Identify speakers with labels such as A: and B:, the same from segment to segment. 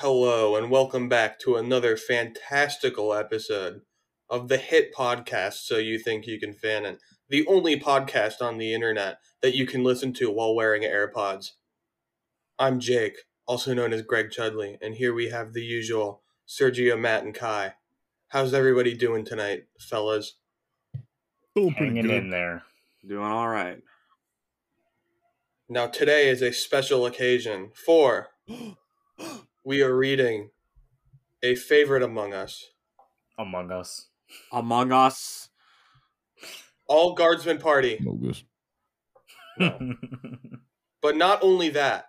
A: hello, and welcome back to another fantastical episode of the hit podcast So You Think You Can Fan It, the only podcast on the internet that you can listen to while wearing AirPods. I'm Jake, also known as Greg Chudley, and here we have the usual Sergio, Matt, and Kai. How's everybody doing tonight, fellas?
B: Doing pretty
C: hanging
B: good.
C: in there.
D: Doing all right.
A: Now, today is a special occasion for we are reading a favorite among us.
C: Among Us.
D: Among Us.
A: All Guardsmen Party.
B: Mogus.
A: But not only that,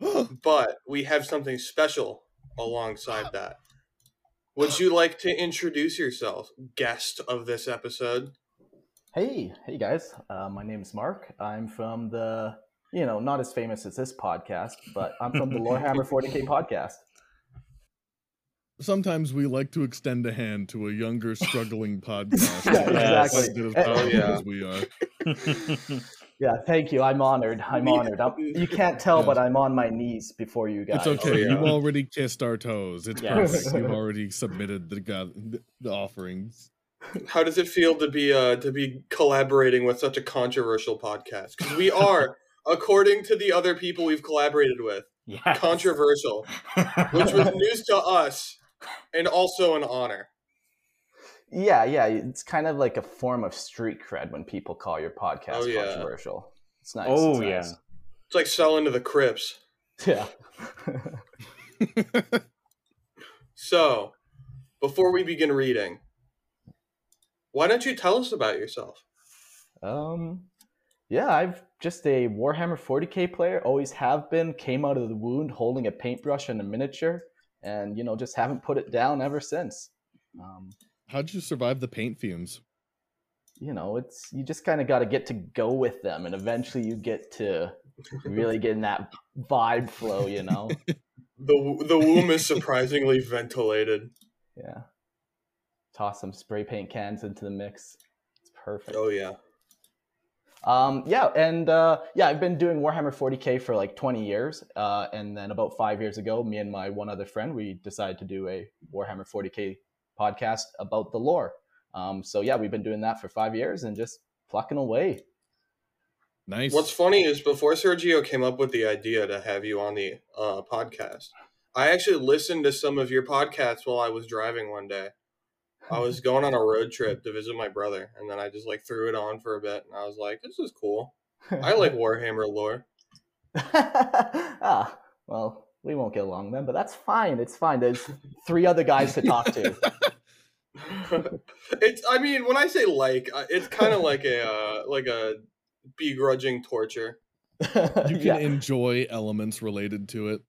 A: but we have something special alongside that. Would you like to introduce yourself, guest of this episode?
E: Hey, hey guys. Uh, my name is Mark. I'm from the, you know, not as famous as this podcast, but I'm from the Lorehammer 40k podcast.
B: Sometimes we like to extend a hand to a younger, struggling podcast.
E: Yeah, exactly.
B: as good as
E: Eh,
B: powerful
A: yeah.
B: as we are.
E: Yeah, thank you. I'm honored. I'm honored. I'm, you can't tell,
B: Yes.
E: but I'm on my knees before you guys.
B: It's okay.
A: yeah.
B: You've already kissed our toes. It's
C: Yes.
B: perfect. You've already submitted the god, the offerings.
A: How does it feel to be uh to be collaborating with such a controversial podcast? Because we are, according to the other people we've collaborated with,
C: yeah.
A: controversial, which was news to us and also an honor.
E: Yeah, yeah. It's kind of like a form of street cred when people call your podcast
A: Oh, yeah.
E: controversial. It's nice.
C: Oh,
E: it's
C: yeah.
E: nice.
A: It's like selling to the Crips.
E: Yeah.
A: So, before we begin reading, why don't you tell us about yourself?
E: Um, yeah, I've just a Warhammer 40k player. Always have been. Came out of the wound holding a paintbrush and a miniature, and you know just haven't put it down ever since. Um,
B: How'd you survive the paint fumes?
E: you know, it's you just kind of got to get to go with them, and eventually you get to really get in that vibe flow. You know,
A: The the womb is surprisingly ventilated.
E: yeah. Toss some spray paint cans into the mix. It's perfect.
A: Oh yeah.
E: Um, yeah, and uh, yeah, I've been doing Warhammer 40k for like 20 years, uh, and then about five years ago, me and my one other friend, we decided to do a Warhammer 40k podcast about the lore. Um, so yeah, we've been doing that for five years and just plucking away.
B: Nice.
A: What's funny is before Sergio came up with the idea to have you on the uh, podcast, I actually listened to some of your podcasts while I was driving one day. I was going on a road trip to visit my brother, and then I just like threw it on for a bit, and I was like, "This is cool. I like Warhammer lore."
E: ah, well, we won't get along then, but that's fine. It's fine. There's three other guys to talk to.
A: it's. I mean, when I say like, uh, it's kind of like a uh, like a begrudging torture.
B: you can
E: yeah.
B: enjoy elements related to it.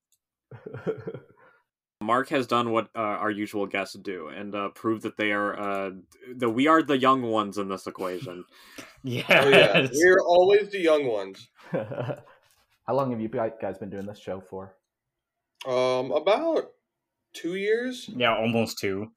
D: Mark has done what uh, our usual guests do and uh, proved that they are uh, the we are the young ones in this equation.
C: Yes.
A: Oh yeah, we're always the young ones.
E: How long have you guys been doing this show for?
A: Um, about two years.
C: Yeah, almost two.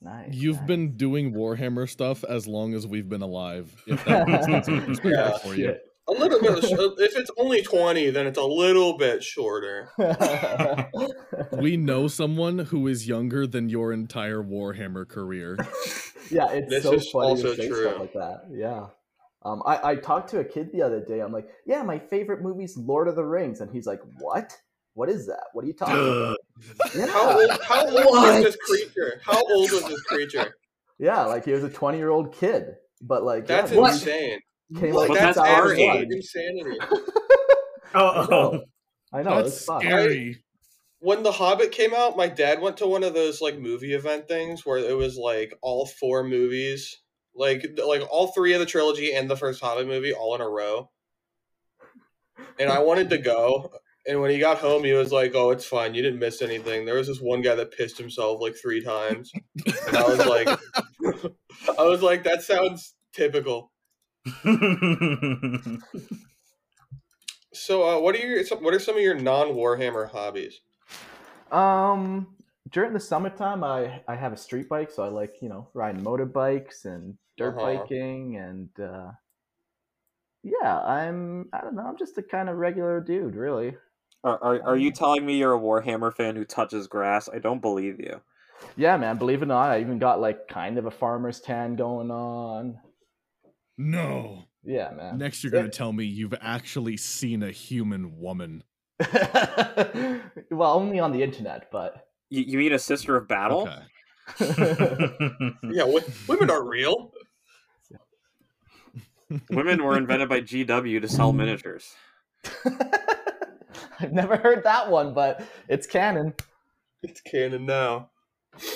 E: Nice.
B: You've
E: nice.
B: been doing Warhammer stuff as long as we've been alive. If that makes sense
A: Yeah.
B: for you.
E: Shit.
A: A little bit. Of, if it's only twenty, then it's a little bit shorter.
B: We know someone who is younger than your entire Warhammer career.
E: yeah, it's
A: This
E: so
A: is
E: funny
A: also
E: to say
A: true.
E: stuff like that. Yeah. Um, I, I talked to a kid the other day. I'm like, yeah, my favorite movie's Lord of the Rings, and he's like, what? What is that? What are you talking about? Yeah.
A: How old? How old was this creature? How old was this creature?
E: yeah, like he was a 20 year old kid, but like
A: That's
E: yeah,
A: insane.
E: Came
D: What?
E: out
D: But that's our
A: absolute
D: age.
A: insanity.
C: Oh, oh.
E: I know
B: That's
E: it's fun.
B: scary.
A: When The Hobbit came out, my dad went to one of those like movie event things where it was like all four movies, like like all three of the trilogy and the first Hobbit movie all in a row. And I wanted to go, and when he got home, he was like, "Oh, it's fine. You didn't miss anything." There was this one guy that pissed himself like three times, and I was like, I was like, that sounds typical. So, uh, what are your what are some of your non Warhammer hobbies?
E: Um, during the summertime, I I have a street bike, so I like you know riding motorbikes and dirt
A: Uh-huh.
E: biking, and uh, yeah, I'm I don't know, I'm just a kind of regular dude, really.
D: Are, are are you telling me you're a Warhammer fan who touches grass? I don't believe you.
E: Yeah, man. Believe it or not, I even got like kind of a farmer's tan going on.
B: No.
E: Yeah, man.
B: Next, you're gonna tell me you've actually seen a human woman.
E: well, only on the internet, but
D: You, you mean a sister of battle?
B: Okay.
A: Yeah, w- women are real.
D: Women were invented by GW to sell miniatures.
E: I've never heard that one, but it's canon.
A: It's canon now.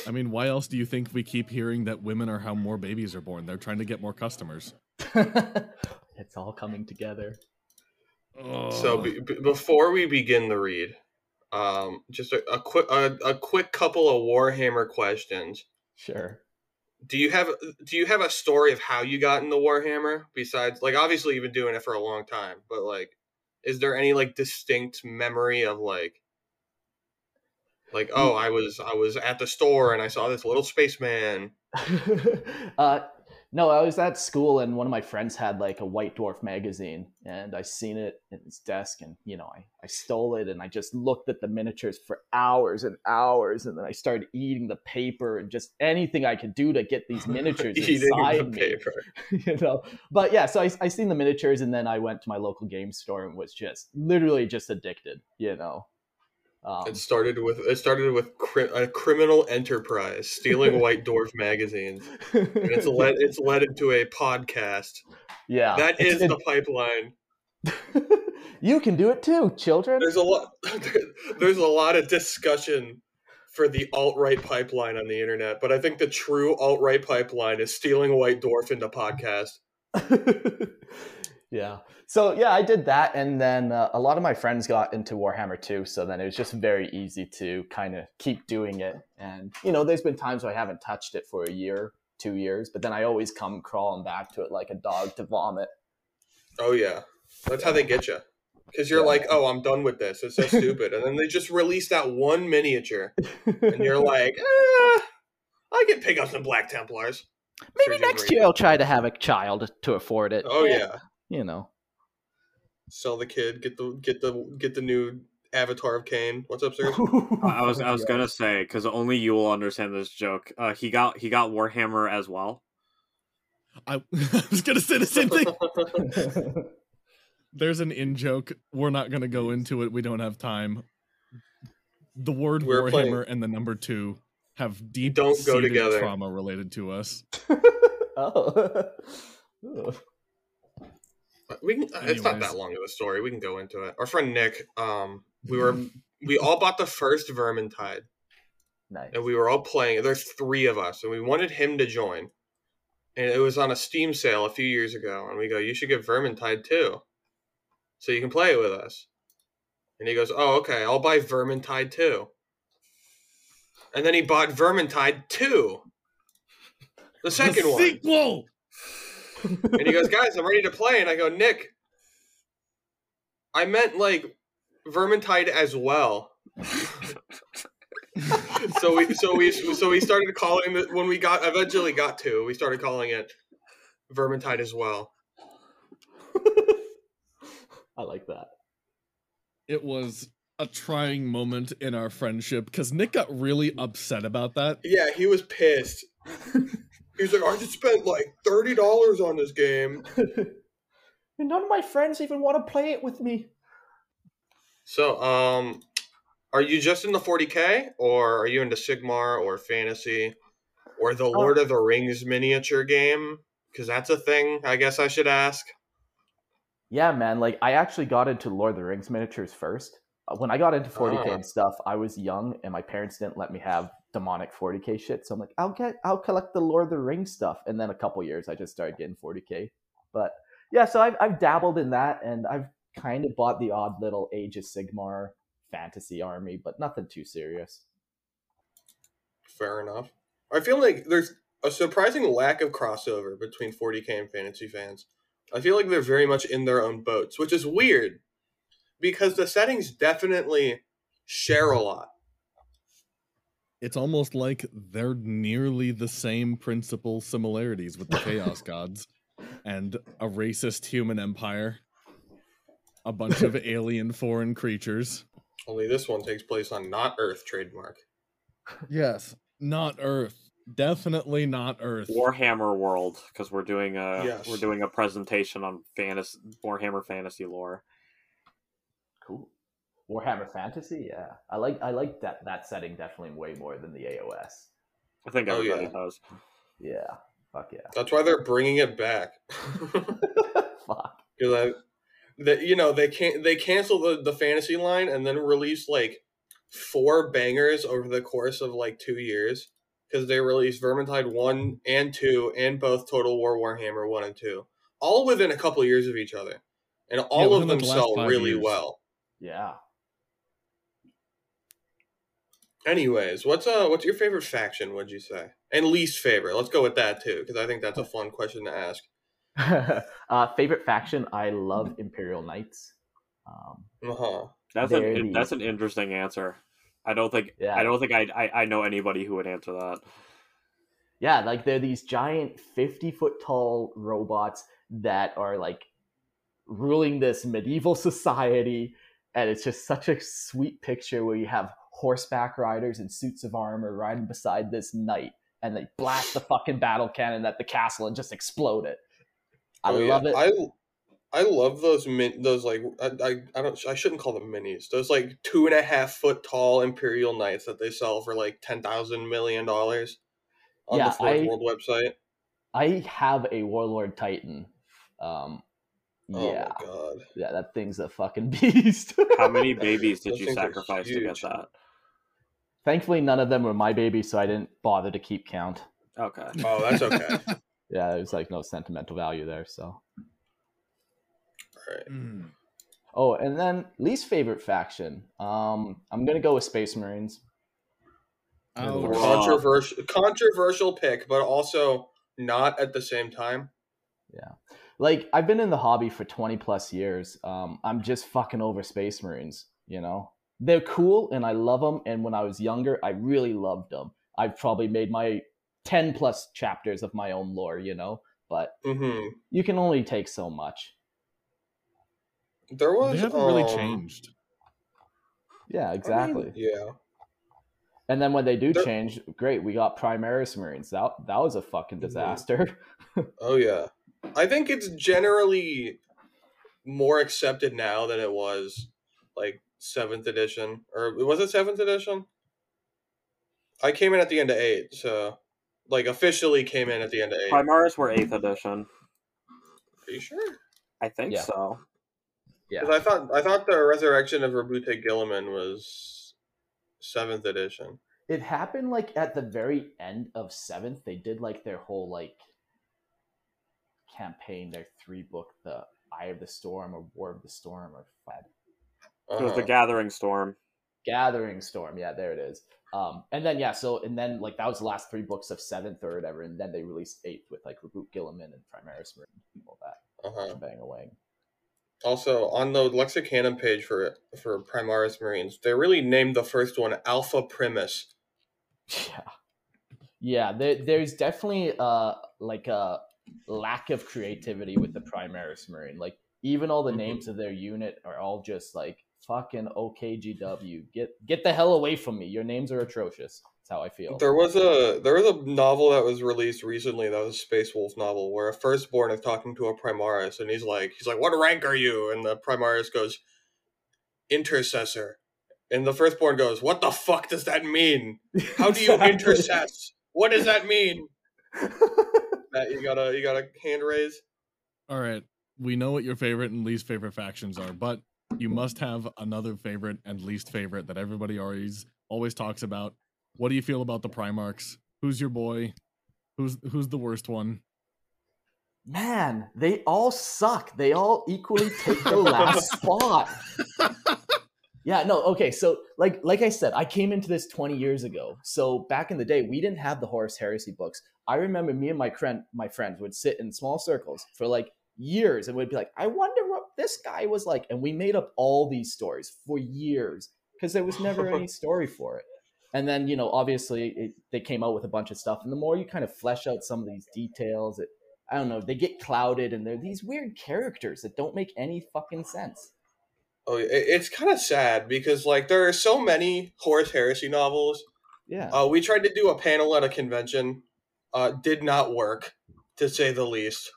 B: I mean, why else do you think we keep hearing that women are how more babies are born? They're trying to get more customers.
E: it's all coming together.
A: So be, be- before we begin the read, um, just a, a quick a, a quick couple of Warhammer questions.
E: Sure.
A: Do you have do you have a story of how you got into Warhammer besides like obviously you've been doing it for a long time, but like is there any like distinct memory of like like oh I was I was at the store and I saw this little spaceman.
E: uh, no, I was at school and one of my friends had like a White Dwarf magazine and I seen it in his desk and you know I, I stole it and I just looked at the miniatures for hours and hours and then I started eating the paper and just anything I could do to get these miniatures inside me.
A: paper.
E: you know but yeah so I, I seen the miniatures and then i went to my local game store and was just literally just addicted you know um,
A: It started with it started with cri- a criminal enterprise stealing White Dwarf magazines, and it's led it's led into a podcast.
E: yeah
A: That
E: it's-
A: is the pipeline.
E: you can do it too children
A: There's a lot. There's a lot of discussion for the alt right pipeline on the internet, but I think the true alt right pipeline is stealing White Dwarf into podcast.
E: Yeah so yeah i did that and then uh, a lot of my friends got into warhammer too so then it was just very easy to kind of keep doing it and you know there's been times where i haven't touched it for a year two years but then i always come crawling back to it like a dog to vomit
A: Oh yeah, that's how they get you. Because you're
E: Yeah.
A: like, oh, I'm done with this. It's so stupid, and then they just release that one miniature, and you're like, eh, I can pick up some Black Templars.
E: maybe next year i'll try to have a child to afford it
A: Oh yeah,
E: you know
A: sell the kid, get the get the get the new Avatar of Khaine. What's up, sir?
D: I was I was gonna say because only you will understand this joke. Uh, he got he got Warhammer as well.
B: I, I was gonna say the same thing. There's an in joke. We're not gonna go into it. We don't have time. The word
A: We're
B: Warhammer
A: playing-
B: and the number two have deep
A: Don't go together.
B: trauma related to us.
E: oh.
A: We can, it's not that long of a story. We can go into it. Our friend Nick, um, we were we all bought the first Vermintide,
E: nice.
A: and we were all playing. There's three of us, and we wanted him to join. And it was on a Steam sale a few years ago, and we go, "You should get Vermintide too, so you can play it with us." And he goes, "Oh, okay, I'll buy Vermintide too." And then he bought Vermintide two, the second
B: the
A: one.
B: sequel.
A: And he goes, guys, I'm ready to play. And I go, Nick, I meant like Vermintide as well. so we so we so we started calling it when we got eventually got to we started calling it Vermintide as well.
E: I like that.
B: It was a trying moment in our friendship because Nick got really upset about that.
A: Yeah, he was pissed. He was like, I just spent like thirty dollars on this game.
E: and none of my friends even want to play it with me.
A: So, um, are you just in the 40k, or are you into Sigmar or fantasy, or the Lord of the Rings miniature game? Because that's a thing. I guess I should ask.
E: Yeah, man. Like I actually got into Lord of the Rings miniatures first. Uh, When I got into 40k
A: Ah.
E: and stuff, I was young, and my parents didn't let me have demonic 40k shit. So I'm like, I'll get, I'll collect the Lord of the Rings stuff. And then a couple years, I just started getting 40k. But yeah, so I've, I've dabbled in that, and I've kind of bought the odd little Age of Sigmar fantasy army, but nothing too serious.
A: Fair enough. I feel like there's a surprising lack of crossover between 40k and fantasy fans. I feel like they're very much in their own boats, which is weird because the settings definitely share a lot.
B: It's almost like they're nearly the same principal similarities with the Chaos Gods and a racist human empire, a bunch of alien foreign creatures.
A: Only this one takes place on not Earth trademark.
B: Yes, not Earth. Definitely not Earth.
D: Warhammer World because we're doing a
A: Yes.
D: we're doing a presentation on fantasy Warhammer fantasy lore.
E: Cool. Warhammer Fantasy, yeah. I like I like that that setting definitely way more than the AOS.
D: I think
A: Oh,
D: everybody
A: yeah.
D: does.
E: Yeah. Fuck yeah.
A: That's why they're bringing it back.
E: Fuck.
A: Because I, that you know they can't they canceled the, the fantasy line and then release like four bangers over the course of like two years because they released Vermintide one and two and both Total War Warhammer one and two all within a couple years of each other and all
B: within,
A: of them
B: the
A: sell really
B: years.
A: well.
E: Yeah.
A: Anyways, what's uh what's your favorite faction? Would you say and least favorite? Let's go with that too because I think that's a fun question to ask.
E: uh, favorite faction? I love Imperial Knights. Um,
A: Uh huh.
D: That's an
E: the-
D: that's an interesting answer. I don't think
E: Yeah.
D: I don't think I, I I know anybody who would answer that.
E: yeah, like they're these giant 50 foot tall robots that are like ruling this medieval society. And it's just such a sweet picture where you have horseback riders in suits of armor riding beside this knight and they blast the fucking battle cannon at the castle and just explode it. I
A: Oh, yeah.
E: love it.
A: I I love those min those like I, I I don't I shouldn't call them minis. Those like two and a half foot tall Imperial Knights that they sell for like ten thousand million dollars on
E: Yeah,
A: the Fourth
E: I-
A: World website.
E: I have a Warlord Titan. Um,
A: Oh
E: yeah,
A: my god.
E: yeah, that thing's a fucking beast.
D: How many babies did
A: Those
D: you
A: things are
D: sacrifice to get that?
E: Thankfully, none of them were my babies, so I didn't bother to keep count.
D: Okay.
A: Oh, that's okay.
E: Yeah, there's like no sentimental value there. So,
A: All right.
B: Mm.
E: oh, and then least favorite faction. Um, I'm gonna go with Space Marines.
B: Ouch.
D: Wow.
A: Controversial controversial pick, but also not at the same time.
E: Yeah, like I've been in the hobby for 20 plus years. Um, I'm just fucking over Space Marines. You know, they're cool and I love them. And when I was younger, I really loved them. I've probably made my 10 plus chapters of my own lore. You know, but
A: hmm
E: you can only take so much.
A: There was
B: They haven't really
A: um,
B: changed.
E: Yeah,
A: I mean,
E: exactly.
A: yeah.
E: And then when they do
A: There-
E: change, great, we got Primaris Marines. That that was a fucking
A: Mhm.
E: disaster.
A: Oh yeah. I think it's generally more accepted now than it was like seventh edition. Or was it seventh edition? I came in at the end of eight, so like officially came in at the end of eight.
D: Primaris were eighth edition.
A: Are you sure?
D: I think
E: Yeah.
D: so.
E: yeah.
A: Because I thought I thought the resurrection of Roboute Guilliman was seventh edition.
E: It happened like at the very end of seventh. They did like their whole like campaign, their three book, the Eye of the Storm or War of the Storm or Fed.
D: It was the
A: Uh-huh.
D: Gathering Storm.
E: Gathering Storm. Yeah, there it is. Um, and then yeah, so and then like that was the last three books of seventh or whatever, and then they released eighth with like Reboot Guilliman and Primaris Marine and all that.
A: Uh-huh.
E: Bang away.
A: Also, on the Lexicanum page for for Primaris Marines, they really named the first one Alpha Primus.
E: Yeah, yeah. There, there's definitely uh like a lack of creativity with the Primaris Marine. Like even all the
A: Mhm.
E: names of their unit are all just like fucking OKGW. Get get the hell away from me. Your names are atrocious. That's how I feel.
A: There was a there was a novel that was released recently that was a Space Wolf novel where a firstborn is talking to a Primaris and he's like he's like what rank are you and the Primaris goes intercessor and the firstborn goes what the fuck does that mean how do you
E: Exactly.
A: intercess what does that mean that you got a you got a hand raise
B: All right. We know what your favorite and least favorite factions are, but you must have another favorite and least favorite that everybody always always talks about. What do you feel about the Primarchs? Who's your boy? Who's who's the worst one?
E: Man, they all suck. They all equally take the last spot. Yeah, no, okay. So like like I said, I came into this 20 years ago. So back in the day, we didn't have the Horus Heresy books. I remember me and my friend my friends would sit in small circles for like years and we'd be like, I wonder what this guy was like. And we made up all these stories for years because there was never any story for it. And then, you know, obviously it, they came out with a bunch of stuff. And the more you kind of flesh out some of these details, it, I don't know, they get clouded and they're these weird characters that don't make any fucking sense.
A: Oh, it's kind of sad because like there are so many Horus Heresy novels.
E: Yeah.
A: Uh, we tried to do a panel at a convention. Uh, did not work, to say the least,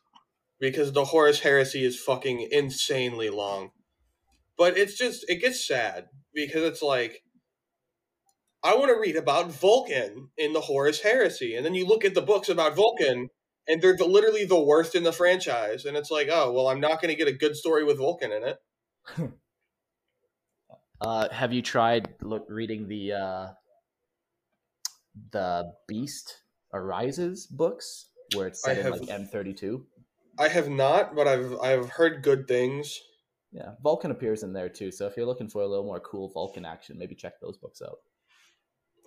A: because the Horus Heresy is fucking insanely long. But it's just it gets sad because it's like I want to read about Vulcan in the Horus Heresy, and then you look at the books about Vulcan, and they're the, literally the worst in the franchise, and it's like, oh well, I'm not going to get a good story with Vulcan in it.
E: Uh, have you tried look reading the uh, the Beast Arises books where it's
A: I
E: set in
A: have-
E: like M thirty two?
A: I have not, but I've I've heard good things.
E: Yeah, Vulcan appears in there too. So if you're looking for a little more cool Vulcan action, maybe check those books out.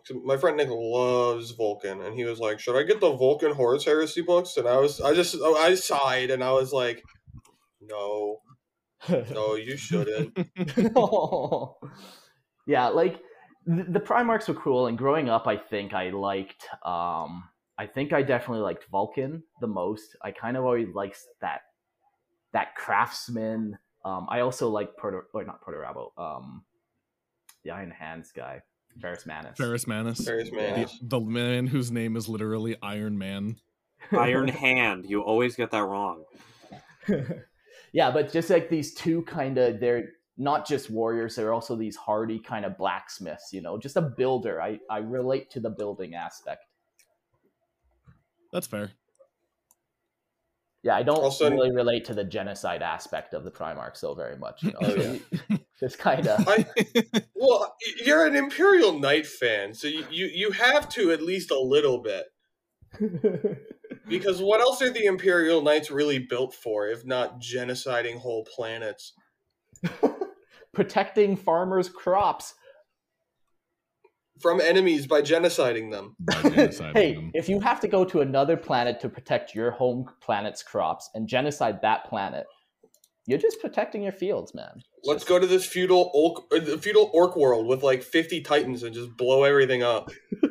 A: So my friend Nick loves Vulcan, and he was like, "Should I get the Vulcan Horus Heresy books?" And I was, I just, I sighed, and I was like, "No, no, you shouldn't."
E: yeah, like the, the Primarchs were cool, and growing up, I think I liked. um I think I definitely liked Vulcan the most. I kind of always liked that that craftsman. Um, I also like Proto, or not Proto Rabo, um, the Iron Hands guy, Ferrus Manus.
B: Ferrus Manus.
A: Ferrus
B: The,
A: Manus.
B: the man whose name is literally Iron Man.
D: Iron Hand. You always get that wrong.
E: yeah, but just like these two kind of they're not just warriors, they're also these hardy kind of blacksmiths, you know, just a builder. I, I relate to the building aspect.
B: That's fair.
E: Yeah, I don't
A: Also-
E: really relate to the genocide aspect of the Primarch so very much. You know?
A: Oh, yeah.
E: Just kind of
A: well, you're an Imperial Knight fan, so you, you you have to at least a little bit. Because what else are the Imperial Knights really built for if not genociding whole planets?
E: protecting farmers' crops.
A: From enemies by genociding them.
B: By genociding
E: hey,
B: them.
E: if you have to go to another planet to protect your home planet's crops and genocide that planet, you're just protecting your fields, man.
A: Let's go to this feudal orc, uh, the feudal orc world with like 50 titans and just blow everything up.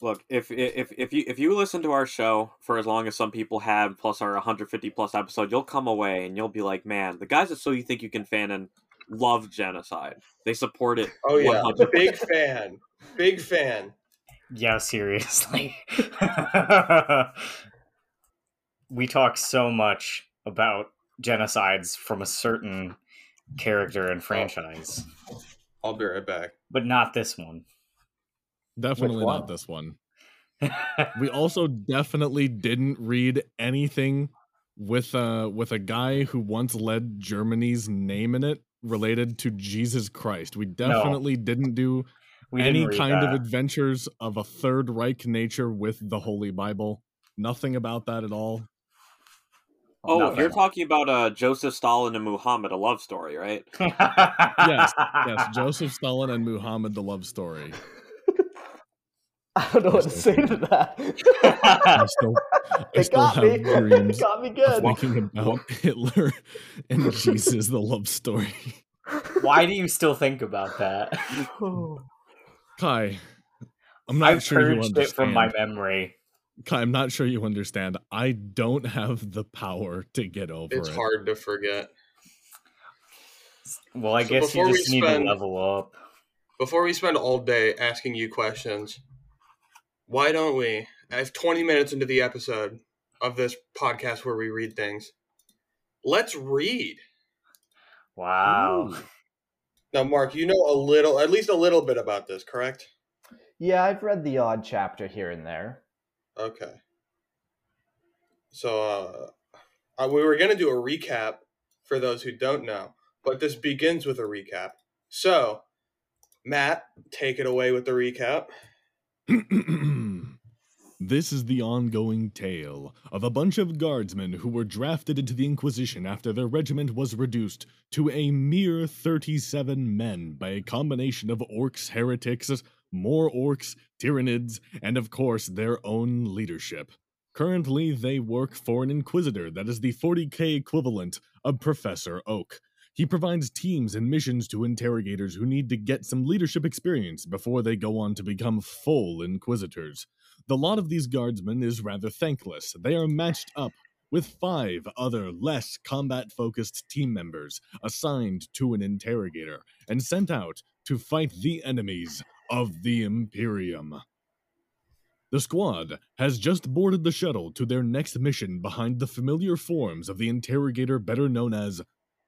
D: Look, if if if you if you listen to our show for as long as some people have, plus our 150 plus episode, you'll come away and you'll be like, man, the guys at So You Think You Can fan Fanon love genocide. They support it.
A: Oh yeah,
D: 100%.
A: big fan, big fan.
C: Yeah, seriously. we talk so much about genocides from a certain character and oh. franchise,
A: I'll be right back.
C: but not this one.
B: Definitely
E: one?
B: not this one. We also definitely didn't read anything with a with a guy who once led Germany's name in it related to Jesus Christ. We definitely didn't do
C: we didn't
B: any
C: read
B: kind of adventures of a third Reich nature with the Holy Bible. Nothing about that at all.
D: Oh,
C: Nothing.
D: you're talking about uh, Joseph Stalin and Muhammad, a love story, right?
B: Yes, Yes, Joseph Stalin and Muhammad the love story.
E: I don't know what to say to that.
B: I still, I
E: it
B: still
E: got
B: have
E: me.
B: dreams
E: It got me good.
B: thinking about Hitler and Jesus the love story.
C: Why do you still think about that?
B: Kai, I'm not
C: I've
B: sure you
C: purged
B: understand.
C: it from my memory.
B: Kai, I'm not sure you understand. I don't have the power to get over
A: It's
B: it.
A: hard to forget.
C: Well, I
A: So
C: guess you
A: before we
C: just need
A: spend-
C: to level up.
A: Before we spend all day asking you questions, why don't we, as 20 minutes into the episode of this podcast where we read things, let's read.
C: Wow.
E: Ooh.
A: Now, Mark, you know a little, at least a little bit about this, correct?
E: Yeah, I've read the odd chapter here and there.
A: Okay. So, uh, uh, we were going to do a recap for those who don't know, but this begins with a recap. So, Matt, take it away with the recap.
B: this is the ongoing tale of a bunch of guardsmen who were drafted into the Inquisition after their regiment was reduced to a mere 37 men by a combination of orcs, heretics, more orcs, tyranids, and of course their own leadership. Currently, they work for an Inquisitor that is the 40k equivalent of Professor Oak. He provides teams and missions to interrogators who need to get some leadership experience before they go on to become full Inquisitors. The lot of these guardsmen is rather thankless. They are matched up with five other less combat focused team members assigned to an interrogator and sent out to fight the enemies of the Imperium. The squad has just boarded the shuttle to their next mission behind the familiar forms of the interrogator better known as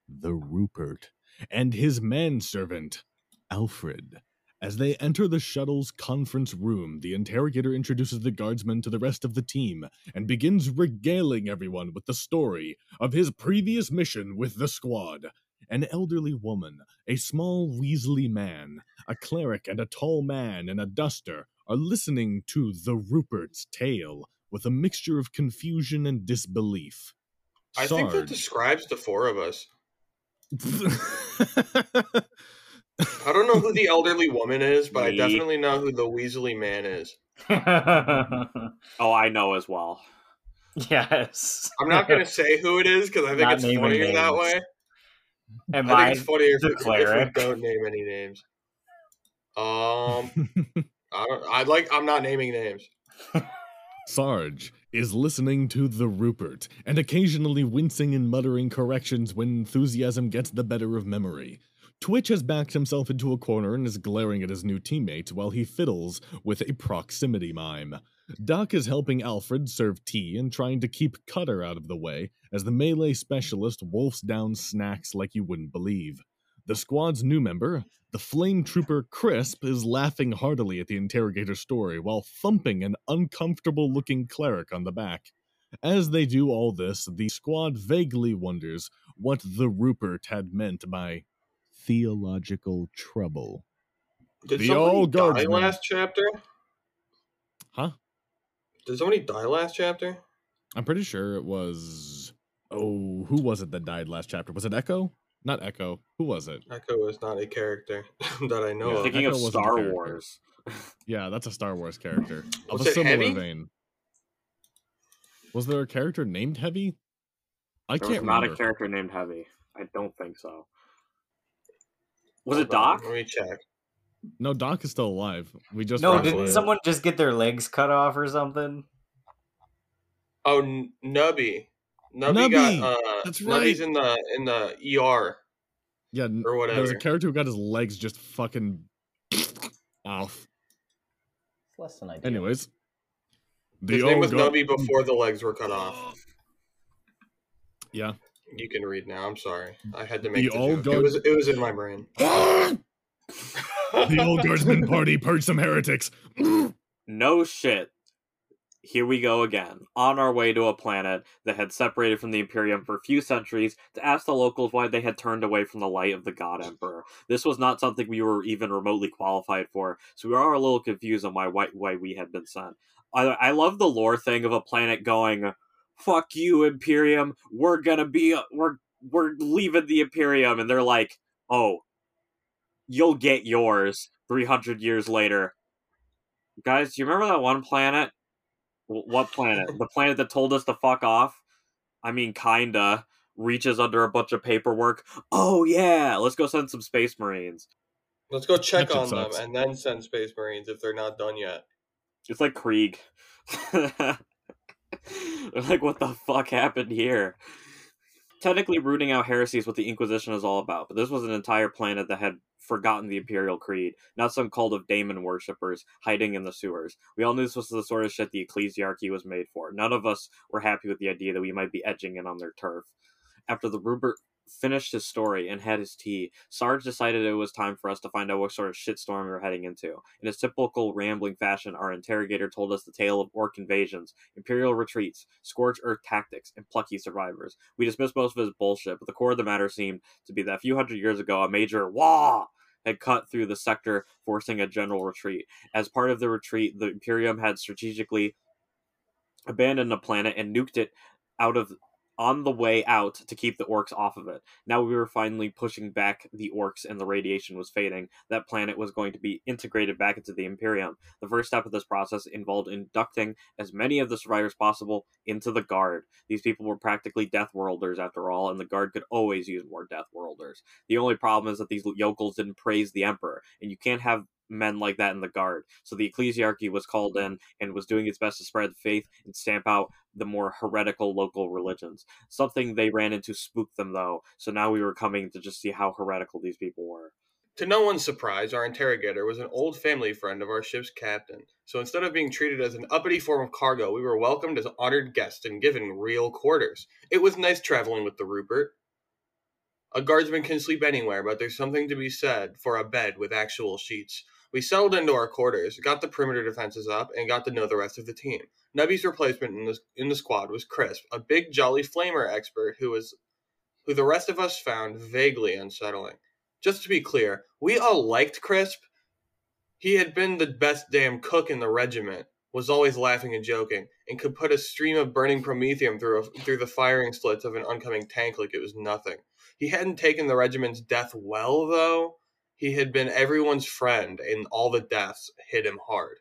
B: the Rupert and his manservant, Alfred. As they enter the shuttle's conference room, the interrogator introduces the guardsmen to the rest of the team and begins regaling everyone with the story of his previous mission with the squad. An elderly woman, a small Weasley man, a cleric, and a tall man in a duster are listening to the Rupert's tale with a mixture of confusion and disbelief.
A: I think that describes the four of us. I don't know who the elderly woman is, but I definitely know who the Weasley man is.
D: Oh, I know as well.
C: yes.
A: I'm not going to say who it is because I think
C: Not
A: it's
C: naming
A: funnier that way.
C: Am
A: I
C: I?
A: think it's funnier if, if we
C: cleric?
A: don't name any names. Um, I don't. I like. I'm not naming names.
B: Sarge is listening to the Rupert and occasionally wincing and muttering corrections when enthusiasm gets the better of memory. Twitch has backed himself into a corner and is glaring at his new teammate while he fiddles with a proximity mime. Doc is helping Alfred serve tea and trying to keep Cutter out of the way as the melee specialist wolfs down snacks like you wouldn't believe. The squad's new member, the flame trooper Crisp, is laughing heartily at the interrogator's story while thumping an uncomfortable looking cleric on the back. As they do all this, the squad vaguely wonders what the Rupert had meant by theological trouble.
A: Did
B: The
A: somebody
B: old
A: die last chapter?
B: Huh?
A: Did somebody die last chapter?
B: I'm pretty sure it was. Oh, who was it that died last chapter? Was it Echo? Not Echo. Who was it?
A: Echo is not a character that I know
B: Yeah,
A: of.
D: Thinking
B: Echo
D: of
B: wasn't the
D: Star. Wars.
B: Yeah, that's a Star Wars character of
A: Was
B: a
A: it
B: similar
A: Heavy?
B: vein. Was there a character named Heavy? I
D: There
B: can't
D: not
B: remember.
D: a character named Heavy. I don't think so. Was
A: Hold
D: it
A: on,
D: Doc?
A: Let me check.
B: No, Doc is still alive. We just
C: No, didn't
B: out.
C: someone just get their legs cut off or something?
A: Oh, N- Nubby. Nubby,
B: Nubby!
A: got. Uh,
B: That's
A: Nubby's
B: right.
A: in the in the ER
B: Yeah, n-
A: or
B: there was a character who got his legs just fucking off.
E: It's less than ideal.
B: Anyways, the
A: His name
B: old
A: was
B: gar-
A: Nubby before the legs were cut off.
B: Yeah.
A: You can read now. I'm sorry. I had to make
B: The
A: the,
B: old
A: joke.
B: guard-
A: It was it was in my brain.
B: the old guardsman party purged some heretics.
D: No shit. Here we go again, on our way to a planet that had separated from the Imperium for a few centuries to ask the locals why they had turned away from the light of the God Emperor. This was not something we were even remotely qualified for, so we are a little confused on why why, why we had been sent. I, I love the lore thing of a planet going, "Fuck you, Imperium. We're gonna be we're we're leaving the Imperium," and they're like, "Oh, you'll get yours." Three hundred years later, guys, do you remember that one planet? Wh- What planet? the planet that told us to fuck off? I mean, kinda. Reaches under a bunch of paperwork. Oh, yeah, let's go send some Space Marines.
A: Let's go check
B: That shit
A: on them and then send Space Marines if they're not done yet.
D: It's like Krieg. They're like, what the fuck happened here? Technically, rooting out heresy is what the Inquisition is all about, but this was an entire planet that had forgotten the Imperial Creed, not some cult of daemon worshippers hiding in the sewers. We all knew this was the sort of shit the ecclesiarchy was made for. None of us were happy with the idea that we might be edging in on their turf. After the Rupert finished his story and had his tea, Sarge decided it was time for us to find out what sort of shitstorm we were heading into. In his typical rambling fashion, our interrogator told us the tale of orc invasions, imperial retreats, scorched earth tactics, and plucky survivors. We dismissed most of his bullshit, but the core of the matter seemed to be that a few hundred years ago, a major Waaagh had cut through the sector, forcing a general retreat. As part of the retreat, the Imperium had strategically abandoned the planet and nuked it out of on the way out to keep the orcs off of it. Now we were finally pushing back the orcs and the radiation was fading. That planet was going to be integrated back into the Imperium. The first step of this process involved inducting as many of the survivors possible into the Guard. These people were practically Death Worlders after all, and the Guard could always use more Death Worlders. The only problem is that these yokels didn't praise the Emperor, and you can't have men like that in the guard. So the ecclesiarchy was called mm-hmm. in and was doing its best to spread the faith and stamp out the more heretical local religions. Something they ran into spooked them though. So now we were coming to just see how heretical these people were.
A: To no one's surprise, our interrogator was an old family friend of our ship's captain. So instead of being treated as an uppity form of cargo, we were welcomed as honored guests and given real quarters. It was nice traveling with the Rupert. A guardsman can sleep anywhere, but there's something to be said for a bed with actual sheets. We settled into our quarters, got the perimeter defenses up, and got to know the rest of the team. Nubby's replacement in the, in the squad was Crisp, a big jolly flamer expert who was who the rest of us found vaguely unsettling. Just to be clear, we all liked Crisp. He had been the best damn cook in the regiment, was always laughing and joking, and could put a stream of burning promethium through a, through the firing slits of an oncoming tank like it was nothing. He hadn't taken the regiment's death well, though. He had been everyone's friend, and all the deaths hit him hard.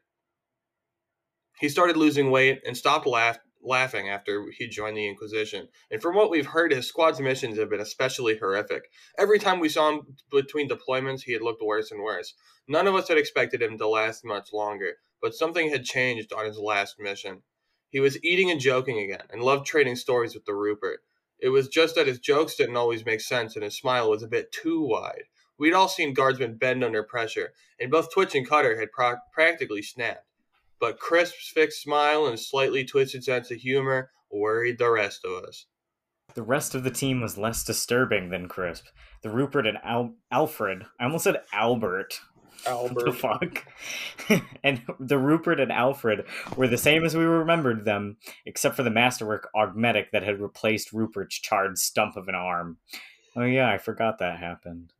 A: He started losing weight and stopped laugh- laughing after he joined the Inquisition. And from what we've heard, his squad's missions have been especially horrific. Every time we saw him between deployments, he had looked worse and worse. None of us had expected him to last much longer, but something had changed on his last mission. He was eating and joking again, and loved trading stories with the Rupert. It was just that his jokes didn't always make sense, and his smile was a bit too wide. We'd all seen guardsmen bend under pressure, and both Twitch and Cutter had pro- practically snapped. But Crisp's fixed smile and slightly twisted sense of humor worried the rest of us.
C: The rest of the team was less disturbing than Crisp. The Rupert and Al- Alfred, I almost said Albert. What the
A: Albert.
C: fuck? and the Rupert and Alfred were the same as we remembered them, except for the masterwork augmetic that had replaced Rupert's charred stump of an arm. Oh, yeah, I forgot that happened.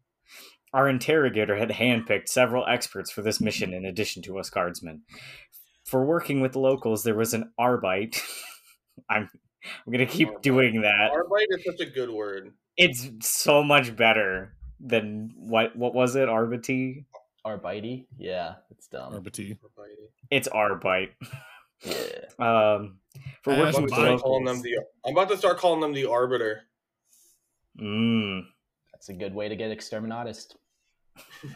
C: Our interrogator had handpicked several experts for this mission in addition to us guardsmen. For working with the locals, there was an Arbite. I'm, I'm going to keep
A: Arbite.
C: doing that.
A: Arbite is such a good word.
C: It's so much better than what what was it? Arbite?
E: Arbite? Yeah, it's dumb.
B: Arbity.
A: Arbite.
C: It's Arbite.
E: Yeah.
C: Um, for working with
A: I'm,
C: the
B: Mike.
A: them
C: locals.
A: the, I'm about to start calling them the Arbiter.
C: Mm.
E: That's a good way to get exterminatist.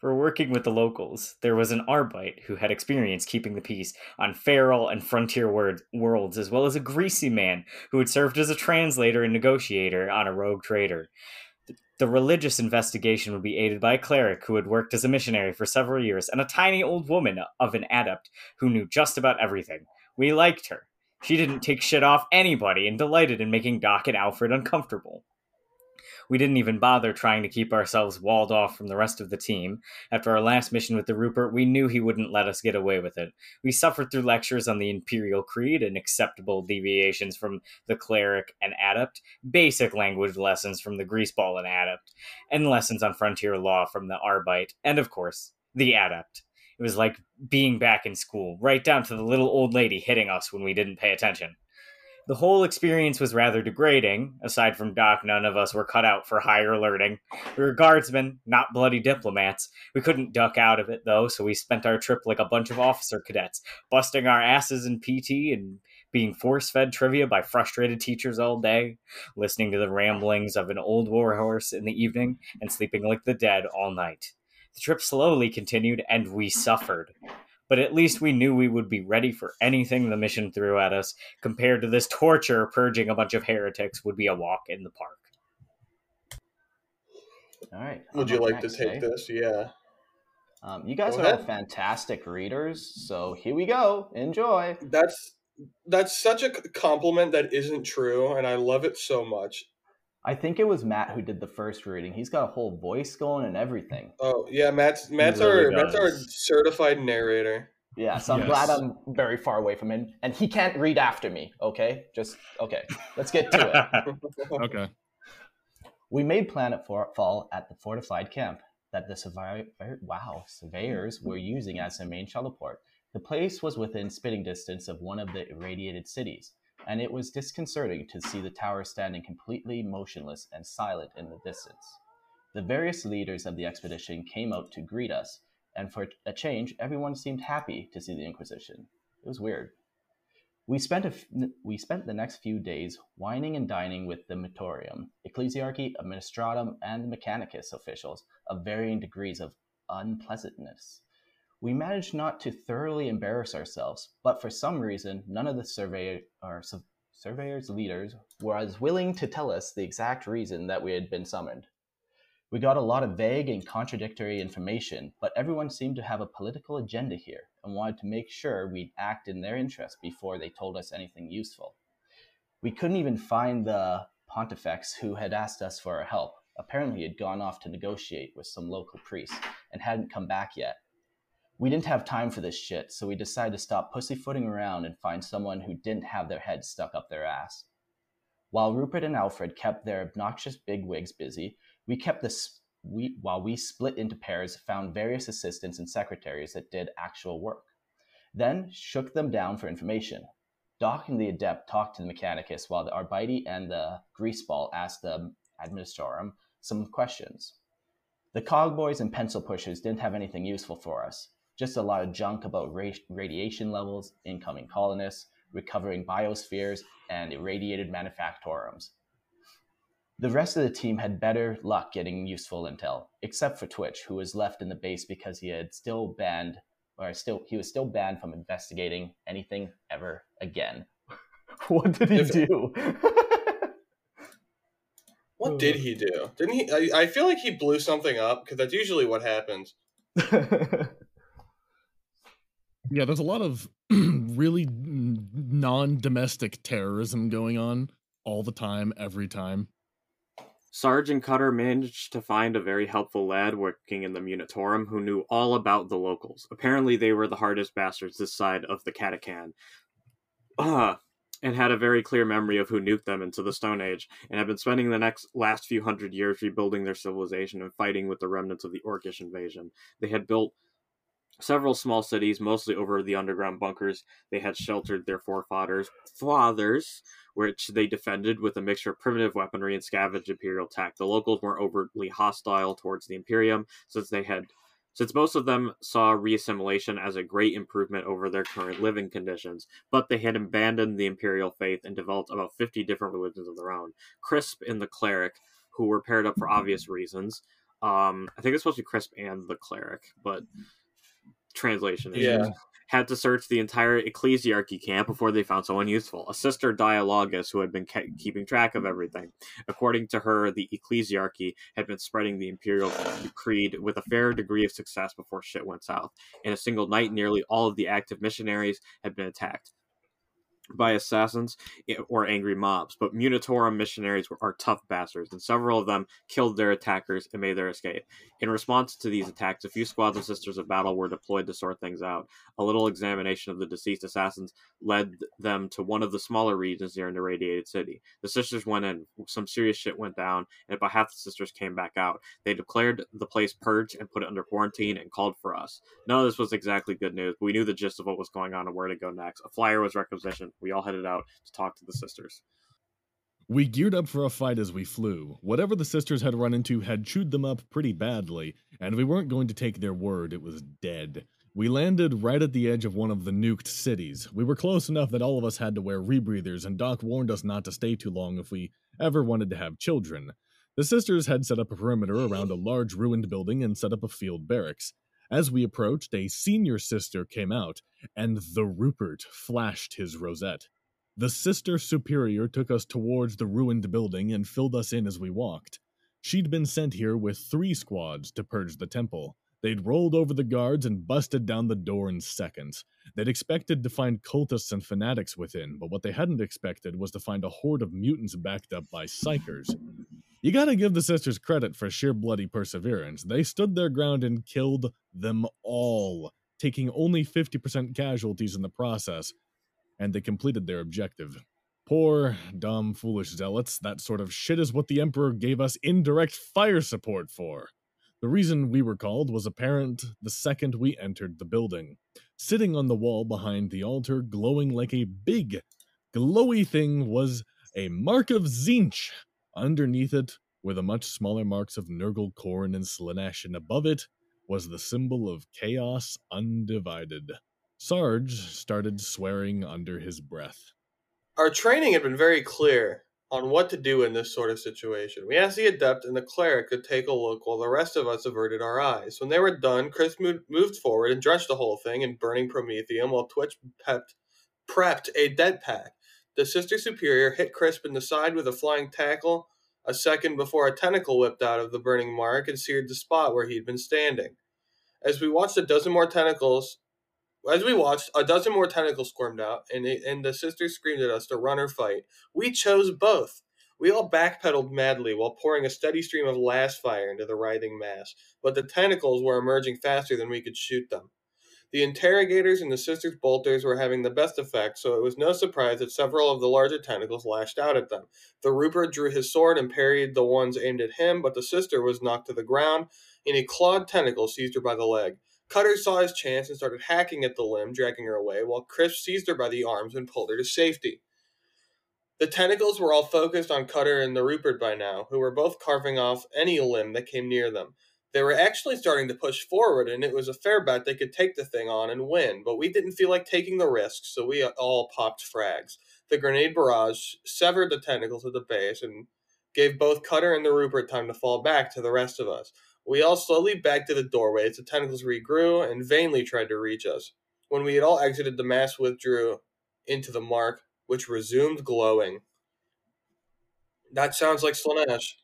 C: For working with the locals, there was an Arbite who had experience keeping the peace on feral and frontier word- worlds, as well as a greasy man who had served as a translator and negotiator on a rogue trader. The religious investigation would be aided by a cleric who had worked as a missionary for several years, and a tiny old woman of an adept who knew just about everything. We liked her. She didn't take shit off anybody and delighted in making Doc and Alfred uncomfortable. We didn't even bother trying to keep ourselves walled off from the rest of the team. After our last mission with the Rupert, we knew he wouldn't let us get away with it. We suffered through lectures on the Imperial Creed and acceptable deviations from the Cleric and Adept, basic language lessons from the Greaseball and Adept, and lessons on frontier law from the Arbite, and of course, the Adept. It was like being back in school, right down to the little old lady hitting us when we didn't pay attention. The whole experience was rather degrading. Aside from Doc, none of us were cut out for higher learning. We were guardsmen, not bloody diplomats. We couldn't duck out of it, though, so we spent our trip like a bunch of officer cadets, busting our asses in PT and being force fed trivia by frustrated teachers all day, listening to the ramblings of an old warhorse in the evening, and sleeping like the dead all night. The trip slowly continued, and we suffered. But at least we knew we would be ready for anything the mission threw at us, compared to this torture purging a bunch of heretics would be a walk in the park.
E: All right.
A: Would you like
E: next,
A: to take
E: eh?
A: this? Yeah.
E: Um, you guys
A: Go
E: are all fantastic readers, so here we go. Enjoy.
A: That's that's such a compliment that isn't true, and I love it so much.
E: I think it was Matt who did the first reading. He's got a whole voice going and everything.
A: Oh yeah, Matt's Matt's
C: really
A: our Matt's our certified narrator.
E: Yeah, so I'm
B: Yes.
E: glad I'm very far away from him, and he can't read after me. Okay, just okay. Let's get to it.
B: Okay.
E: We made Planet For- Fall at the fortified camp that the survi- wow, surveyors were using as their main shuttle port. The place was within spitting distance of one of the irradiated cities, and it was disconcerting to see the tower standing completely motionless and silent in the distance. The various leaders of the expedition came out to greet us, and for a change, everyone seemed happy to see the Inquisition. It was weird. We spent, we spent the next few days wining and dining with the Munitorum, Ecclesiarchy, Administratum, and Mechanicus officials of varying degrees of unpleasantness. We managed not to thoroughly embarrass ourselves, but for some reason, none of the su- surveyors' leaders were as willing to tell us the exact reason that we had been summoned. We got a lot of vague and contradictory information, but everyone seemed to have a political agenda here and wanted to make sure we'd act in their interest before they told us anything useful. We couldn't even find the pontifex who had asked us for our help. Apparently, he had gone off to negotiate with some local priests and hadn't come back yet. We didn't have time for this shit, so we decided to stop pussyfooting around and find someone who didn't have their head stuck up their ass. While Rupert and Alfred kept their obnoxious bigwigs busy, we kept this we while we split into pairs found various assistants and secretaries that did actual work. Then shook them down for information. Doc and the adept talked to the mechanicus while the arbite and the greaseball asked the administratum some questions. The cogboys and pencil pushers didn't have anything useful for us just a lot of junk about ra- radiation levels incoming colonists recovering biospheres and irradiated manufactorums the rest of the team had better luck getting useful intel, except for Twitch, who was left in the base because he had still banned or still he was still banned from investigating anything ever again. what did he do?
A: What did he do? Didn't he? I, I feel like he blew something up because that's usually what happens.
B: Yeah, there's a lot of really non domestic terrorism going on all the time, every time.
D: Sergeant Cutter managed to find a very helpful lad working in the Munitorum who knew all about the locals. Apparently, they were the hardest bastards this side of the Catachan. Ah, and had a very clear memory of who nuked them into the Stone Age, and had been spending the next last few hundred years rebuilding their civilization and fighting with the remnants of the Orcish invasion. They had built several small cities, mostly over the underground bunkers. They had sheltered their forefathers, fathers, which they defended with a mixture of primitive weaponry and scavenged imperial tech. The locals weren't overtly hostile towards the Imperium, since they had since most of them saw reassimilation as a great improvement over their current living conditions, but they had abandoned the imperial faith and developed about 50 different religions of their own. Crisp and the cleric, who were paired up for obvious reasons. Um, I think it's supposed to be Crisp and the cleric, but translation issues
A: Yeah.
D: had to search the entire ecclesiarchy camp before they found someone useful. A sister dialogus who had been ke- keeping track of everything. According to her, the ecclesiarchy had been spreading the imperial creed with a fair degree of success before shit went south. In a single night, nearly all of the active missionaries had been attacked by assassins or angry mobs, but Munitorum missionaries were, are tough bastards, and several of them killed their attackers and made their escape. In response to these attacks, a few squads of Sisters of Battle were deployed to sort things out. A little examination of the deceased assassins led them to one of the smaller regions near an irradiated city. The Sisters went in, some serious shit went down, and about half the Sisters came back out. They declared the place purged and put it under quarantine and called for us. None of this was exactly good news, but we knew the gist of what was going on and where to go next. A flyer was requisitioned. We all headed out to talk to the sisters.
B: We geared up for a fight as we flew. Whatever the sisters had run into had chewed them up pretty badly, and we weren't going to take their word, it was dead. We landed right at the edge of one of the nuked cities. We were close enough that all of us had to wear rebreathers, and Doc warned us not to stay too long if we ever wanted to have children. The sisters had set up a perimeter around a large ruined building and set up a field barracks. As we approached, a senior sister came out, and the Rupert flashed his rosette. The Sister Superior took us towards the ruined building and filled us in as we walked. She'd been sent here with three squads to purge the temple. They'd rolled over the guards and busted down the door in seconds. They'd expected to find cultists and fanatics within, but what they hadn't expected was to find a horde of mutants backed up by psykers. You gotta give the sisters credit for sheer bloody perseverance. They stood their ground and killed them all, taking only 50% casualties in the process, and they completed their objective. Poor, dumb, foolish zealots, that sort of shit is what the Emperor gave us indirect fire support for. The reason we were called was apparent the second we entered the building. Sitting on the wall behind the altar, glowing like a big, glowy thing, was a mark of Tzeentch. Underneath it were the much smaller marks of Nurgle, Khorne, and Slaanesh, and above it was the symbol of Chaos Undivided. Sarge started swearing under his breath.
A: Our training had been very clear on what to do in this sort of situation. We asked the adept and the cleric to take a look while the rest of us averted our eyes. When they were done, Chris moved forward and drenched the whole thing in burning promethium while Twitch pepped, prepped a det pack. The Sister Superior hit Crisp in the side with a flying tackle a second before a tentacle whipped out of the burning mark and seared the spot where he'd been standing. As we watched a dozen more tentacles, as we watched, a dozen more tentacles squirmed out, and, it, and the sister screamed at us to run or fight. We chose both. We all backpedaled madly while pouring a steady stream of lasfire into the writhing mass, but the tentacles were emerging faster than we could shoot them. The interrogators and the sisters' bolters were having the best effect, so it was no surprise that several of the larger tentacles lashed out at them. The Rupert drew his sword and parried the ones aimed at him, but the sister was knocked to the ground, and a clawed tentacle seized her by the leg. Cutter saw his chance and started hacking at the limb, dragging her away, while Chris seized her by the arms and pulled her to safety. The tentacles were all focused on Cutter and the Rupert by now, who were both carving off any limb that came near them. They were actually starting to push forward, and it was a fair bet they could take the thing on and win, but we didn't feel like taking the risk, so we all popped frags. The grenade barrage severed the tentacles at the base and gave both Cutter and the Rupert time to fall back to the rest of us. We all slowly backed to the doorway as the tentacles regrew and vainly tried to reach us. When we had all exited, the mass withdrew into the mark, which resumed glowing. That sounds like Slaanesh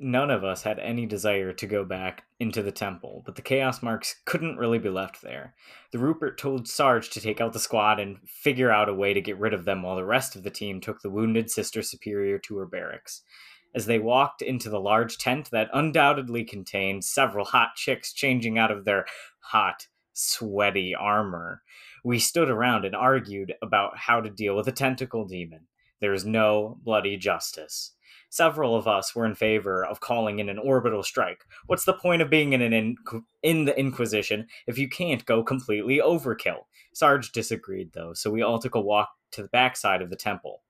C: none of us had any desire to go back into the temple, but the Chaos Marks couldn't really be left there. The Rupert told Sarge to take out the squad and figure out a way to get rid of them while the rest of the team took the wounded Sister Superior to her barracks. As they walked into the large tent that undoubtedly contained several hot chicks changing out of their hot, sweaty armor, we stood around and argued about how to deal with a tentacle demon. There is no bloody justice several of us were in favor of calling in an orbital strike. What's the point of being in an in, in the Inquisition if you can't go completely overkill? Sarge disagreed, though, so we all took a walk to the backside of the temple.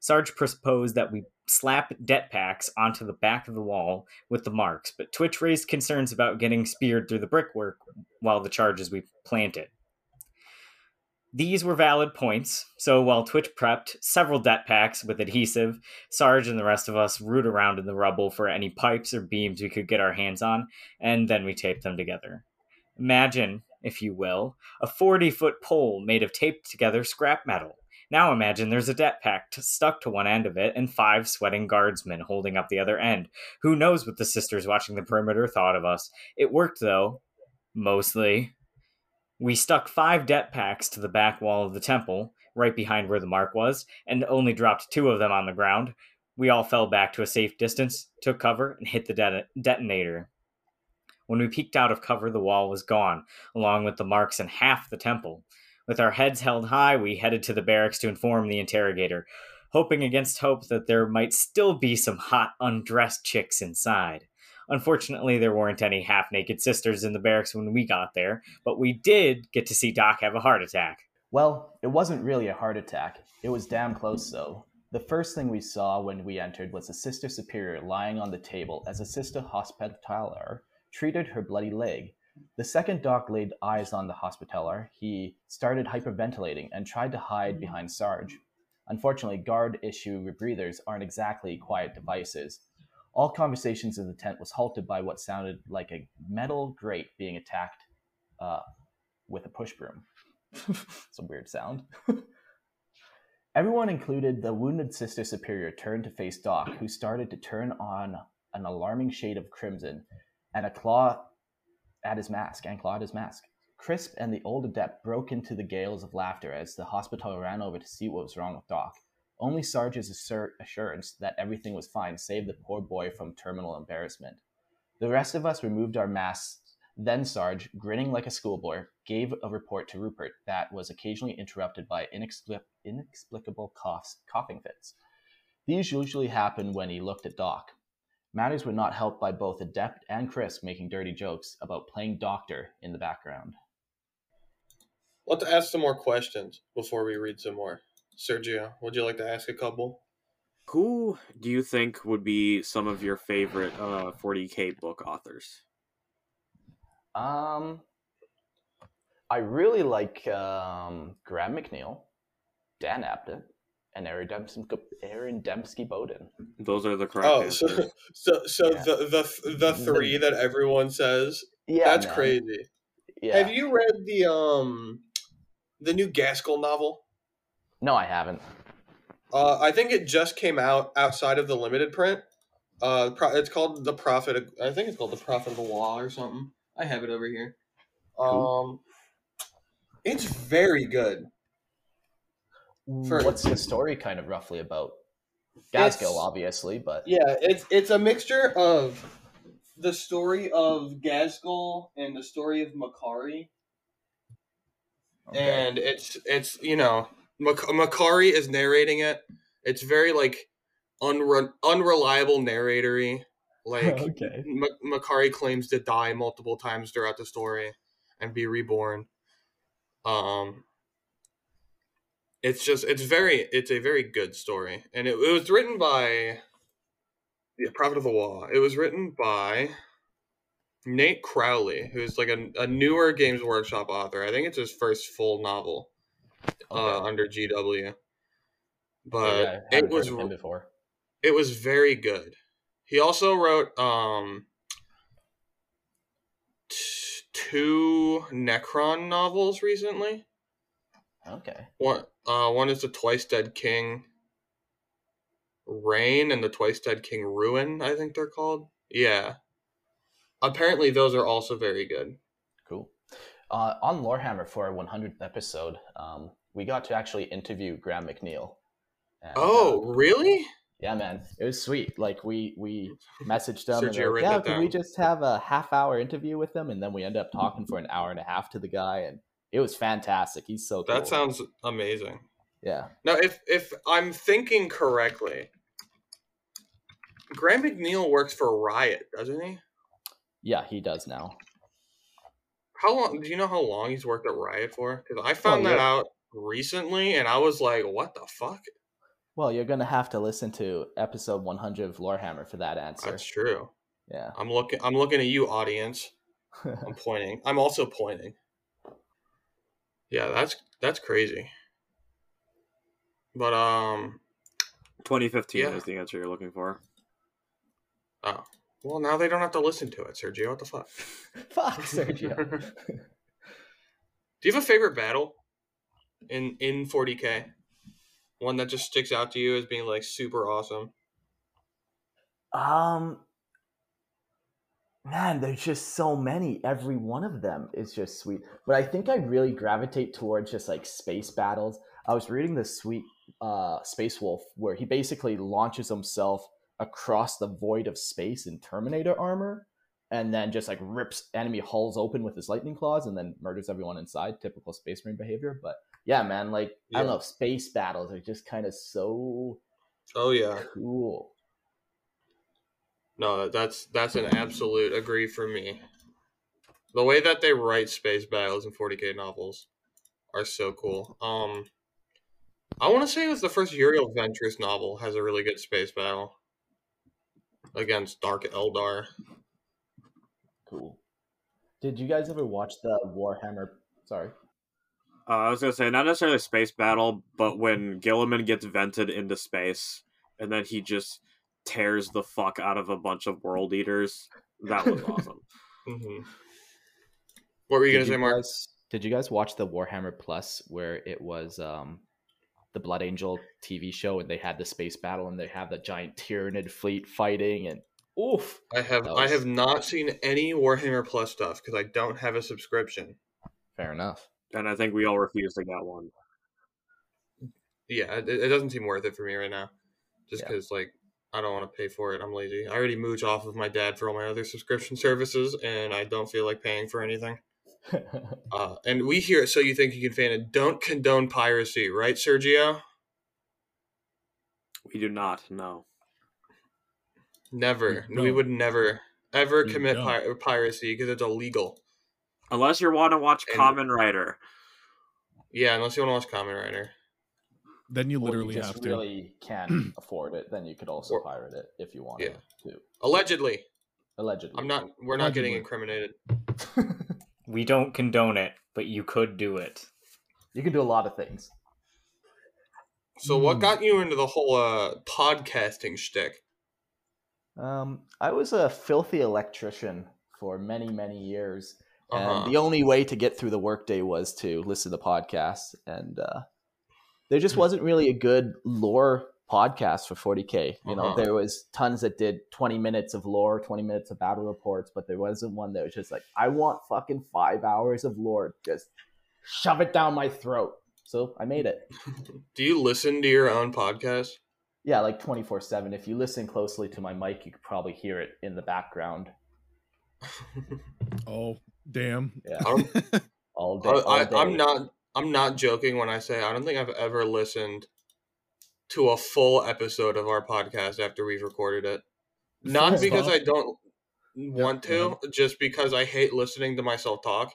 C: Sarge proposed that we slap det packs onto the back of the wall with the marks, but Twitch raised concerns about getting speared through the brickwork while the charges we planted. These were valid points, so while Twitch prepped several det packs with adhesive, Sarge and the rest of us root around in the rubble for any pipes or beams we could get our hands on, and then we taped them together. Imagine, if you will, a 40 foot pole made of taped together scrap metal. Now imagine there's a det pack stuck to one end of it and five sweating guardsmen holding up the other end. Who knows what the sisters watching the perimeter thought of us? It worked though. Mostly. We stuck five det packs to the back wall of the temple, right behind where the mark was, and only dropped two of them on the ground. We all fell back to a safe distance, took cover, and hit the det- detonator. When we peeked out of cover, the wall was gone, along with the marks in half the temple. With our heads held high, we headed to the barracks to inform the interrogator, hoping against hope that there might still be some hot, undressed chicks inside. Unfortunately, there weren't any half naked sisters in the barracks when we got there, but we did get to see Doc have a heart attack.
E: Well, it wasn't really a heart attack. It was damn close, though. The first thing we saw when we entered was a Sister Superior lying on the table as a Sister Hospitaller treated her bloody leg. The second Doc laid eyes on the Hospitaller, he started hyperventilating and tried to hide behind Sarge. Unfortunately, guard issue rebreathers aren't exactly quiet devices, all conversations in the tent was halted by what sounded like a metal grate being attacked uh, with a push broom. it's a weird sound. Everyone, included the wounded Sister Superior, turned to face Doc, who started to turn on an alarming shade of crimson and a claw at his mask and clawed his mask. Crisp and the old adept broke into the gales of laughter as the hospital ran over to see what was wrong with Doc. Only Sarge's assert- assurance that everything was fine saved the poor boy from terminal embarrassment. The rest of us removed our masks. Then Sarge, grinning like a schoolboy, gave a report to Rupert that was occasionally interrupted by inexpli- inexplicable coughs, coughing fits. These usually happened when he looked at Doc. Matters were not helped by both Adept and Chris making dirty jokes about playing doctor in the background.
A: Let's ask some more questions before we read some more. Sergio, would you like to ask a couple?
D: Who do you think would be some of your favorite uh, 40k book authors?
E: Um, I really like um, Graham McNeill, Dan Abnett, and Aaron Dembski, Aaron Dembski Bowden.
D: Those are the correct
A: Oh,
D: answers.
A: so so so
E: Yeah.
A: the the the three that everyone says
E: Yeah,
A: that's
E: man.
A: crazy.
E: Yeah.
A: Have you read the um the new Ghazghkull novel?
E: No, I haven't.
A: Uh, I think it just came out outside of the limited print. Uh, pro- it's called the Prophet. Of, I think it's called the Prophet of the Waaagh or something. I have it over here. Um, it's very good. For-
E: What's the story kind of roughly about?
A: Ghazghkull,
E: obviously, but
A: Yeah, it's it's a mixture of the story of Ghazghkull and the story of Makari,
E: okay.
A: and it's it's you know Mak- Makari is narrating it. It's very like unre- unreliable narratory. Like
E: okay.
A: M- Makari claims to die multiple times throughout the story and be reborn. Um, it's just it's very it's a very good story, and it, it was written by the Prophet of the Waaagh. It was written by Nate Crowley, who's like a, a newer Games Workshop author. I think it's his first full novel uh,
E: Okay.
A: under GW. But
E: yeah,
A: it was
E: before.
A: it was very good. He also wrote um t- two Necron novels recently.
E: Okay.
A: One uh one is the Twice Dead King Reign and the Twice Dead King Ruin, I think they're called. Yeah. Apparently those are also very good.
E: Cool. Uh, on Lorehammer for our 100th episode, um, we got to actually interview Graham McNeill. And,
A: Oh,
E: uh,
A: really?
E: yeah, man, it was sweet. Like we we messaged them, and like, yeah,
A: that
E: could we just have a half hour interview with them? And then we end up talking for an hour and a half to the guy, and it was fantastic. He's so cool.
A: That sounds amazing.
E: yeah.
A: Now, if if I'm thinking correctly, Graham McNeill works for Riot, doesn't he?
E: Yeah, he does now.
A: How long? Do you know how long he's worked at Riot for? Because I found that out recently, and I was like, "What the fuck?"
E: Well, you're gonna have to listen to episode 100 of Lorehammer for that answer.
A: That's true.
E: Yeah.
A: I'm looking. I'm looking at you, audience. I'm pointing. I'm also pointing. Yeah, that's that's crazy. But um,
D: 2015
A: Yeah.
D: is the answer you're looking for.
A: oh, well, now they don't have to listen to it, Sergio. What the fuck?
E: Fuck, Sergio.
A: Do you have a favorite battle in in 40k? One that just sticks out to you as being like super awesome.
E: Um, man, there's just so many. Every one of them is just sweet. But I think I really gravitate towards just like space battles. I was reading this sweet uh, Space Wolf where he basically launches himself across the void of space in Terminator armor, and then just like rips enemy hulls open with his lightning claws, and then murders everyone inside. Typical Space Marine behavior. But yeah, man, like I don't know, space battles are just kind of so
A: Oh yeah.
E: cool.
A: No, that's that's an absolute agree for me. The way that they write space battles in 40k novels are so cool. Um I want to say it was the first Uriel Ventris novel has a really good space battle against Dark Eldar.
E: Cool. Did you guys ever watch the Warhammer? Sorry.
D: Uh, I was gonna say not necessarily space battle, but when Guilliman gets vented into space and then he just tears the fuck out of a bunch of world eaters, that was awesome.
A: hmm What were you gonna
E: Did
A: say, Mark?
E: guys, did you guys watch the Warhammer Plus where it was um, the Blood Angel TV show and they had the space battle and they have the giant Tyranid fleet fighting and oof.
A: I have
E: That
A: I have not seen any Warhammer Plus stuff because I don't have a subscription.
E: Fair enough.
D: and I think we all refused to get one.
A: Yeah, it, it doesn't seem worth it for me right now. Just
E: Yeah.
A: because like I don't want to pay for it. I'm lazy. I already mooch off of my dad for all my other subscription services, and I don't feel like paying for anything. Uh, and we hear it, So You Think You Can Fan It don't condone piracy, right, Sergio?
D: We do not. No.
A: Never.
B: We
A: We would never ever
B: We
A: commit
B: don't.
A: pi- piracy because it's illegal.
D: Unless you want to watch
A: And-
D: Kamen Rider.
A: Yeah, unless you want to watch Kamen Rider.
B: Then you
E: Or
B: literally
E: just
B: have to.
E: really can't afford it, then you could also
A: Or-
E: pirate it if you wanted to.
A: Allegedly,
E: Allegedly.
A: I'm not. We're not getting incriminated.
C: We don't condone it. but you could do it.
E: You can do a lot of things.
A: So what
B: Hmm.
A: got you into the whole uh, podcasting shtick?
E: Um, I was a filthy electrician for many, many years, and
A: Uh-huh.
E: the only way to get through the workday was to listen to podcasts. And uh, there just wasn't really a good lore podcast for 40k. You know,
A: Uh-huh.
E: there was tons that did 20 minutes of lore, 20 minutes of battle reports, but there wasn't one that was just like, I want fucking five hours of lore, just shove it down my throat. So I made it.
A: Do you listen to your own podcast?
E: Yeah, like 24 7. If you listen closely to my mic, you could probably hear it in the background.
B: Oh, damn.
E: Yeah,
A: I
E: all day. all day.
A: I, I'm not. I'm not joking when I say I don't think I've ever listened to a full episode of our podcast after we've recorded it. Not because. I don't want to, just because I hate listening to myself talk.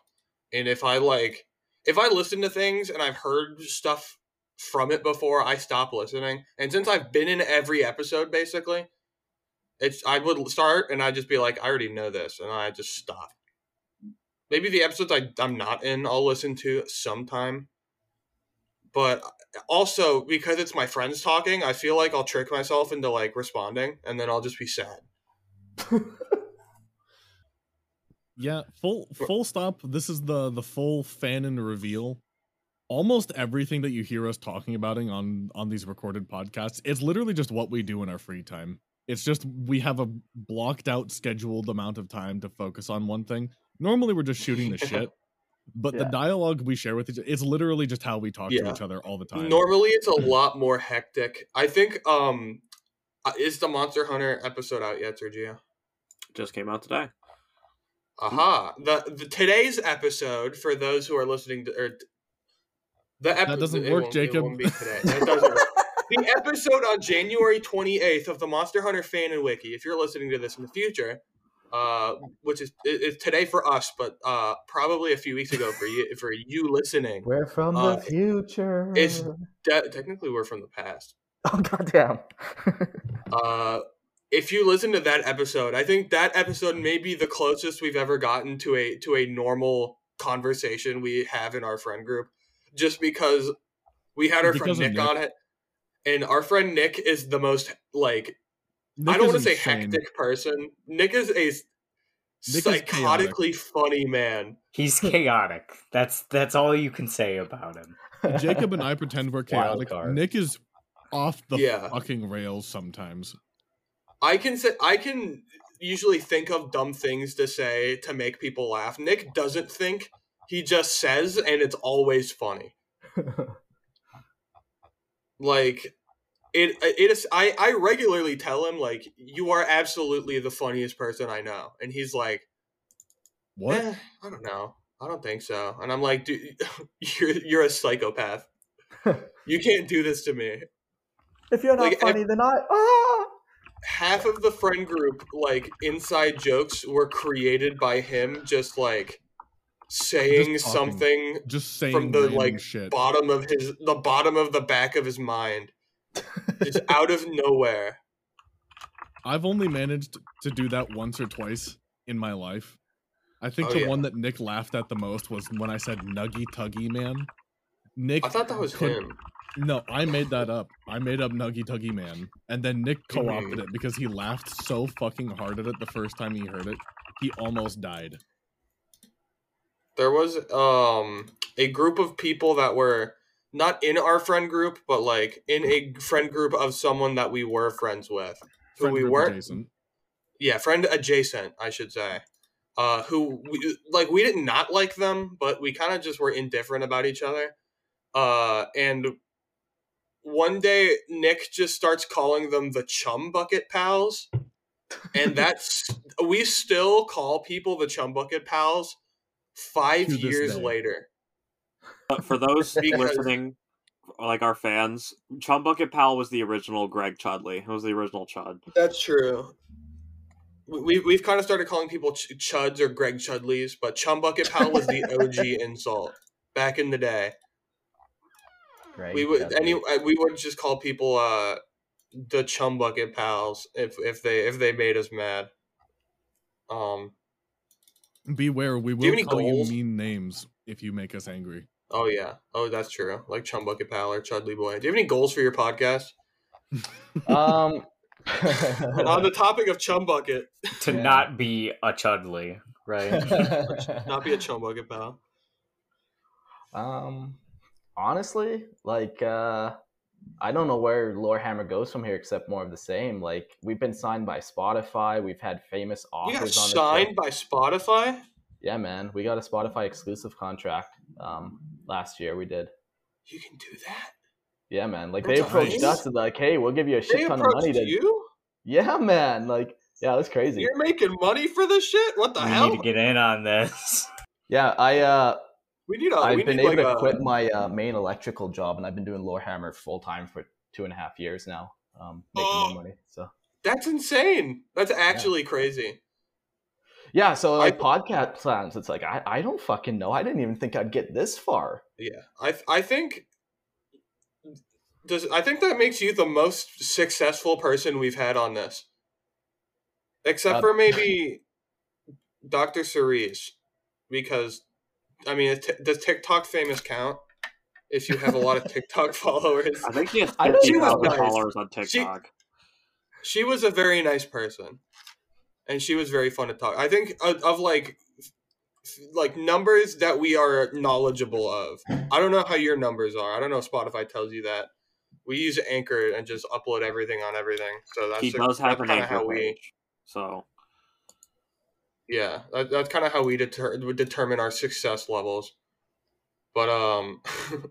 A: And if I like, if I listen to things and I've heard stuff from it before, I stop listening. And since I've been in every episode, basically, it's I would start and I'd just be like, I already know this, and I just stop. Maybe the episodes I, I'm not in, I'll listen to sometime. But also because it's my friends talking, I feel like I'll trick myself into like responding, and then I'll just be sad.
B: Yeah, full full stop. This is the the full fanon reveal. Almost everything that you hear us talking about on on these recorded podcasts, it's literally just what we do in our free time. It's just we have a blocked out scheduled amount of time to focus on one thing. Normally we're just shooting the shit, but the dialogue we share with each it's literally just how we talk to each other all the time.
A: Normally, it's a lot more hectic. I think. Um, uh, is the Monster Hunter episode out yet, Sergio?
D: Just came out today.
A: Aha! The, the today's episode for those who are listening to or the episode that
B: doesn't work, Jacob.
A: It today. Doesn't work. the episode on January 28th of the Monster Hunter fan and wiki. If you're listening to this in the future, uh, which is it- it's today for us, but uh, probably a few weeks ago for you for you listening.
E: We're from
A: Uh,
E: the future.
A: it's- De- technically, we're from the past.
E: oh goddamn.
A: Uh, if you listen to that episode, I think that episode may be the closest we've ever gotten to a to a normal conversation we have in our friend group. Just because we had our
B: Because
A: friend Nick,
B: Nick.
A: on it, and our friend Nick is the most like
B: Nick
A: I don't want to say hectic person. Nick is a
B: is
A: psychotically funny man.
C: He's chaotic. That's that's all you can say about him.
B: Jacob and I pretend we're chaotic. Nick is off the
A: Yeah.
B: fucking rails sometimes.
A: I can say I can usually think of dumb things to say to make people laugh. Nick doesn't think; he just says, and it's always funny. like it it is I, I regularly tell him like you are absolutely the funniest person i know and he's like
B: What?
A: "Eh, i don't know i don't think so and i'm like dude you're you're a psychopath you can't do this to me
E: if you're not
A: Like,
E: funny, then I. Ah!
A: half of the friend group like inside jokes were created by him just like saying
B: Just talking.
A: something
B: Just saying
A: from the like
B: shit.
A: bottom of his the bottom of the back of his mind just out of nowhere
B: I've only managed to do that once or twice in my life. I think
A: Oh,
B: the
A: yeah.
B: one that Nick laughed at the most was when I said "nuggy tuggy man." Nick,
A: i thought that was
B: could-
A: him
B: No, I made that up. I made up Nuggy Tuggy Man, and then Nick co-opted
A: Mhm.
B: it because he laughed so fucking hard at it the first time he heard it. He almost died.
A: there was um a group of people that were not in our friend group but like in a friend group of someone that we were friends with who
B: Friend
A: we weren't
B: adjacent.
A: yeah friend adjacent i should say uh who we, like we did not like them but we kind of just were indifferent about each other uh and one day nick just starts calling them the chum bucket pals and that's we still call people the chum bucket pals five years
B: day.
A: later
D: But for those listening, like our fans, Chum Bucket Pal was the original Greg Chudley. It was the original Chud.
A: That's true. We we've kind of started calling people ch- chuds or Greg Chudleys, but Chum Bucket Pal was the OG insult back in the day.
E: Greg
A: we would
E: Chudley.
A: any uh, we would just call people uh the Chum Bucket Pals if if they if they made us mad. Um,
B: Beware, we
A: Do you
B: will call
A: goals?
B: you mean names. if you make us angry.
A: Oh yeah. Oh, that's true. Like Chum Bucket Pal or Chudley Boy. Do you have any goals for your podcast?
E: Um,
A: on the topic of Chum Bucket,
C: To
E: Yeah.
C: not be a Chudley.
E: right.
A: not be a Chum Bucket Pal.
E: um, honestly, like, uh, I don't know where Lorehammer goes from here, except more of the same. Like, we've been signed by Spotify. We've had famous
A: You got
E: authors on the
A: signed
E: show.
A: by Spotify.
E: Yeah, man, we got a Spotify exclusive contract. Um, last year we did.
A: You can do that.
E: Yeah, man. Like
A: That's
E: they approached
A: nice.
E: us and like, hey, we'll give you a shit
A: They
E: ton of money to.
A: you.
E: Yeah, man. Like, yeah, that's crazy.
A: You're making money for this shit. What the
C: we
A: hell?
C: need to get in on this.
E: Yeah, I uh,
A: we need a.
E: I've
A: we
E: been
A: need
E: able
A: like
E: to
A: a,
E: quit my uh, main electrical job, and I've been doing Lorehammer full time for two and a half years now, um, making
A: Oh.
E: more money. So
A: That's insane. That's actually crazy.
E: Yeah, so
A: I-
E: like podcast plans, it's like I, I don't fucking know. I didn't even think I'd get this far.
A: Yeah, I I think does I think that makes you the most successful person we've had on this, except
E: Uh,
A: for maybe Doctor Cerise, because I mean, is t- does TikTok famous count? If you have a lot of TikTok followers,
D: I think he has
E: I don't
A: know.
D: thousand
A: Nice.
D: followers on
A: She-
D: TikTok.
A: she was a very nice person, and she was very fun to talk. I think of, of like like numbers that we are knowledgeable of. I don't know how your numbers are. I don't know if Spotify tells you that. We use Anchor and just upload everything on everything. So that's
D: He
A: sort-
D: does have an anchor
A: how we
D: page, so
A: yeah that, that's kind of how we deter- would determine our success levels. But um,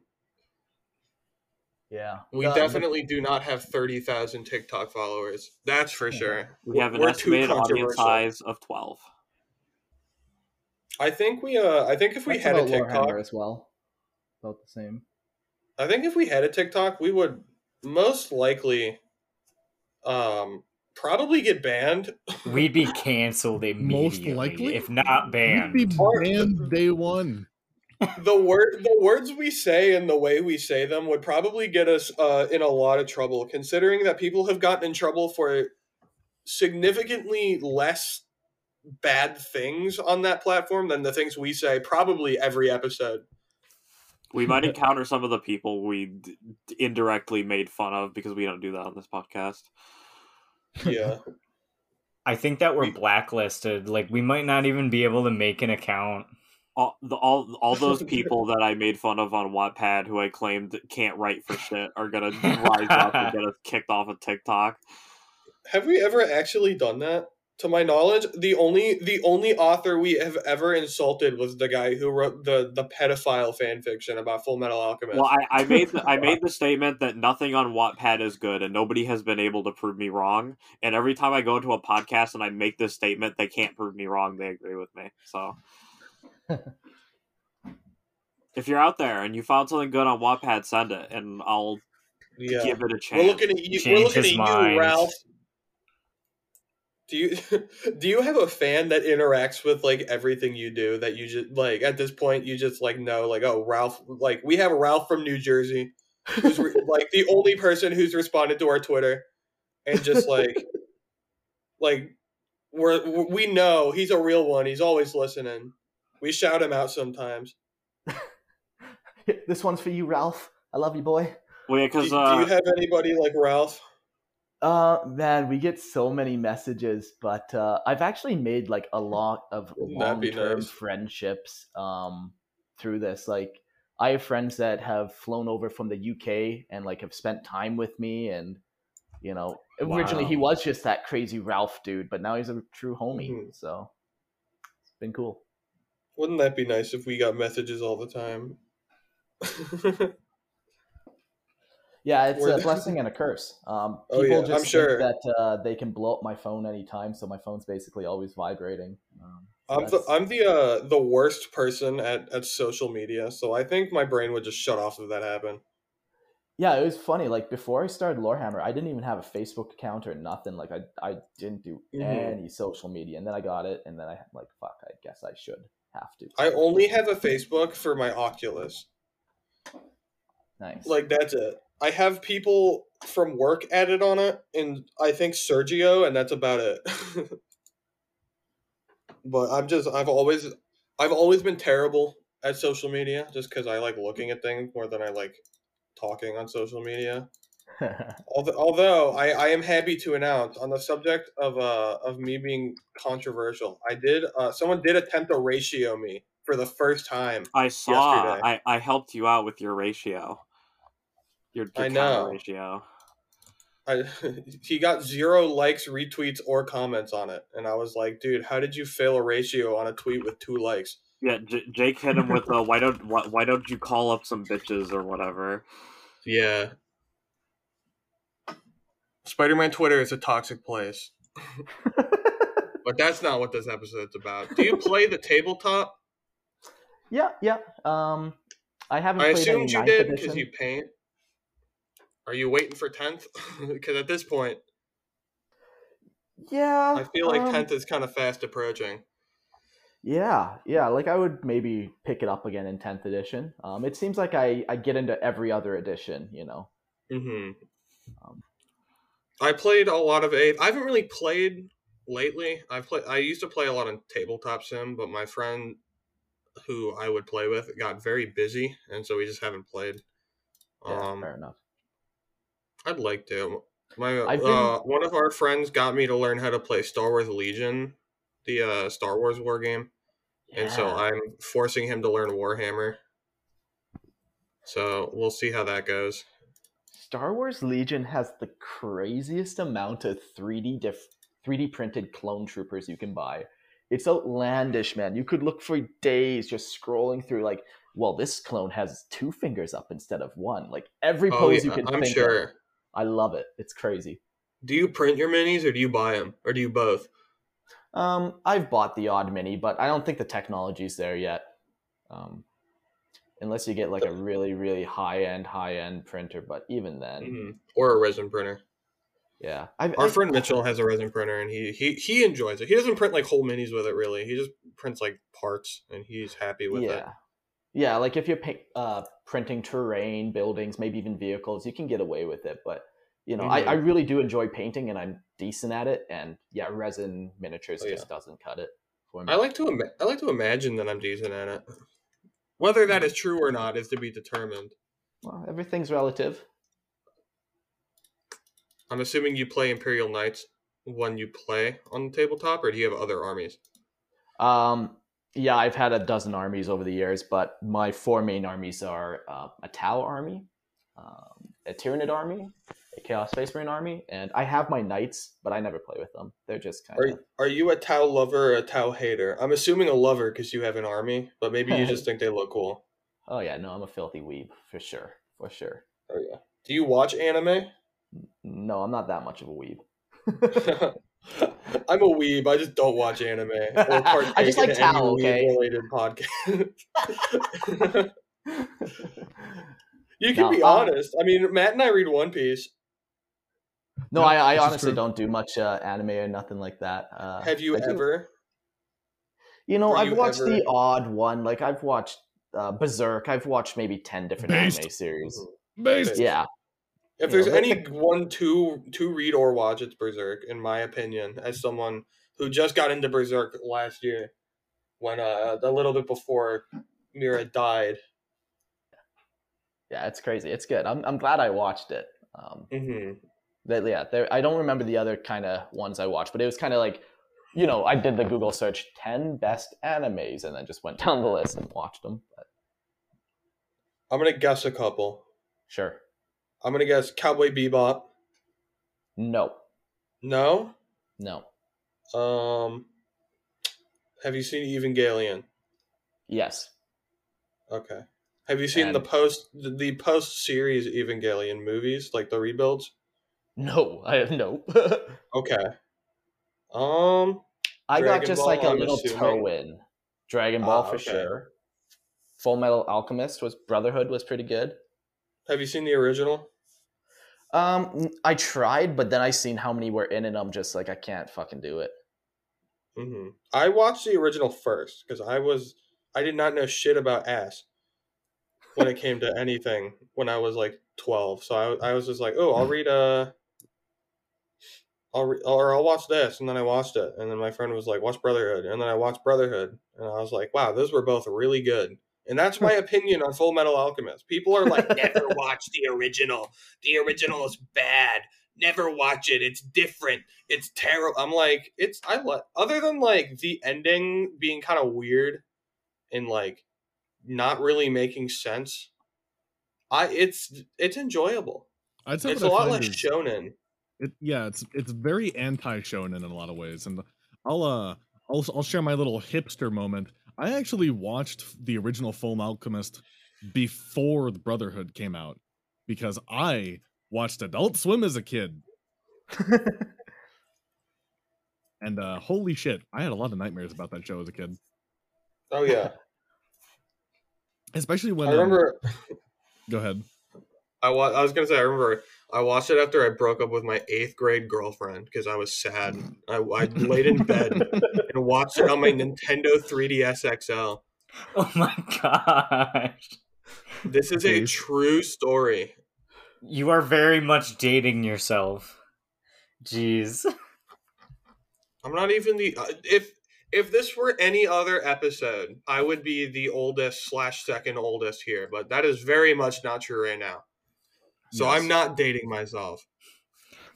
E: Yeah,
A: we
E: Uh,
A: definitely do not have thirty thousand TikTok followers. That's for sure.
D: we have an
A: We're
D: estimated audience size of twelve.
A: I think we uh, I think if we
E: That's
A: had a TikTok,
E: Lorehammer as well. About the same.
A: I think if we had a TikTok, we would most likely um probably get banned.
C: We'd be canceled immediately, Most
B: likely?
C: if not banned.
B: We'd be banned day one.
A: The word the words we say and the way we say them would probably get us uh in a lot of trouble considering that people have gotten in trouble for significantly less bad things on that platform than the things we say probably every episode.
D: We might encounter some of the people we d- indirectly made fun of because we don't do that on this podcast.
A: Yeah.
C: I think that we're blacklisted. Like we might not even be able to make an account.
D: All, the, all all those people that I made fun of on Wattpad who I claimed can't write for shit are gonna rise up and get us kicked off of TikTok.
A: Have we ever actually done that? To my knowledge, the only the only author we have ever insulted was the guy who wrote the the pedophile fan fiction about Full Metal Alchemist.
D: Well, I, I made the, I made the statement that nothing on Wattpad is good, and nobody has been able to prove me wrong. And every time I go into a podcast and I make this statement, they can't prove me wrong. They agree with me. So, if you're out there and you found something good on Wattpad, send it, and I'll
A: yeah.
D: give it a chance.
A: We're looking at you. We're looking
C: his
A: at
C: mind.
A: you, Ralph. Do you do you have a fan that interacts with like everything you do that you just like at this point you just like know like oh Ralph like we have Ralph from New Jersey who's re- like the only person who's responded to our Twitter and just like like we're we know he's a real one he's always listening we shout him out sometimes
E: this one's for you, Ralph. I love you, boy.
D: well, yeah,
A: do,
D: because
A: do
D: uh,
A: you have anybody like Ralph
E: Uh, man, we get so many messages, but uh, I've actually made like a lot of long-term
A: nice.
E: friendships um through this. Like, I have friends that have flown over from the UK and like have spent time with me, and you know, originally he was just that crazy Ralph dude, but now he's a true homie.
A: Mhm.
E: So it's been cool.
A: Wouldn't that be nice if we got messages all the time?
E: Yeah, it's a blessing and a curse. Um,
A: Oh,
E: people
A: yeah, I'm
E: just think
A: sure.
E: that uh, they can blow up my phone anytime, so my phone's basically always vibrating. Um, so
A: I'm the I'm the uh the worst person at, at social media, so I think my brain would just shut off if that happened.
E: Yeah, it was funny. Like before I started Lorehammer, I didn't even have a Facebook account or nothing. Like I, I didn't do
A: Mhm.
E: any social media, and then I got it, and then I like, fuck, I guess I should have to.
A: I only have a Facebook for my Oculus.
E: Nice.
A: Like that's it. I have people from work added on it, and I think Sergio, and that's about it. but I'm just I've always I've always been terrible at social media just because I like looking at things more than I like talking on social media. Although, although I, I am happy to announce on the subject of uh of me being controversial, I did uh someone did attempt to ratio me for the first time.
D: I saw.
A: Yesterday.
D: I, I helped you out with your ratio. Your, your
A: I know.
D: ratio.
A: I he got zero likes, retweets, or comments on it, and I was like, dude, how did you fail a ratio on a tweet with two likes?
D: Yeah, J- Jake hit him with a why don't why, why don't you call up some bitches or whatever.
A: Yeah. Spider-Man Twitter is a toxic place, but that's not what this episode's about. Do you play the tabletop?
E: yeah, yeah. Um, I haven't.
A: I assumed you did because you paint. Are you waiting for tenth? Because at this point,
E: Yeah,
A: I feel like
E: um,
A: tenth is kind of fast approaching.
E: Yeah, yeah. Like I would maybe pick it up again in tenth edition. Um, it seems like I I get into every other edition. You know.
A: hmm
E: Um,
A: I played a lot of eighth. I haven't really played lately. I've played. I used to play a lot on tabletop sim, but my friend who I would play with got very busy, and so we just haven't played.
E: yeah,
A: um,
E: fair enough.
A: I'd like to. My
E: been-
A: uh, one of our friends got me to learn how to play Star Wars Legion, the uh, Star Wars war game, and so I'm forcing him to learn Warhammer. So we'll see how that goes.
E: Star Wars Legion has the craziest amount of 3D diff- 3D printed clone troopers you can buy. It's outlandish, man. You could look for days just scrolling through like, well, this clone has two fingers up instead of one. Like every
A: Oh
E: pose you
A: yeah,
E: can
A: I'm sure.
E: of. I love it. It's crazy.
A: Do you print your minis or do you buy them or do you both?
E: Um, I've bought the odd mini, but I don't think the technology's there yet. Um, unless you get like a really, really high end, high end printer. But even then,
A: hmm Or a resin printer.
E: yeah. I've,
A: Our
E: I-
A: friend Mitchell has a resin printer and he, he he enjoys it. He doesn't print like whole minis with it really. He just prints like parts and he's happy with
E: yeah.
A: it.
E: Yeah, Yeah, like if you're uh, printing terrain, buildings, maybe even vehicles, you can get away with it. But you know, I,
A: Mhm.
E: I really do enjoy painting, and I'm decent at it. And yeah, resin miniatures
A: Oh, yeah.
E: just doesn't cut it for me.
A: I like to ima- I like to imagine that I'm decent at it. Whether that is true or not is to be determined.
E: well, everything's relative.
A: I'm assuming you play Imperial Knights when you play on the tabletop, or do you have other armies?
E: Um, yeah, I've had a dozen armies over the years, but my four main armies are uh, a Tau army, um, a Tyranid army, Chaos Space Marine army, and I have my knights, but I never play with them. They're just kind of.
A: are you a Tau lover or a Tau hater? I'm assuming a lover because you have an army, but maybe you just think they look cool.
E: Oh yeah, no, I'm a filthy weeb for sure, for sure.
A: Oh yeah. Do you watch anime?
E: No, I'm not that much of a weeb.
A: I'm a weeb. I just don't watch anime or
E: I just like
A: in
E: Tau, okay?
A: related podcast. you can
E: No,
A: be
E: um,
A: honest. I mean, Matt and I read One Piece.
E: No,
B: No,
E: I, I honestly don't do much uh, anime or nothing like that. Uh,
A: Have you
E: I do-
A: ever?
E: You know,
A: were
E: I've
A: you
E: watched
A: ever-
E: the odd one. Like I've watched uh, Berserk. I've watched maybe ten different
B: Based.
E: anime series.
B: Based.
E: Yeah,
A: If
E: You
A: there's
E: know,
A: any one to to read or watch, it's Berserk. In my opinion, as someone who just got into Berserk last year, when uh, a little bit before Miura died.
E: yeah, it's crazy. It's good. I'm I'm glad I watched it. Um,
A: hmm
E: that yeah, there. I don't remember the other kind of ones I watched, but it was kind of like, you know, I did the Google search ten best animes and then just went down the list and watched them. But
A: I'm gonna guess a couple.
E: sure,
A: I'm gonna guess Cowboy Bebop.
E: no,
A: No.
E: no,
A: Um. Have you seen Evangelion?
E: yes,
A: Okay. Have you seen the post the post series Evangelion movies, like the rebuilds?
E: No. I have no.
A: Okay. Um.
E: I got just
A: Ball,
E: like a
A: I'm
E: little
A: assuming.
E: toe in. Dragon Ball
A: Ah,
E: for
A: okay.
E: sure. Full Metal Alchemist was Brotherhood was pretty good.
A: Have you seen the original?
E: Um, I tried, but then I seen how many were in, and I'm just like, I can't fucking do it.
A: hmm I watched the original first because I was I did not know shit about ass when it came to anything when I was like twelve. So I I was just like, oh, I'll read uh I'll re- or I'll watch this, and then I watched it, and then my friend was like, watch Brotherhood, and then I watched Brotherhood, and I was like, wow, those were both really good. And that's hmm. my opinion on Full Metal Alchemist. People are like, never watch the original. The original is bad. Never watch it. It's different. It's terrible. I'm like, it's I like other than like the ending being kind of weird and like not really making sense. I it's it's enjoyable.
B: I'd say
A: It's a
B: I
A: lot like
B: is-
A: shonen.
B: It, yeah, it's it's very anti shonen in a lot of ways, and I'll uh I'll I'll share my little hipster moment. I actually watched the original Full Alchemist before the Brotherhood came out because I watched Adult Swim as a kid, and uh holy shit, I had a lot of nightmares about that show as a kid,
A: Oh yeah.
B: especially when
A: I
B: um,
A: remember
B: go ahead.
A: I wa- I was gonna say I remember I watched it after I broke up with my eighth grade girlfriend because I was sad. I, I laid in bed and watched it on my Nintendo 3DS XL.
C: Oh my gosh.
A: This is a true story.
C: You are very much dating yourself. Jeez.
A: I'm not even the uh, if if this were any other episode, I would be the oldest slash second oldest here, but that is very much not true right now. So
B: Yes.
A: I'm not dating myself.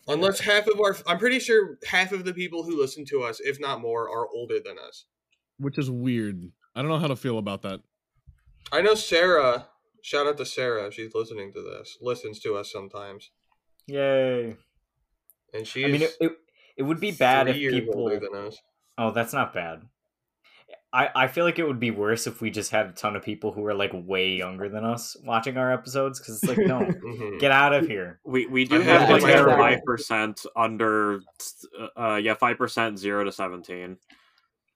A: Unless half of our, I'm pretty sure half of the people who listen to us, if not more, are older than us.
B: which is weird. I don't know how to feel about that.
A: I know Sarah. Shout out to Sarah. She's listening to this. Listens to us sometimes,
C: Yay.
A: and she.
C: I mean, it, it, it would be bad if people.
A: older than us.
C: Oh, that's not bad. I, I feel like it would be worse if we just had a ton of people who were like way younger than us watching our episodes because it's like, no,
A: Mhm.
C: get out of here.
D: We we do
A: have
D: have
E: it
D: like
E: in my-
D: five percent under, uh, yeah, five percent zero to seventeen.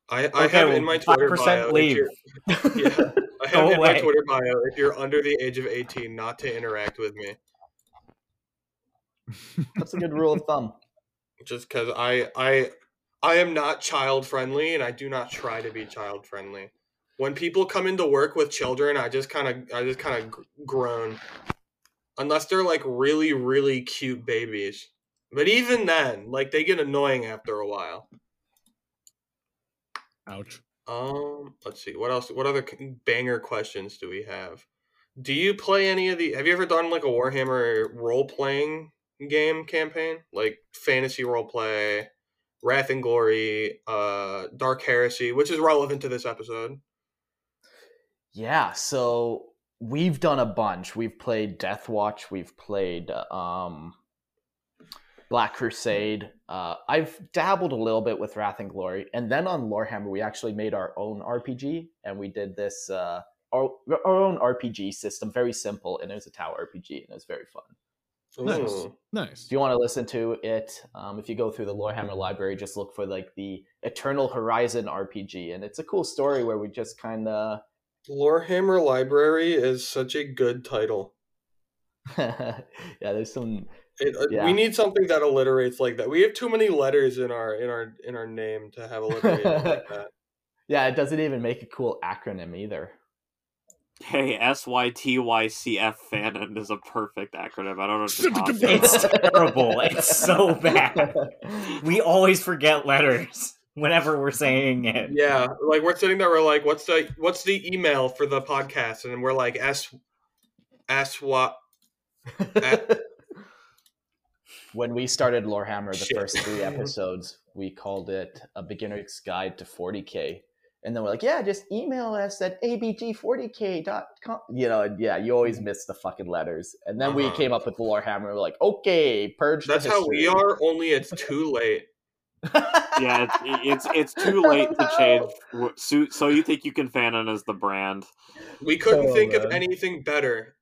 A: I, I
C: Okay,
A: have
C: well,
A: in my Twitter
C: 5%
A: bio. if
C: leave.
A: you're- Yeah, I have in my. Twitter bio. If you're under the age of 18, not to interact with me,
E: That's a good rule of thumb.
A: just because I I I am not child friendly, and I do not try to be child friendly. When people come into work with children, I just kind of I just kind of groan, unless they're like really really cute babies. But even then, like they get annoying after a while.
B: Ouch.
A: Um, let's see. What else? What other banger questions do we have? Do you play any of the? Have you ever done like a Warhammer role playing game campaign, like fantasy role play, Wrath and Glory, uh, Dark Heresy, which is relevant to this episode?
E: Yeah, so we've done a bunch. We've played Death Watch. We've played um, Black Crusade. Uh, I've dabbled a little bit with Wrath and Glory, and then on Lorehammer, we actually made our own RPG, and we did this uh, our, our own RPG system, very simple, and it was a tower RPG, and it was very fun.
B: Nice.
A: Ooh.
B: Nice.
E: If you want to listen to it, um, if you go through the Lorehammer library, just look for like the Eternal Horizon RPG, and it's a cool story where we just kind of
A: Lorehammer Library is such a good title.
E: yeah, there's some.
A: It, uh,
E: Yeah.
A: We need something that alliterates like that. We have too many letters in our in our in our name to have alliterated like that.
E: Yeah, it doesn't even make a cool acronym either.
D: Hey, S Y T Y C F Fanon is a perfect acronym. I don't know what you're.
C: It's terrible. It's so bad. We always forget letters whenever we're saying it.
A: Yeah, like we're sitting there, we're like, "What's the what's the email for the podcast?" And we're like, "S S what?"
E: when we started Lorehammer, the
A: Shit.
E: first three episodes, we called it a beginner's guide to 40k. And then we're like, yeah, just email us at abg40k.com. You know, and yeah, you always miss the fucking letters. And then we
A: Uh-huh.
E: came up with the Lorehammer. We're like, okay, purge. the
A: That's how we are. Only it's too late.
D: Yeah, it's, it's it's too late to change. So, so you think you can Fanon as the brand?
A: We couldn't
E: Oh,
A: think of anything better.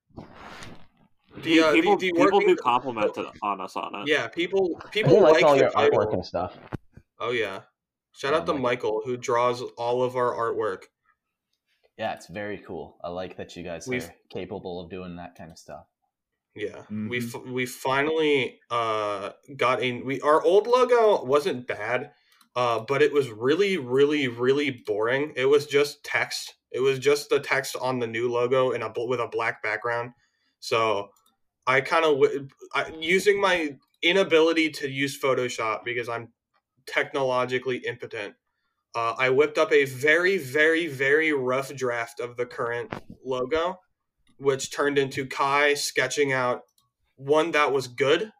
A: The, uh,
D: people
A: the, the
D: people
A: working,
D: do compliment on us on it.
A: yeah, people people
E: do like
A: like
E: all
A: the
E: your artwork and stuff.
A: Oh yeah, shout
E: Yeah,
A: out to
E: Mike.
A: Michael who draws all of our artwork.
E: Yeah, it's very cool. I like that you guys
A: We've-
E: are capable of doing that kind of stuff.
A: Yeah, we
B: Mhm.
A: f- we finally uh got in. We our old logo wasn't bad, uh, but it was really really really boring. It was just text. It was just the text on the new logo in a with a black background. So I kind of w- I, using my inability to use Photoshop because I'm technologically impotent. uh, I whipped up a very, very, very rough draft of the current logo, which turned into Kai sketching out one that was good,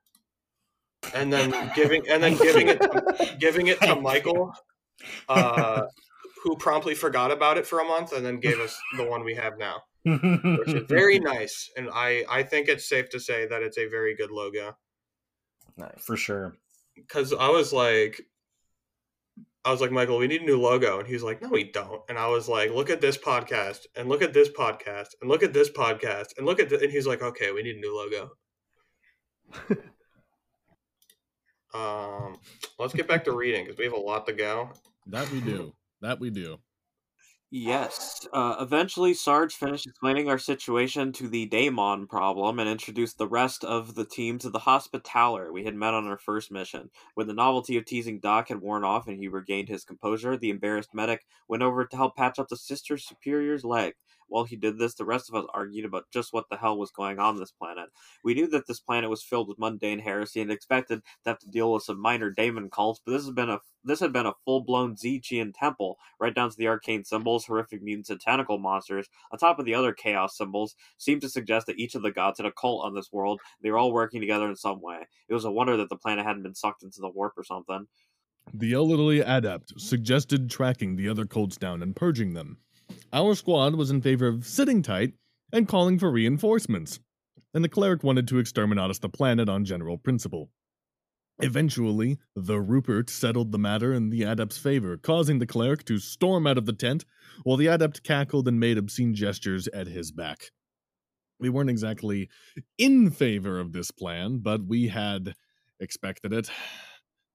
A: and then giving and then giving it to, giving it to Michael, uh, who promptly forgot about it for a month and then gave us the one we have now, which is very nice. And I I think it's safe to say that it's a very good logo
E: Nice.
C: For sure.
A: because I was like, I was like, Michael, we need a new logo, and he's like, No, we don't. And I was like, Look at this podcast, and look at this podcast, and look at this podcast, and look at, th-. and he's like, Okay, we need a new logo. um, let's get back to reading because we have a lot to go.
B: That we do. That we do.
D: Yes. Uh, eventually, Sarge finished explaining our situation to the Daemon problem and introduced the rest of the team to the Hospitaller we had met on our first mission. When the novelty of teasing Doc had worn off and he regained his composure, the embarrassed medic went over to help patch up the Sister Superior's leg. While he did this, the rest of us argued about just what the hell was going on this planet. We knew that this planet was filled with mundane heresy and expected to have to deal with some minor daemon cults, but this has been a this had been a full blown Tzeentchian temple, right down to the arcane symbols, horrific mutants, and tentacle monsters, on top of the other chaos symbols, seemed to suggest that each of the gods had a cult on this world. They were all working together in some way. It was a wonder that the planet hadn't been sucked into the warp or something.
B: The elderly adept suggested tracking the other cults down and purging them. Our squad was in favor of sitting tight and calling for reinforcements, and the cleric wanted to exterminate us the planet on general principle. Eventually, the Rupert settled the matter in the adept's favor, causing the cleric to storm out of the tent while the adept cackled and made obscene gestures at his back. We weren't exactly in favor of this plan, but we had expected it.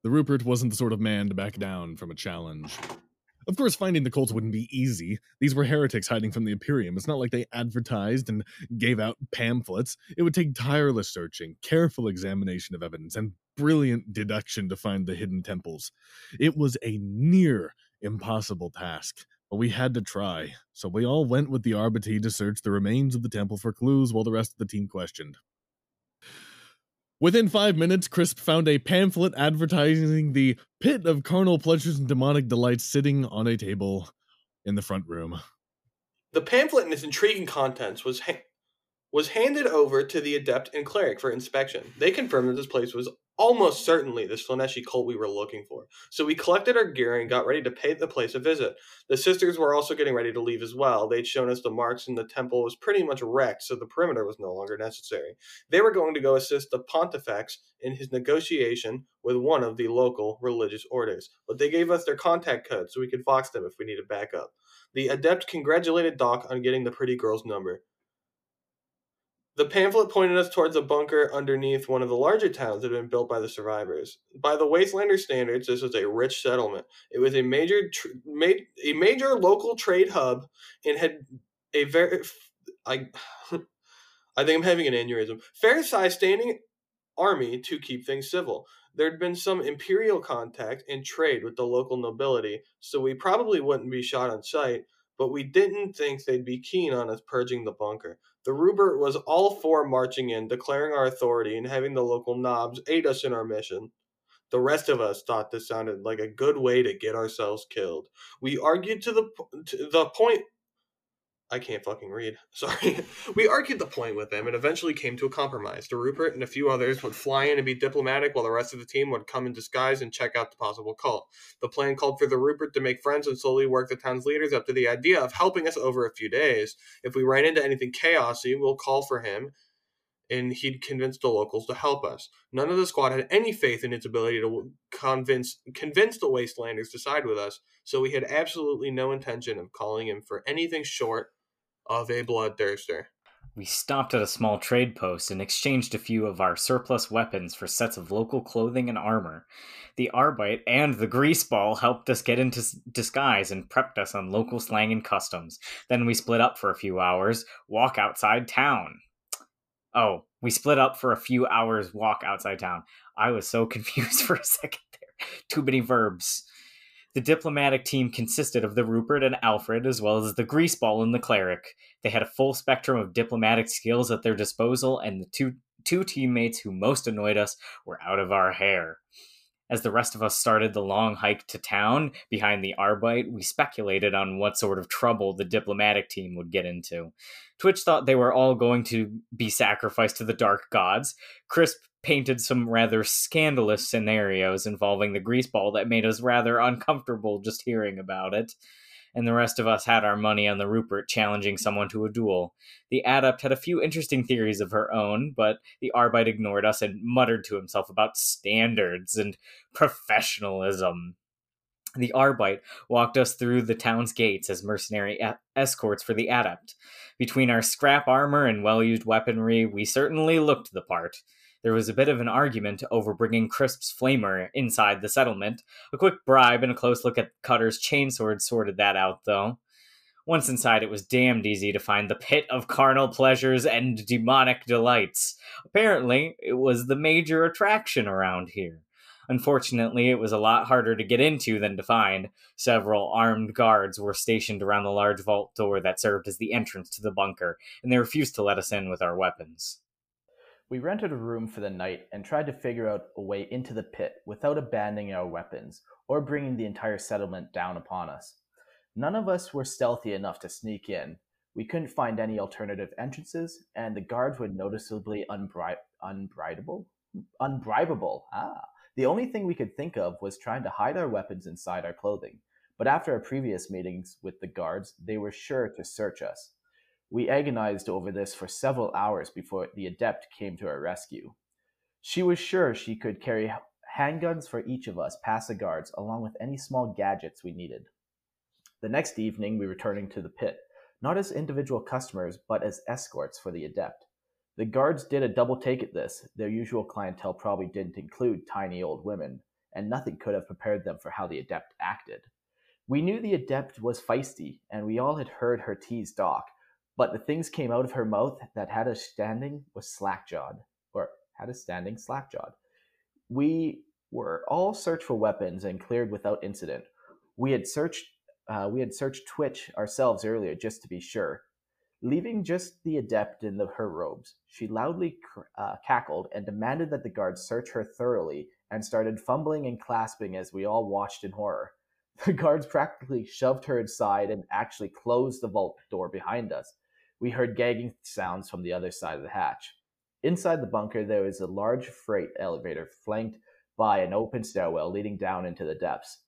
B: The Rupert wasn't the sort of man to back down from a challenge. Of course, finding the cults wouldn't be easy. These were heretics hiding from the Imperium. It's not like they advertised and gave out pamphlets. It would take tireless searching, careful examination of evidence, and brilliant deduction to find the hidden temples. It was a near impossible task, but we had to try. So we all went with the Arbiter to search the remains of the temple for clues while the rest of the team questioned. Within five minutes, Crisp found a pamphlet advertising the pit of carnal pleasures and demonic delights sitting on a table in the front room.
A: The pamphlet and its intriguing contents was ha- was handed over to the adept and cleric for inspection. They confirmed that this place was almost certainly the Slaaneshi cult we were looking for. So we collected our gear and got ready to pay the place a visit. The sisters were also getting ready to leave as well. They'd shown us the marks and the temple was pretty much wrecked, so the perimeter was no longer necessary. They were going to go assist the pontifex in his negotiation with one of the local religious orders. But they gave us their contact code so we could vox them if we needed backup. The adept congratulated Doc on getting the pretty girl's number. The pamphlet pointed us towards a bunker underneath one of the larger towns that had been built by the survivors. By the Wastelander standards, this was a rich settlement. It was a major, tr- ma- a major local trade hub, and had a very, I, I think I'm having an aneurysm. Fair-sized standing army to keep things civil. There'd been some imperial contact and trade with the local nobility, so we probably wouldn't be shot on sight. But we didn't think they'd be keen on us purging the bunker. The Rupert was all for marching in, declaring our authority, and having the local knobs aid us in our mission. The rest of us thought this sounded like a good way to get ourselves killed. We argued to the to the point. I can't fucking read. Sorry. we argued the point with them and eventually came to a compromise. The Rupert and a few others would fly in and be diplomatic while the rest of the team would come in disguise and check out the possible cult. The plan called for the Rupert to make friends and slowly work the town's leaders up to the idea of helping us over a few days. If we ran into anything chaosy, we'll call for him and he'd convince the locals to help us. None of the squad had any faith in its ability to convince convince the wastelanders to side with us, so we had absolutely no intention of calling him for anything short of a bloodthirster.
C: We stopped at a small trade post and exchanged a few of our surplus weapons for sets of local clothing and armor. The Arbite and the Greaseball helped us get into disguise and prepped us on local slang and customs. Then we split up for a few hours, walk outside town. Oh, we split up for a few hours, walk outside town. I was so confused for a second there. Too many verbs. The diplomatic team consisted of the Rupert and Alfred, as well as the Greaseball and the Cleric. They had a full spectrum of diplomatic skills at their disposal, and the two two teammates who most annoyed us were out of our hair. As the rest of us started the long hike to town behind the Arbite, we speculated on what sort of trouble the diplomatic team would get into. Twitch thought they were all going to be sacrificed to the dark gods. Crisp painted some rather scandalous scenarios involving the grease ball that made us rather uncomfortable just hearing about it and the rest of us had our money on the Rupert challenging someone to a duel. The adept had a few interesting theories of her own, but the Arbite ignored us and muttered to himself about standards and professionalism. The Arbite walked us through the town's gates as mercenary escorts for the adept. Between our scrap armor and well used weaponry, we certainly looked the part. There was a bit of an argument over bringing Crisp's flamer inside the settlement. A quick bribe and a close look at Cutter's chainsword sorted that out, though. Once inside, it was damned easy to find the pit of carnal pleasures and demonic delights. Apparently, it was the major attraction around here. Unfortunately, it was a lot harder to get into than to find. Several armed guards were stationed around the large vault door that served as the entrance to the bunker, and they refused to let us in with our weapons.
E: We rented a room for the night and tried to figure out a way into the pit without abandoning our weapons or bringing the entire settlement down upon us. None of us were stealthy enough to sneak in. We couldn't find any alternative entrances, and the guards were noticeably unbri- unbribable. Unbribable. Ah. The only thing we could think of was trying to hide our weapons inside our clothing. But after our previous meetings with the guards, they were sure to search us. We agonized over this for several hours before the adept came to our rescue. She was sure she could carry handguns for each of us past the guards, along with any small gadgets we needed. The next evening, we returning to the pit, not as individual customers, but as escorts for the adept. The guards did a double take at this. Their usual clientele probably didn't include tiny old women, and nothing could have prepared them for how the adept acted. We knew the adept was feisty, and we all had heard her tease Doc, but the things came out of her mouth that had us standing was slack-jawed, or had us standing slack-jawed. We were all searched for weapons and cleared without incident. We had searched uh, we had searched Twitch ourselves earlier just to be sure. Leaving just the adept in the, her robes, she loudly uh, cackled and demanded that the guards search her thoroughly and started fumbling and clasping as we all watched in horror. The guards practically shoved her inside and actually closed the vault door behind us we heard gagging sounds from the other side of the hatch. Inside the bunker, there was a large freight elevator flanked by an open stairwell leading down into the depths.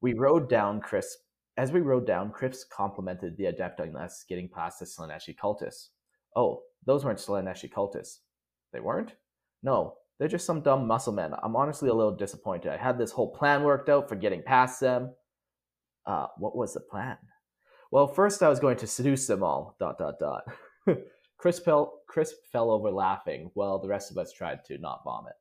E: We rode down Crisp. As we rode down, Crisp complimented the adept on us getting past the Slaaneshi cultists. Oh, those weren't Slaaneshi cultists. They weren't? No, they're just some dumb muscle men. I'm honestly a little disappointed. I had this whole plan worked out for getting past them. Uh, what was the plan? Well, first I was going to seduce them all. Dot dot dot. Crisp fell, Crisp fell over laughing, while the rest of us tried to not vomit.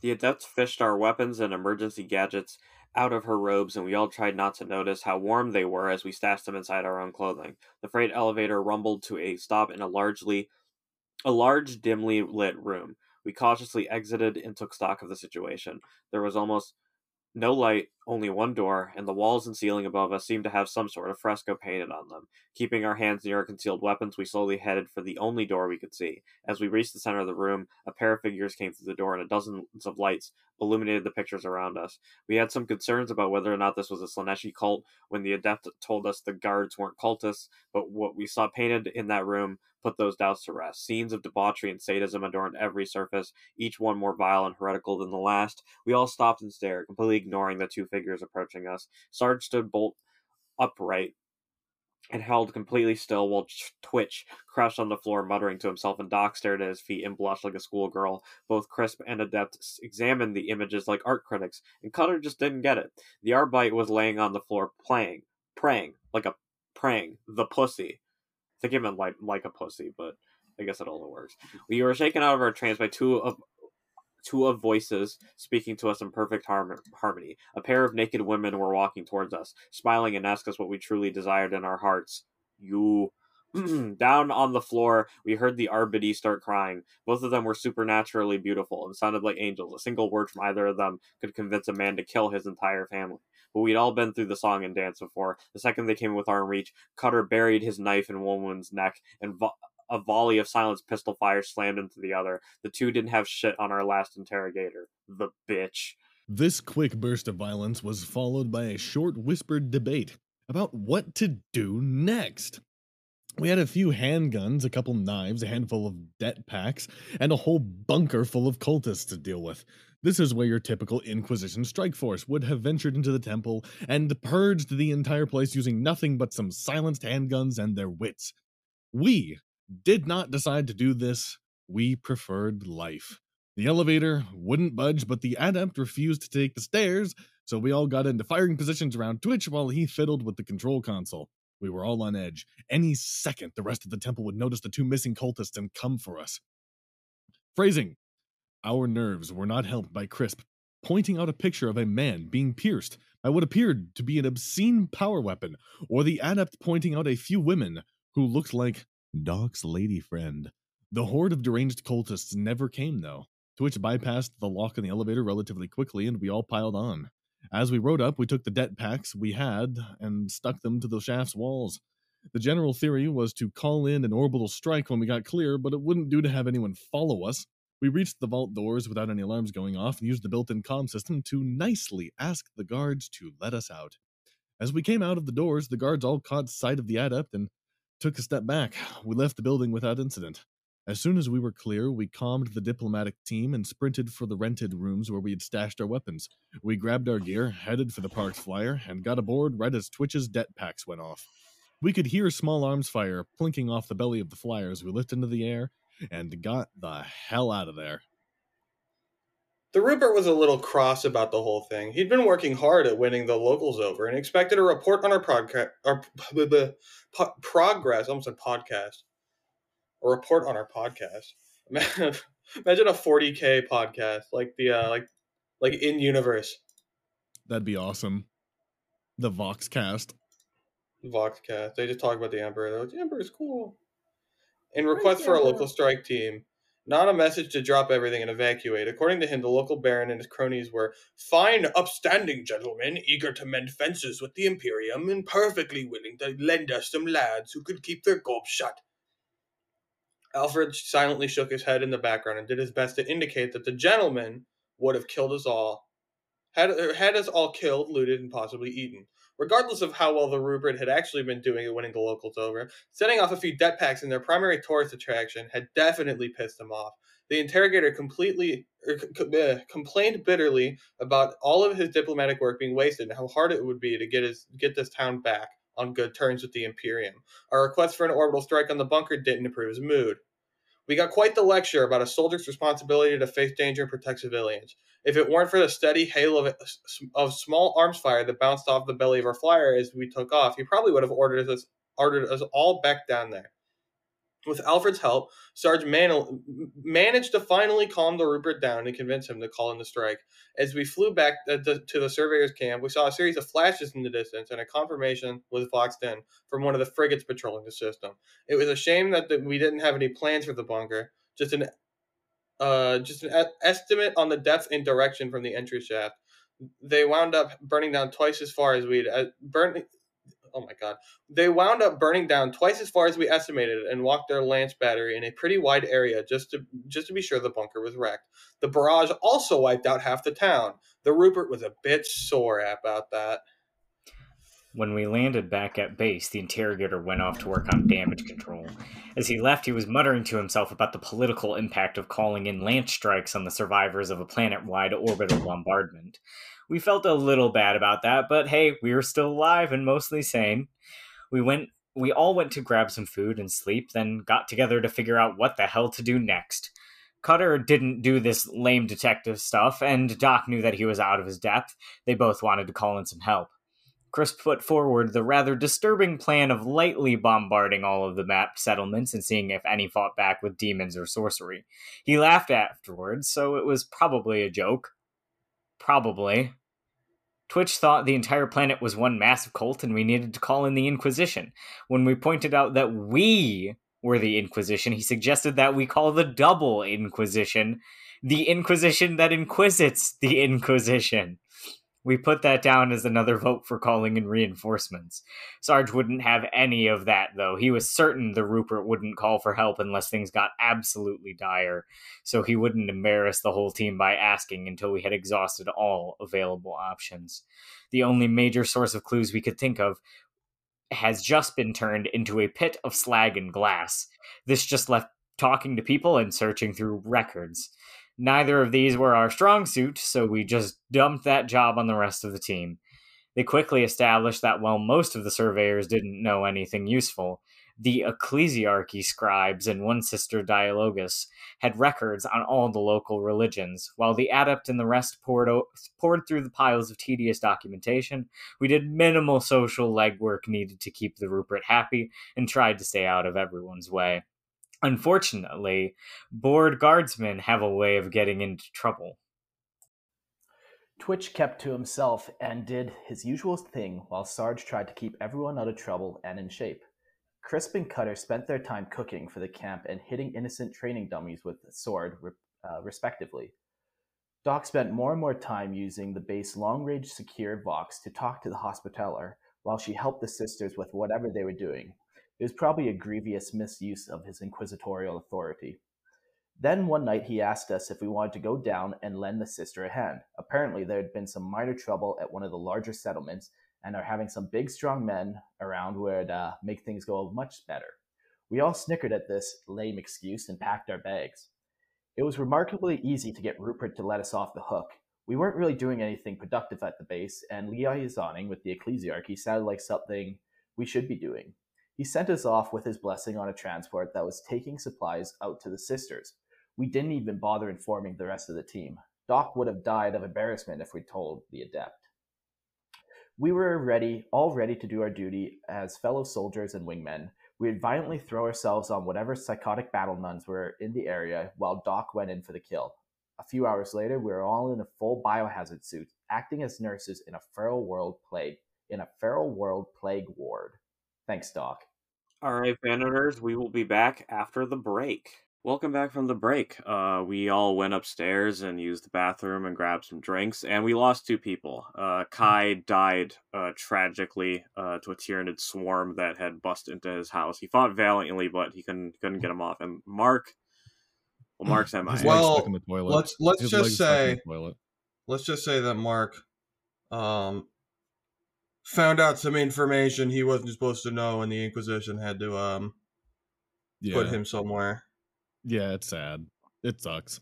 D: The adepts fished our weapons and emergency gadgets out of her robes, and we all tried not to notice how warm they were as we stashed them inside our own clothing. The freight elevator rumbled to a stop in a largely, a large, dimly lit room. We cautiously exited and took stock of the situation. There was almost no light, only one door, and the walls and ceiling above us seemed to have some sort of fresco painted on them. Keeping our hands near our concealed weapons, we slowly headed for the only door we could see. As we reached the center of the room, a pair of figures came through the door, and a dozens of lights illuminated the pictures around us. We had some concerns about whether or not this was a Slaaneshi cult when the adept told us the guards weren't cultists, but what we saw painted in that room put those doubts to rest. Scenes of debauchery and sadism adorned every surface, each one more vile and heretical than the last. We all stopped and stared, completely ignoring the two figures approaching us. Sarge stood bolt upright and held completely still while Twitch crouched on the floor, muttering to himself, and Doc stared at his feet and blushed like a schoolgirl. Both Crisp and Adept examined the images like art critics, and Cutter just didn't get it. The Arbite was laying on the floor, playing, praying, like a praying, the pussy I think he meant like like a pussy, but I guess it also works. We were shaken out of our trance by two of two of voices speaking to us in perfect harmony. A pair of naked women were walking towards us, smiling and asked us what we truly desired in our hearts. You. Down on the floor, we heard the Arbity start crying. Both of them were supernaturally beautiful and sounded like angels. A single word from either of them could convince a man to kill his entire family but we'd all been through the song and dance before. The second they came with arm reach, Cutter buried his knife in one woman's neck, and a volley of silenced pistol fire slammed into the other. The two didn't have shit on our last interrogator. The bitch.
B: This quick burst of violence was followed by a short whispered debate about what to do next. We had a few handguns, a couple knives, a handful of det packs, and a whole bunker full of cultists to deal with. This is where your typical Inquisition strike force would have ventured into the temple and purged the entire place using nothing but some silenced handguns and their wits. We did not decide to do this, we preferred life. The elevator wouldn't budge, but the adept refused to take the stairs, so we all got into firing positions around Twitch while he fiddled with the control console. We were all on edge. Any second, the rest of the temple would notice the two missing cultists and come for us. Phrasing. Our nerves were not helped by Crisp pointing out a picture of a man being pierced by what appeared to be an obscene power weapon, or the adept pointing out a few women who looked like Doc's lady friend. The horde of deranged cultists never came, though. Twitch bypassed the lock in the elevator relatively quickly, and we all piled on. As we rode up, we took the det packs we had and stuck them to the shaft's walls. The general theory was to call in an orbital strike when we got clear, but it wouldn't do to have anyone follow us. We reached the vault doors without any alarms going off and used the built in comm system to nicely ask the guards to let us out. As we came out of the doors, the guards all caught sight of the adept and took a step back. We left the building without incident. As soon as we were clear, we calmed the diplomatic team and sprinted for the rented rooms where we had stashed our weapons. We grabbed our gear, headed for the park's flyer, and got aboard right as Twitch's det packs went off. We could hear small arms fire plinking off the belly of the flyer as we lifted into the air and got the hell out of there.
A: The Rupert was a little cross about the whole thing. He'd been working hard at winning the locals over and expected a report on our, podca- our po- progress. I almost said podcast a report on our podcast. Imagine a 40k podcast like the uh, like like in universe.
B: That'd be awesome. The Voxcast.
A: Voxcast. They just talk about the Emperor. They're like, the Emperor's cool. In request for a local strike team, not a message to drop everything and evacuate. According to him, the local baron and his cronies were fine, upstanding gentlemen, eager to mend fences with the Imperium and perfectly willing to lend us some lads who could keep their gulp shut. Alfred silently shook his head in the background and did his best to indicate that the gentleman would have killed us all, had, had us all killed, looted, and possibly eaten. Regardless of how well the Rupert had actually been doing at winning the locals over, setting off a few det packs in their primary tourist attraction had definitely pissed them off. The interrogator completely er, uh, complained bitterly about all of his diplomatic work being wasted and how hard it would be to get his get this town back on good terms with the Imperium. Our request for an orbital strike on the bunker didn't improve his mood. We got quite the lecture about a soldier's responsibility to face danger and protect civilians. If it weren't for the steady hail of, of small arms fire that bounced off the belly of our flyer as we took off, he probably would have ordered us, ordered us all back down there. With Alfred's help, Sarge man- managed to finally calm the Rupert down and convince him to call in the strike. As we flew back uh, to the surveyor's camp, we saw a series of flashes in the distance, and a confirmation was voxed in from one of the frigates patrolling the system. It was a shame that we didn't have any plans for the bunker, just an uh, just an estimate on the depth and direction from the entry shaft. They wound up burning down twice as far as we'd uh, burn, oh my god, they wound up burning down twice as far as we estimated and walked their lance battery in a pretty wide area just to just to be sure the bunker was wrecked. The barrage also wiped out half the town. The Rupert was a bit sore about that.
C: When we landed back at base, the interrogator went off to work on damage control. As he left, he was muttering to himself about the political impact of calling in lance strikes on the survivors of a planet wide orbital bombardment. We felt a little bad about that, but hey, we were still alive and mostly sane. We went we all went to grab some food and sleep, then got together to figure out what the hell to do next. Cutter didn't do this lame detective stuff, and Doc knew that he was out of his depth. They both wanted to call in some help. Crisp put forward the rather disturbing plan of lightly bombarding all of the mapped settlements and seeing if any fought back with demons or sorcery. He laughed afterwards, so it was probably a joke. Probably. Twitch thought the entire planet was one massive cult and we needed to call in the Inquisition. When we pointed out that we were the Inquisition, he suggested that we call the double Inquisition the Inquisition that inquisits the Inquisition. We put that down as another vote for calling in reinforcements. Sarge wouldn't have any of that, though. He was certain the Rupert wouldn't call for help unless things got absolutely dire, so he wouldn't embarrass the whole team by asking until we had exhausted all available options. The only major source of clues we could think of has just been turned into a pit of slag and glass. This just left talking to people and searching through records. Neither of these were our strong suit, so we just dumped that job on the rest of the team. They quickly established that while most of the surveyors didn't know anything useful, the ecclesiarchy scribes and one sister Dialogus had records on all the local religions. While the adept and the rest poured, o- poured through the piles of tedious documentation, we did minimal social legwork needed to keep the Rupert happy and tried to stay out of everyone's way. Unfortunately, bored guardsmen have a way of getting into trouble.
E: Twitch kept to himself and did his usual thing while Sarge tried to keep everyone out of trouble and in shape. Crisp and Cutter spent their time cooking for the camp and hitting innocent training dummies with a sword, uh, respectively. Doc spent more and more time using the base long range secure Vox to talk to the Hospitaller while she helped the sisters with whatever they were doing. It was probably a grievous misuse of his inquisitorial authority. Then one night he asked us if we wanted to go down and lend the sister a hand. Apparently, there had been some minor trouble at one of the larger settlements, and are having some big, strong men around would uh, make things go much better. We all snickered at this lame excuse and packed our bags. It was remarkably easy to get Rupert to let us off the hook. We weren't really doing anything productive at the base, and liaisoning with the ecclesiarchy sounded like something we should be doing. He sent us off with his blessing on a transport that was taking supplies out to the sisters. We didn't even bother informing the rest of the team. Doc would have died of embarrassment if we told the adept. We were ready, all ready to do our duty as fellow soldiers and wingmen. We'd violently throw ourselves on whatever psychotic battle nuns were in the area while Doc went in for the kill. A few hours later, we were all in a full biohazard suit, acting as nurses in a feral world plague in a feral world plague ward. Thanks, Doc.
D: All right, Vanitors, we will be back after the break. Welcome back from the break. Uh, we all went upstairs and used the bathroom and grabbed some drinks, and we lost two people. Uh, Kai died uh, tragically uh, to a Tyranid swarm that had bust into his house. He fought valiantly, but he couldn't couldn't get him off. And Mark, well, Mark's MIA.
B: His
A: Well,
B: stuck in the toilet.
A: Let's let's
B: His
A: just
B: leg's stuck in
A: say let's just say that Mark um found out some information he wasn't supposed to know and the Inquisition had to um
B: Yeah,
A: put him somewhere.
B: yeah, it's sad. It sucks.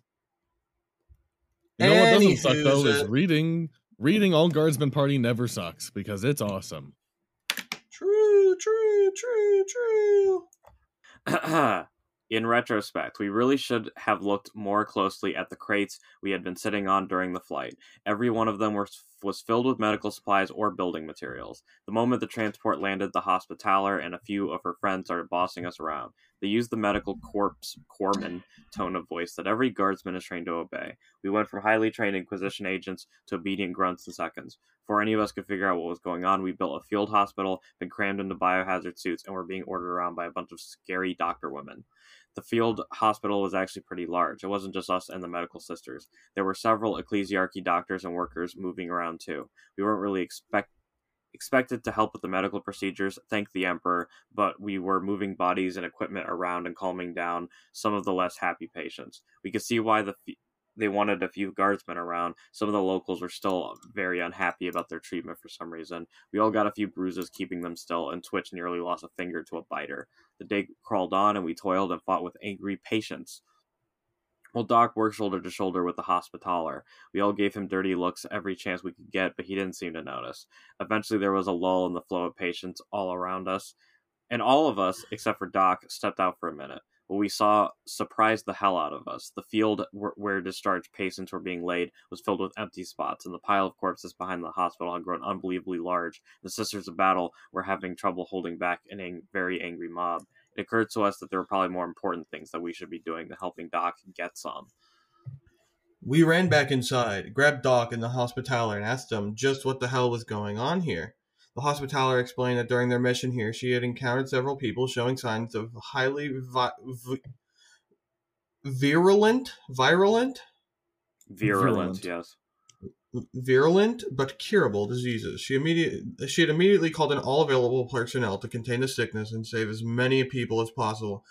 B: You know what doesn't suck though
A: Anywho's
B: is reading. Reading all guardsman party never sucks because it's awesome.
A: True, true, true, true.
D: In retrospect, we really should have looked more closely at the crates we had been sitting on during the flight. Every one of them was, was filled with medical supplies or building materials. The moment the transport landed, the Hospitaller and a few of her friends started bossing us around. They used the medical corpse corpsman tone of voice that every guardsman is trained to obey. We went from highly trained Inquisition agents to obedient grunts in seconds. Before any of us could figure out what was going on, we built a field hospital, been crammed into biohazard suits, and were being ordered around by a bunch of scary doctor women. The field hospital was actually pretty large. It wasn't just us and the medical sisters. There were several ecclesiarchy doctors and workers moving around too. We weren't really expect expected to help with the medical procedures, thank the Emperor, but we were moving bodies and equipment around and calming down some of the less happy patients. We could see why the they wanted a few guardsmen around. Some of the locals were still very unhappy about their treatment for some reason. We all got a few bruises keeping them still, and Twitch nearly lost a finger to a biter. The day crawled on, and we toiled and fought with angry patients. Well, Doc worked shoulder to shoulder with the Hospitaller. We all gave him dirty looks every chance we could get, but he didn't seem to notice. Eventually, there was a lull in the flow of patients all around us, and all of us, except for Doc, stepped out for a minute. What we saw surprised the hell out of us. The field wh- where discharged patients were being laid was filled with empty spots, and the pile of corpses behind the hospital had grown unbelievably large. The Sisters of Battle were having trouble holding back an ang- very angry mob. It occurred to us that there were probably more important things that we should be doing than helping Doc get some.
A: We ran back inside, grabbed Doc and the Hospitaller, and asked them just what the hell was going on here. The Hospitaller explained that during their mission here, she had encountered several people showing signs of highly vi- vi- virulent, virulent,
D: Virulent,
B: Virulent.
D: yes.
A: virulent but curable diseases. She immediate, she had immediately called in all available personnel to contain the sickness and save as many people as possible.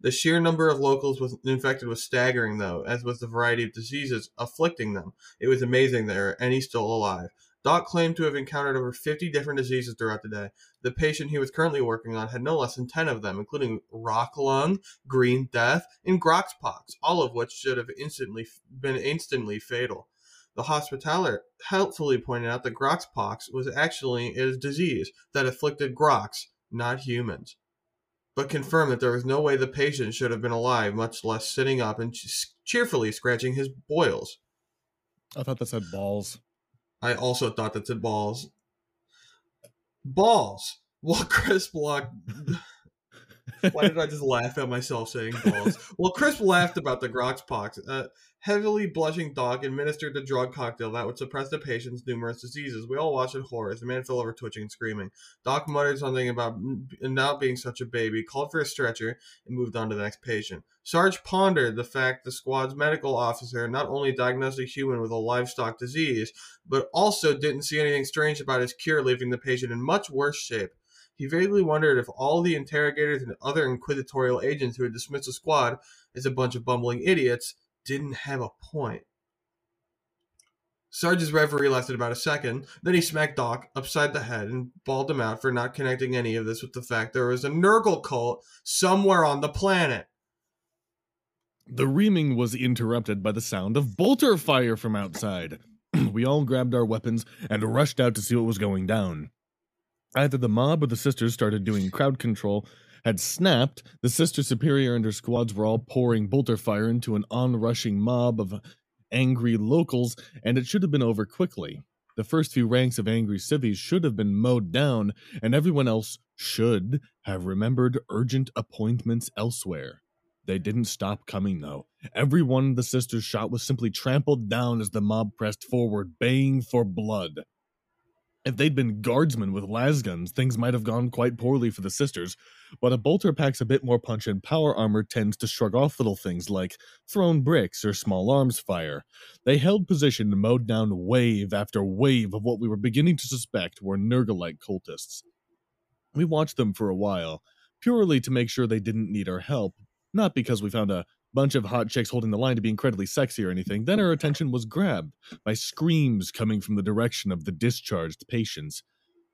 A: The sheer number of locals with infected was staggering, though, as was the variety of diseases afflicting them. It was amazing there, were any still alive. Doc claimed to have encountered over 50 different diseases throughout the day. The patient he was currently working on had no less than 10 of them, including rock lung, green death, and Grox pox, all of which should have instantly been instantly fatal. The hospitaller helpfully pointed out that Grox pox was actually a disease that afflicted Grox, not humans, but confirmed that there was no way the patient should have been alive, much less sitting up and cheerfully scratching his boils.
B: I thought that said balls.
A: I also thought that's said balls. Balls. Well, Chris Block. Why did I just laugh at myself saying balls? Well, Chris laughed about the Groxpox. A uh, heavily blushing Doc administered the drug cocktail that would suppress the patient's numerous diseases. We all watched in horror as the man fell over twitching and screaming. Doc muttered something about not being such a baby, called for a stretcher, and moved on to the next patient. Sarge pondered the fact the squad's medical officer not only diagnosed a human with a livestock disease, but also didn't see anything strange about his cure leaving the patient in much worse shape. He vaguely wondered if all the interrogators and other inquisitorial agents who had dismissed the squad as a bunch of bumbling idiots didn't have a point. Sarge's reverie lasted about a second, then he smacked Doc upside the head and bawled him out for not connecting any of this with the fact there was a Nurgle cult somewhere on the planet.
B: The reaming was interrupted by the sound of bolter fire from outside. we all grabbed our weapons and rushed out to see what was going down. Either the mob or the sisters started doing crowd control had snapped, the Sister Superior and her squads were all pouring bolter fire into an onrushing mob of angry locals, and it should have been over quickly. The first few ranks of angry civvies should have been mowed down, and everyone else should have remembered urgent appointments elsewhere. They didn't stop coming, though. Every one the sisters shot was simply trampled down as the mob pressed forward, baying for blood. If they'd been guardsmen with lasguns, things might have gone quite poorly for the sisters, but a bolter packs a bit more punch and power armor tends to shrug off little things like thrown bricks or small arms fire. They held position and mowed down wave after wave of what we were beginning to suspect were Nurgle-like cultists. We watched them for a while, purely to make sure they didn't need our help, not because we found a bunch of hot chicks holding the line to be incredibly sexy or anything, then our attention was grabbed by screams coming from the direction of the discharged patients.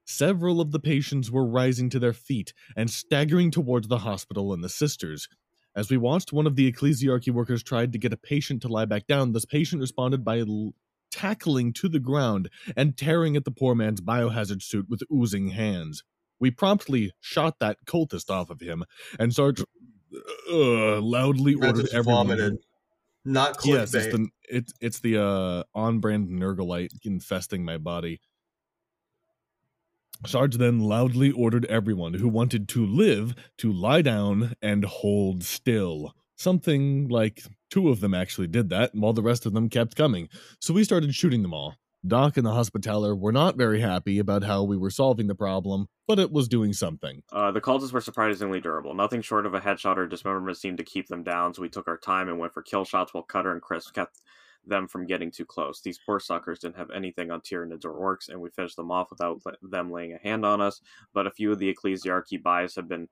B: Several of the patients were rising to their feet and staggering towards the hospital and the sisters. As we watched, one of the ecclesiarchy workers tried to get a patient to lie back down. This patient responded by l- tackling to the ground and tearing at the poor man's biohazard suit with oozing hands. We promptly shot that cultist off of him, and Sarge uh, loudly
A: Matt
B: ordered everyone.
A: vomited. Not clickbait.
B: Yes, it's the it's it's the uh, on-brand Nurglite infesting my body. Sarge then loudly ordered everyone who wanted to live to lie down and hold still. Something like two of them actually did that, while the rest of them kept coming. So we started shooting them all. Doc and the Hospitaller were not very happy about how we were solving the problem, but it was doing something.
D: Uh, the cultists were surprisingly durable. Nothing short of a headshot or dismemberment seemed to keep them down, so we took our time and went for kill shots while Cutter and Chris kept them from getting too close. These poor suckers didn't have anything on Tyranids or Orcs, and we finished them off without them laying a hand on us, but a few of the Ecclesiarchy buys have been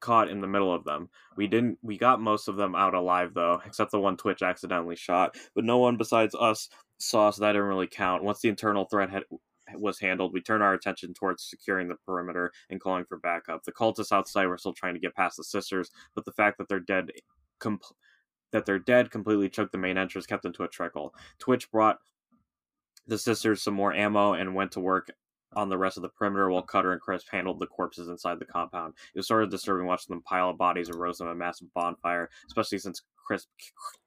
D: caught in the middle of them. We didn't we got most of them out alive though, except the one Twitch accidentally shot, but no one besides us saw so that didn't really count. Once the internal threat had was handled, we turned our attention towards securing the perimeter and calling for backup. The cultists outside were still trying to get past the sisters, but the fact that they're dead that they're dead completely choked the main entrance, kept them to a trickle. Twitch brought the sisters some more ammo and went to work on the rest of the perimeter while Cutter and Crisp handled the corpses inside the compound. It was sort of disturbing watching them pile up bodies and roast them in a massive bonfire, especially since Crisp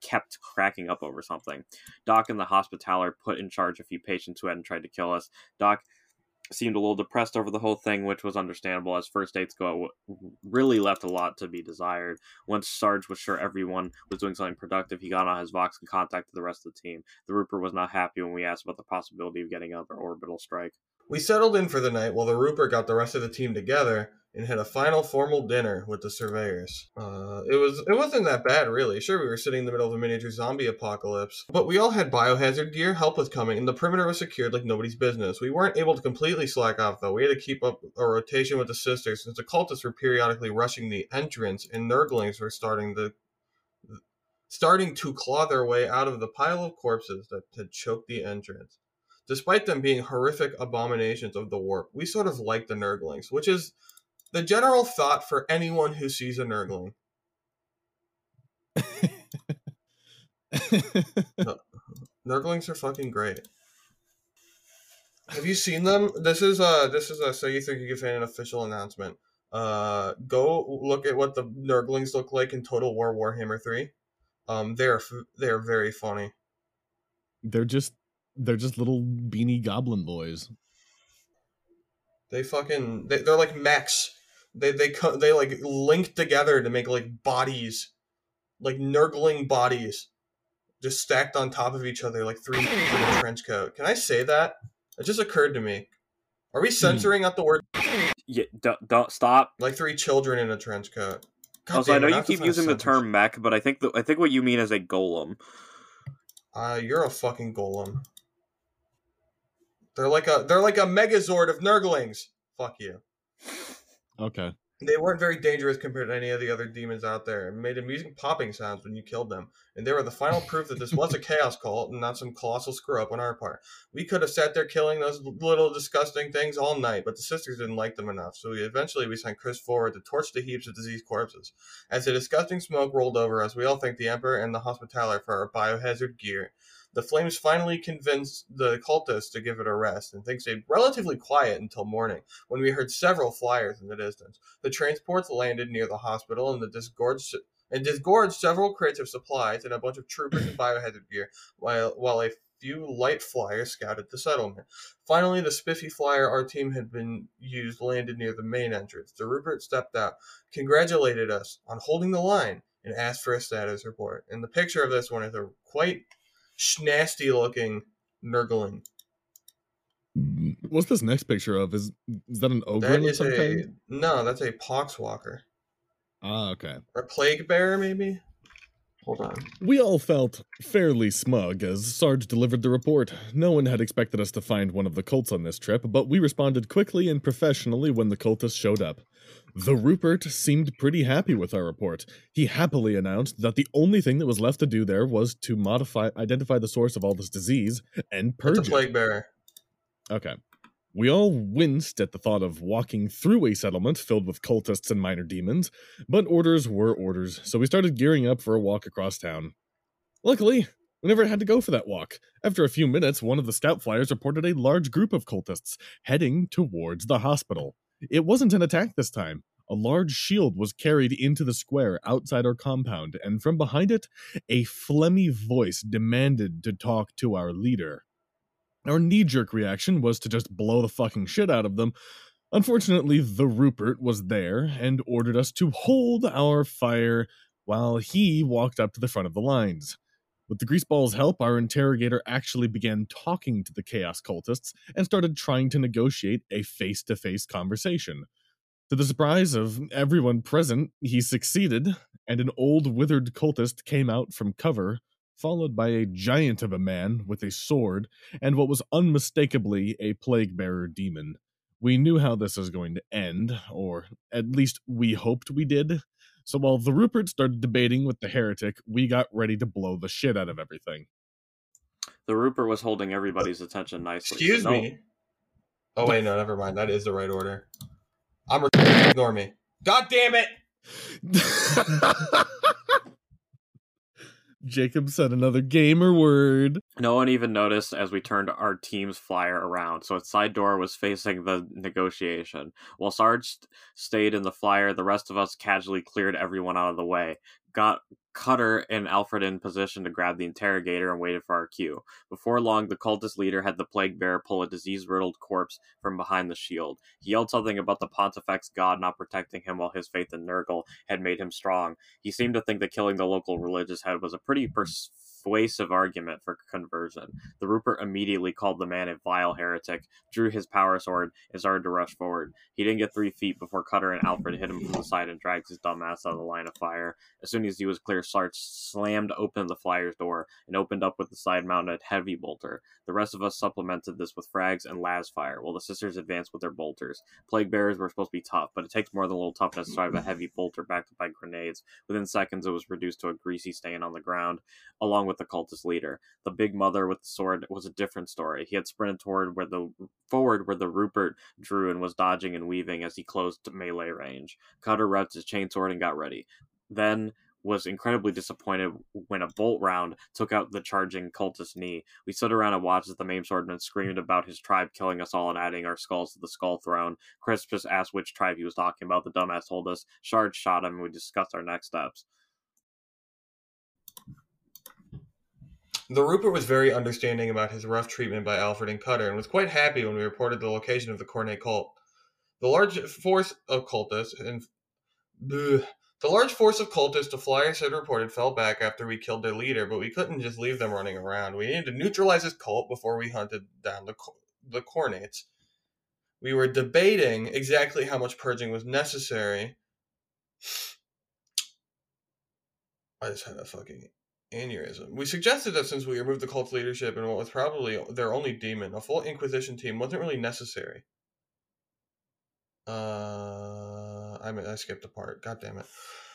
D: kept cracking up over something. Doc and the hospitaller put in charge a few patients who hadn't tried to kill us. Doc seemed a little depressed over the whole thing, which was understandable as first dates go. Really left a lot to be desired. Once Sarge was sure everyone was doing something productive, he got on his Vox and contacted the rest of the team. The Rupert was not happy when we asked about the possibility of getting another orbital strike.
A: We settled in for the night while the Rupert got the rest of the team together and had a final formal dinner with the surveyors. Uh, it was it wasn't that bad really. Sure, we were sitting in the middle of a miniature zombie apocalypse, but we all had biohazard gear. Help was coming, and the perimeter was secured like nobody's business. We weren't able to completely slack off though. We had to keep up a rotation with the sisters since the cultists were periodically rushing the entrance, and Nurglings were starting the starting to claw their way out of the pile of corpses that had choked the entrance. Despite them being horrific abominations of the warp, we sort of like the Nurglings, which is the general thought for anyone who sees a Nurgling. Nurglings are fucking great. Have you seen them? This is a this is a so you think you can Fanon official announcement. Uh, go look at what the Nurglings look like in Total War Warhammer Three. Um, they're they're very funny.
B: They're just they're just little beanie goblin boys.
A: They fucking they, they're like mechs. They they co- they like link together to make like bodies, like Nurgling bodies, just stacked on top of each other like three in a trench coat. Can I say that? It just occurred to me. Are we censoring out the word
D: Yeah, don't, don't stop.
A: like three children in a trench coat? God
D: Also, I know you keep using the term mech, but I think the, I think what you mean is a golem.
A: Uh, you're a fucking golem. They're like a they're like a megazord of Nurglings. Fuck you.
B: Okay.
A: They weren't very dangerous compared to any of the other demons out there, and made amusing popping sounds when you killed them. And they were the final proof that this was a chaos cult and not some colossal screw up on our part. We could have sat there killing those little disgusting things all night, but the sisters didn't like them enough, so we eventually we sent Crisp forward to torch the heaps of diseased corpses. As the disgusting smoke rolled over us, we all thanked the Emperor and the Hospitaller for our biohazard gear. The flames finally convinced the cultists to give it a rest, and things stayed relatively quiet until morning, when we heard several flyers in the distance. The transports landed near the hospital and the disgorged and disgorged several crates of supplies and a bunch of troopers and biohazard gear, while while a few light flyers scouted the settlement. Finally, the spiffy flyer our team had been used landed near the main entrance. The Rupert stepped out, congratulated us on holding the line, and asked for a status report. And the picture of this one is a quite schnasty looking Nurgling.
B: What's this next picture of? Is is that an ogre
A: That is
B: some
A: a no, that's a poxwalker.
B: Ah, okay.
A: Or a plague bearer, maybe? Hold on.
B: We all felt fairly smug as Sarge delivered the report. No one had expected us to find one of the cults on this trip, but we responded quickly and professionally when the cultists showed up. The Rupert seemed pretty happy with our report. He happily announced that the only thing that was left to do there was to modify identify the source of all this disease and purge
A: That's a
B: it.
A: plague bearer.
B: Okay. We all winced at the thought of walking through a settlement filled with cultists and minor demons, but orders were orders, so we started gearing up for a walk across town. Luckily, we never had to go for that walk. After a few minutes, one of the scout flyers reported a large group of cultists heading towards the hospital. It wasn't an attack this time. A large shield was carried into the square outside our compound, and from behind it, a phlegmy voice demanded to talk to our leader. Our knee jerk reaction was to just blow the fucking shit out of them. Unfortunately, the Rupert was there and ordered us to hold our fire while he walked up to the front of the lines. With the greaseball's help, our interrogator actually began talking to the Chaos cultists and started trying to negotiate a face to face conversation. To the surprise of everyone present, he succeeded, and an old withered cultist came out from cover, followed by a giant of a man with a sword and what was unmistakably a plague bearer demon. We knew how this was going to end, or at least we hoped we did. So while the Rupert started debating with the heretic, we got ready to blow the shit out of everything.
D: The Rupert was holding uh, everybody's attention nicely. so
A: Excuse
D: no-
A: me. Oh wait, no, never mind. That is the right order. I'm re- ignore me. God damn it!
B: Jacob said another gamer word.
D: No one even noticed as we turned our team's flyer around, so its side door was facing the negotiation. While Sarge st- stayed in the flyer, the rest of us casually cleared everyone out of the way, got Cutter and Alfred in position to grab the interrogator, and waited for our cue. Before long, the cultist leader had the plague bearer pull a disease riddled corpse from behind the shield. He yelled something about the Pontifex god not protecting him while his faith in Nurgle had made him strong. He seemed to think that killing the local religious head was a pretty pers- persuasive argument for conversion. The Rupert immediately called the man a vile heretic, drew his power sword, and started to rush forward. He didn't get three feet before Cutter and Alfred hit him from the side and dragged his dumb ass out of the line of fire. As soon as he was clear, Sarge slammed open the flyer's door and opened up with the side mounted heavy bolter. The rest of us supplemented this with frags and lasfire, while the sisters advanced with their bolters. Plague bearers were supposed to be tough, but it takes more than a little toughness to drive a heavy bolter backed up by grenades. Within seconds, it was reduced to a greasy stain on the ground, along with the cultist leader. The big mother with the sword was a different story. He had sprinted toward where the forward where the Rupert drew and was dodging and weaving as he closed to melee range. Cutter revved his chainsword and got ready. Then was incredibly disappointed when a bolt round took out the charging cultist knee. We stood around and watched as the main swordman screamed about his tribe killing us all and adding our skulls to the skull throne. Chris just asked which tribe he was talking about. The dumbass told us. Shard shot him and we discussed our next steps.
A: The Rupert was very understanding about his rough treatment by Alfred and Cutter and was quite happy when we reported the location of the Khornate cult. The large force of cultists and bleh, the large force of cultists the flyers had reported fell back after we killed their leader, but we couldn't just leave them running around. We needed to neutralize his cult before we hunted down the the Khornates. We were debating exactly how much purging was necessary. I just had a fucking aneurysm. We suggested that since we removed the cult's leadership and what was probably their only demon, a full Inquisition team wasn't really necessary. Uh, I mean, I skipped a part. God damn it.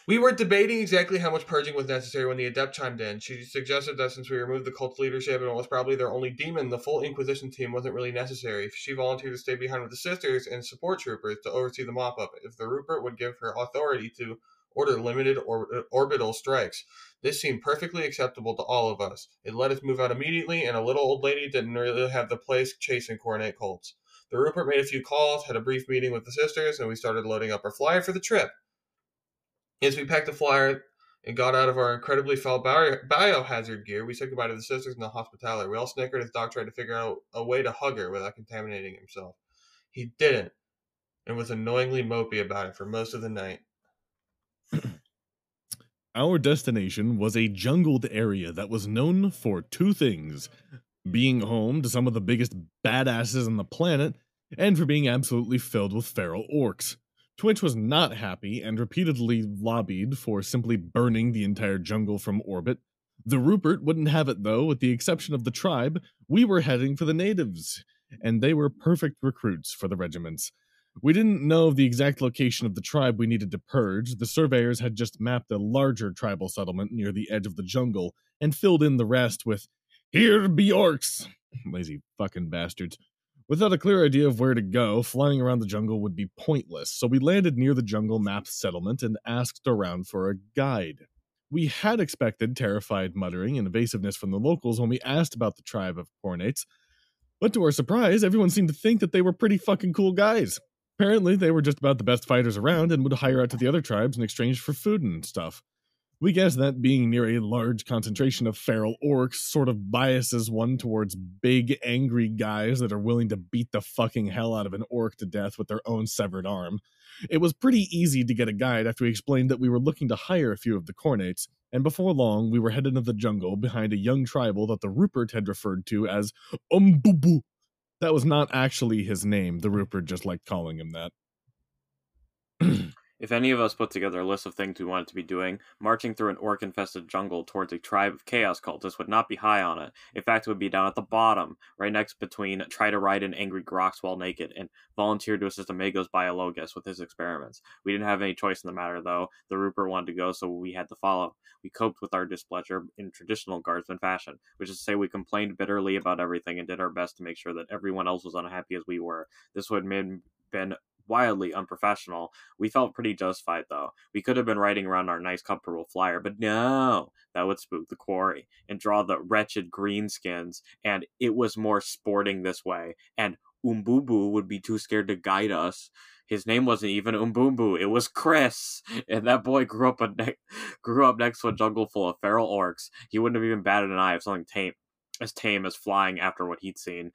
A: We were debating exactly how much purging was necessary when the adept chimed in. She suggested that since we removed the cult's leadership and what was probably their only demon, the full Inquisition team wasn't really necessary. She volunteered to stay behind with the sisters and support troopers to oversee the mop up if the Rupert would give her authority to order limited or, uh, orbital strikes. This seemed perfectly acceptable to all of us. It let us move out immediately, and a little old lady didn't really have the place chasing Khornate Colts. The Rupert made a few calls, had a brief meeting with the sisters, and we started loading up our flyer for the trip. As we packed the flyer and got out of our incredibly foul biohazard gear, we said goodbye to the sisters and the hospitaller. We all snickered as Doc tried to figure out a way to hug her without contaminating himself. He didn't, and was annoyingly mopey about it for most of the night.
B: Our destination was a jungled area that was known for two things being home to some of the biggest badasses on the planet, and for being absolutely filled with feral orcs. Twitch was not happy and repeatedly lobbied for simply burning the entire jungle from orbit. The Rupert wouldn't have it though, with the exception of the tribe. We were heading for the natives, and they were perfect recruits for the regiments. We didn't know the exact location of the tribe we needed to purge. The surveyors had just mapped a larger tribal settlement near the edge of the jungle and filled in the rest with, Here be orcs! Lazy fucking bastards. Without a clear idea of where to go, flying around the jungle would be pointless, so we landed near the jungle mapped settlement and asked around for a guide. We had expected terrified muttering and evasiveness from the locals when we asked about the tribe of Khornates, but to our surprise, everyone seemed to think that they were pretty fucking cool guys. Apparently, they were just about the best fighters around and would hire out to the other tribes in exchange for food and stuff. We guess that being near a large concentration of feral orcs sort of biases one towards big, angry guys that are willing to beat the fucking hell out of an orc to death with their own severed arm. It was pretty easy to get a guide after we explained that we were looking to hire a few of the Khornates, and before long we were headed into the jungle behind a young tribal that the Rupert had referred to as Umbubu. That was not actually his name. The Rupert just liked calling him that.
D: If any of us put together a list of things we wanted to be doing, marching through an orc infested jungle towards a tribe of chaos cultists would not be high on it. In fact, it would be down at the bottom, right next between try to ride an angry Grox while naked and volunteer to assist a Magos Biologis with his experiments. We didn't have any choice in the matter, though. The Rupert wanted to go, so we had to follow. We coped with our displeasure in traditional guardsman fashion, which is to say we complained bitterly about everything and did our best to make sure that everyone else was unhappy as we were. This would have been wildly unprofessional. We felt pretty justified though. We could have been riding around our nice comfortable flyer, but no, that would spook the quarry and draw the wretched greenskins, and it was more sporting this way. And Umbubu would be too scared to guide us. His name wasn't even Umbumbu, it was Chris. And that boy grew up a ne- grew up next to a jungle full of feral orcs. He wouldn't have even batted an eye if something tame as tame as flying after what he'd seen.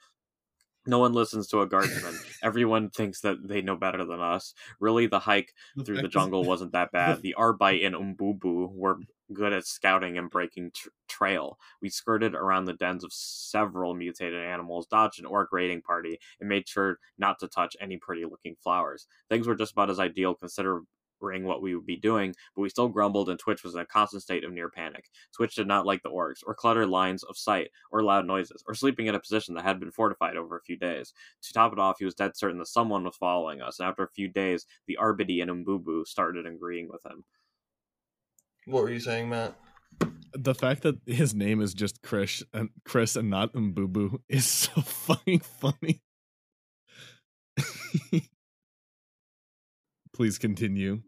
D: No one listens to a guardsman. Everyone thinks that they know better than us. Really, the hike through the jungle wasn't that bad. The Arbite and Umbubu were good at scouting and breaking tr- trail. We skirted around the dens of several mutated animals, dodged an orc raiding party, and made sure not to touch any pretty looking flowers. Things were just about as ideal considering what we would be doing, but we still grumbled and Twitch was in a constant state of near panic. Twitch did not like the orcs, or cluttered lines of sight, or loud noises, or sleeping in a position that had been fortified over a few days. To top it off, he was dead certain that someone was following us, and after a few days, the Arbite and Umbubu started agreeing with him.
A: What were you saying, Matt?
B: The fact that his name is just Chris and Chris and not Umbubu is so fucking funny. Please continue.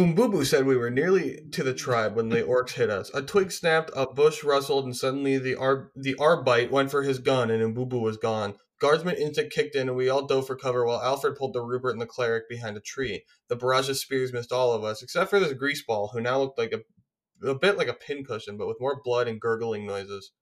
A: Umbubu said we were nearly to the tribe when the orcs hit us. A twig snapped, a bush rustled, and suddenly the ar- the arbite went for his gun, and Umbubu was gone. Guardsman instant kicked in, and we all dove for cover while Alfred pulled the Rupert and the cleric behind a tree. The barrage of spears missed all of us, except for this greaseball, who now looked like a, a bit like a pincushion, but with more blood and gurgling noises.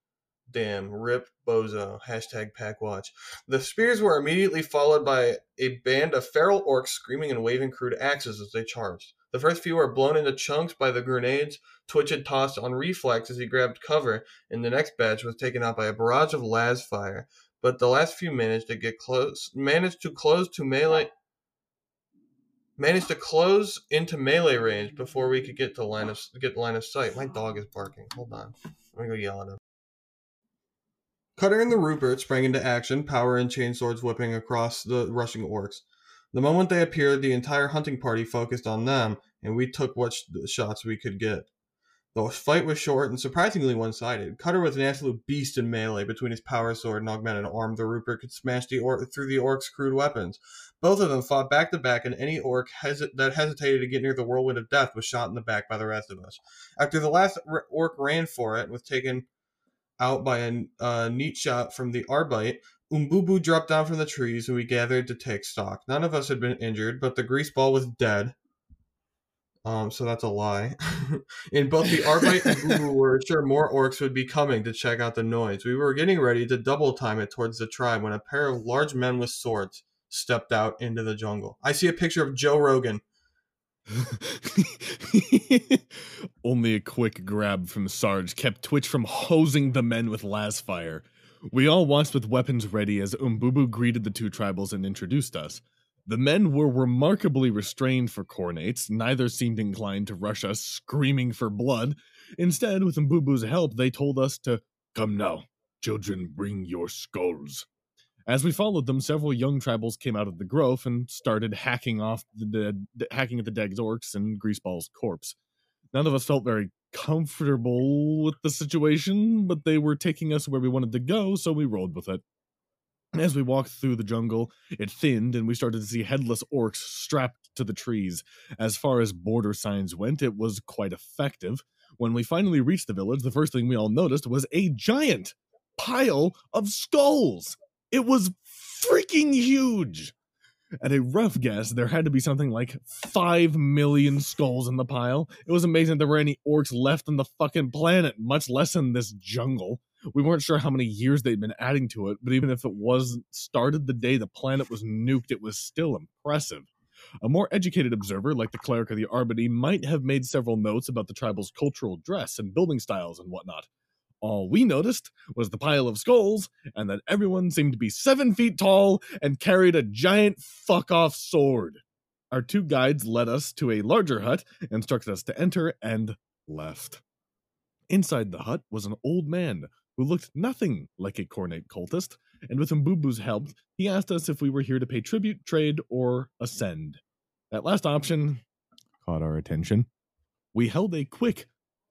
A: Damn, rip bozo. Hashtag packwatch. The spears were immediately followed by a band of feral orcs screaming and waving crude axes as they charged. The first few were blown into chunks by the grenades Twitch had tossed on reflex as he grabbed cover, and the next batch was taken out by a barrage of lasfire. But the last few managed to get close, managed to close to melee, managed to close into melee range before we could get to line of get line of sight. My dog is barking. Hold on, I'm gonna go yell at him. Cutter and the Rupert sprang into action, power and chainswords whipping across the rushing orcs. The moment they appeared, the entire hunting party focused on them, and we took what sh- shots we could get. The fight was short and surprisingly one-sided. Cutter was an absolute beast in melee between his power sword and augmented arm. The Rupert could smash the through the orc's crude weapons. Both of them fought back to back, and any orc hesi- that hesitated to get near the whirlwind of death was shot in the back by the rest of us. After the last r- orc ran for it and was taken out by a uh, neat shot from the Arbite, Umbubu dropped down from the trees and we gathered to take stock. None of us had been injured, but the greaseball was dead. Um, so that's a lie. In both the Arbite and Bubu were sure more orcs would be coming to check out the noise. We were getting ready to double time it towards the tribe when a pair of large men with swords stepped out into the jungle. I see a picture of Joe Rogan.
B: Only a quick grab from Sarge kept Twitch from hosing the men with lasfire. We all watched with weapons ready as Umbubu greeted the two tribals and introduced us. The men were remarkably restrained for Khornates, neither seemed inclined to rush us screaming for blood. Instead, with Umbubu's help, they told us to come now, children, bring your skulls. As we followed them, several young tribals came out of the grove and started hacking off the dead, hacking at the dead orcs and Greaseball's corpse. None of us felt very comfortable with the situation, but they were taking us where we wanted to go, so we rolled with it. As we walked through the jungle, it thinned and we started to see headless orcs strapped to the trees. As far as border signs went, it was quite effective. When we finally reached the village, the first thing we all noticed was a giant pile of skulls. It was freaking huge. At a rough guess, there had to be something like 5 million skulls in the pile. It was amazing there were any orcs left on the fucking planet, much less in this jungle. We weren't sure how many years they'd been adding to it, but even if it was started the day the planet was nuked, it was still impressive. A more educated observer, like the cleric of the Arbite, might have made several notes about the tribal's cultural dress and building styles and whatnot. All we noticed was the pile of skulls, and that everyone seemed to be seven feet tall and carried a giant fuck off sword. Our two guides led us to a larger hut, instructed us to enter, and left. Inside the hut was an old man who looked nothing like a Khornate cultist, and with Mbubu's help, he asked us if we were here to pay tribute, trade, or ascend. That last option caught our attention. We held a quick,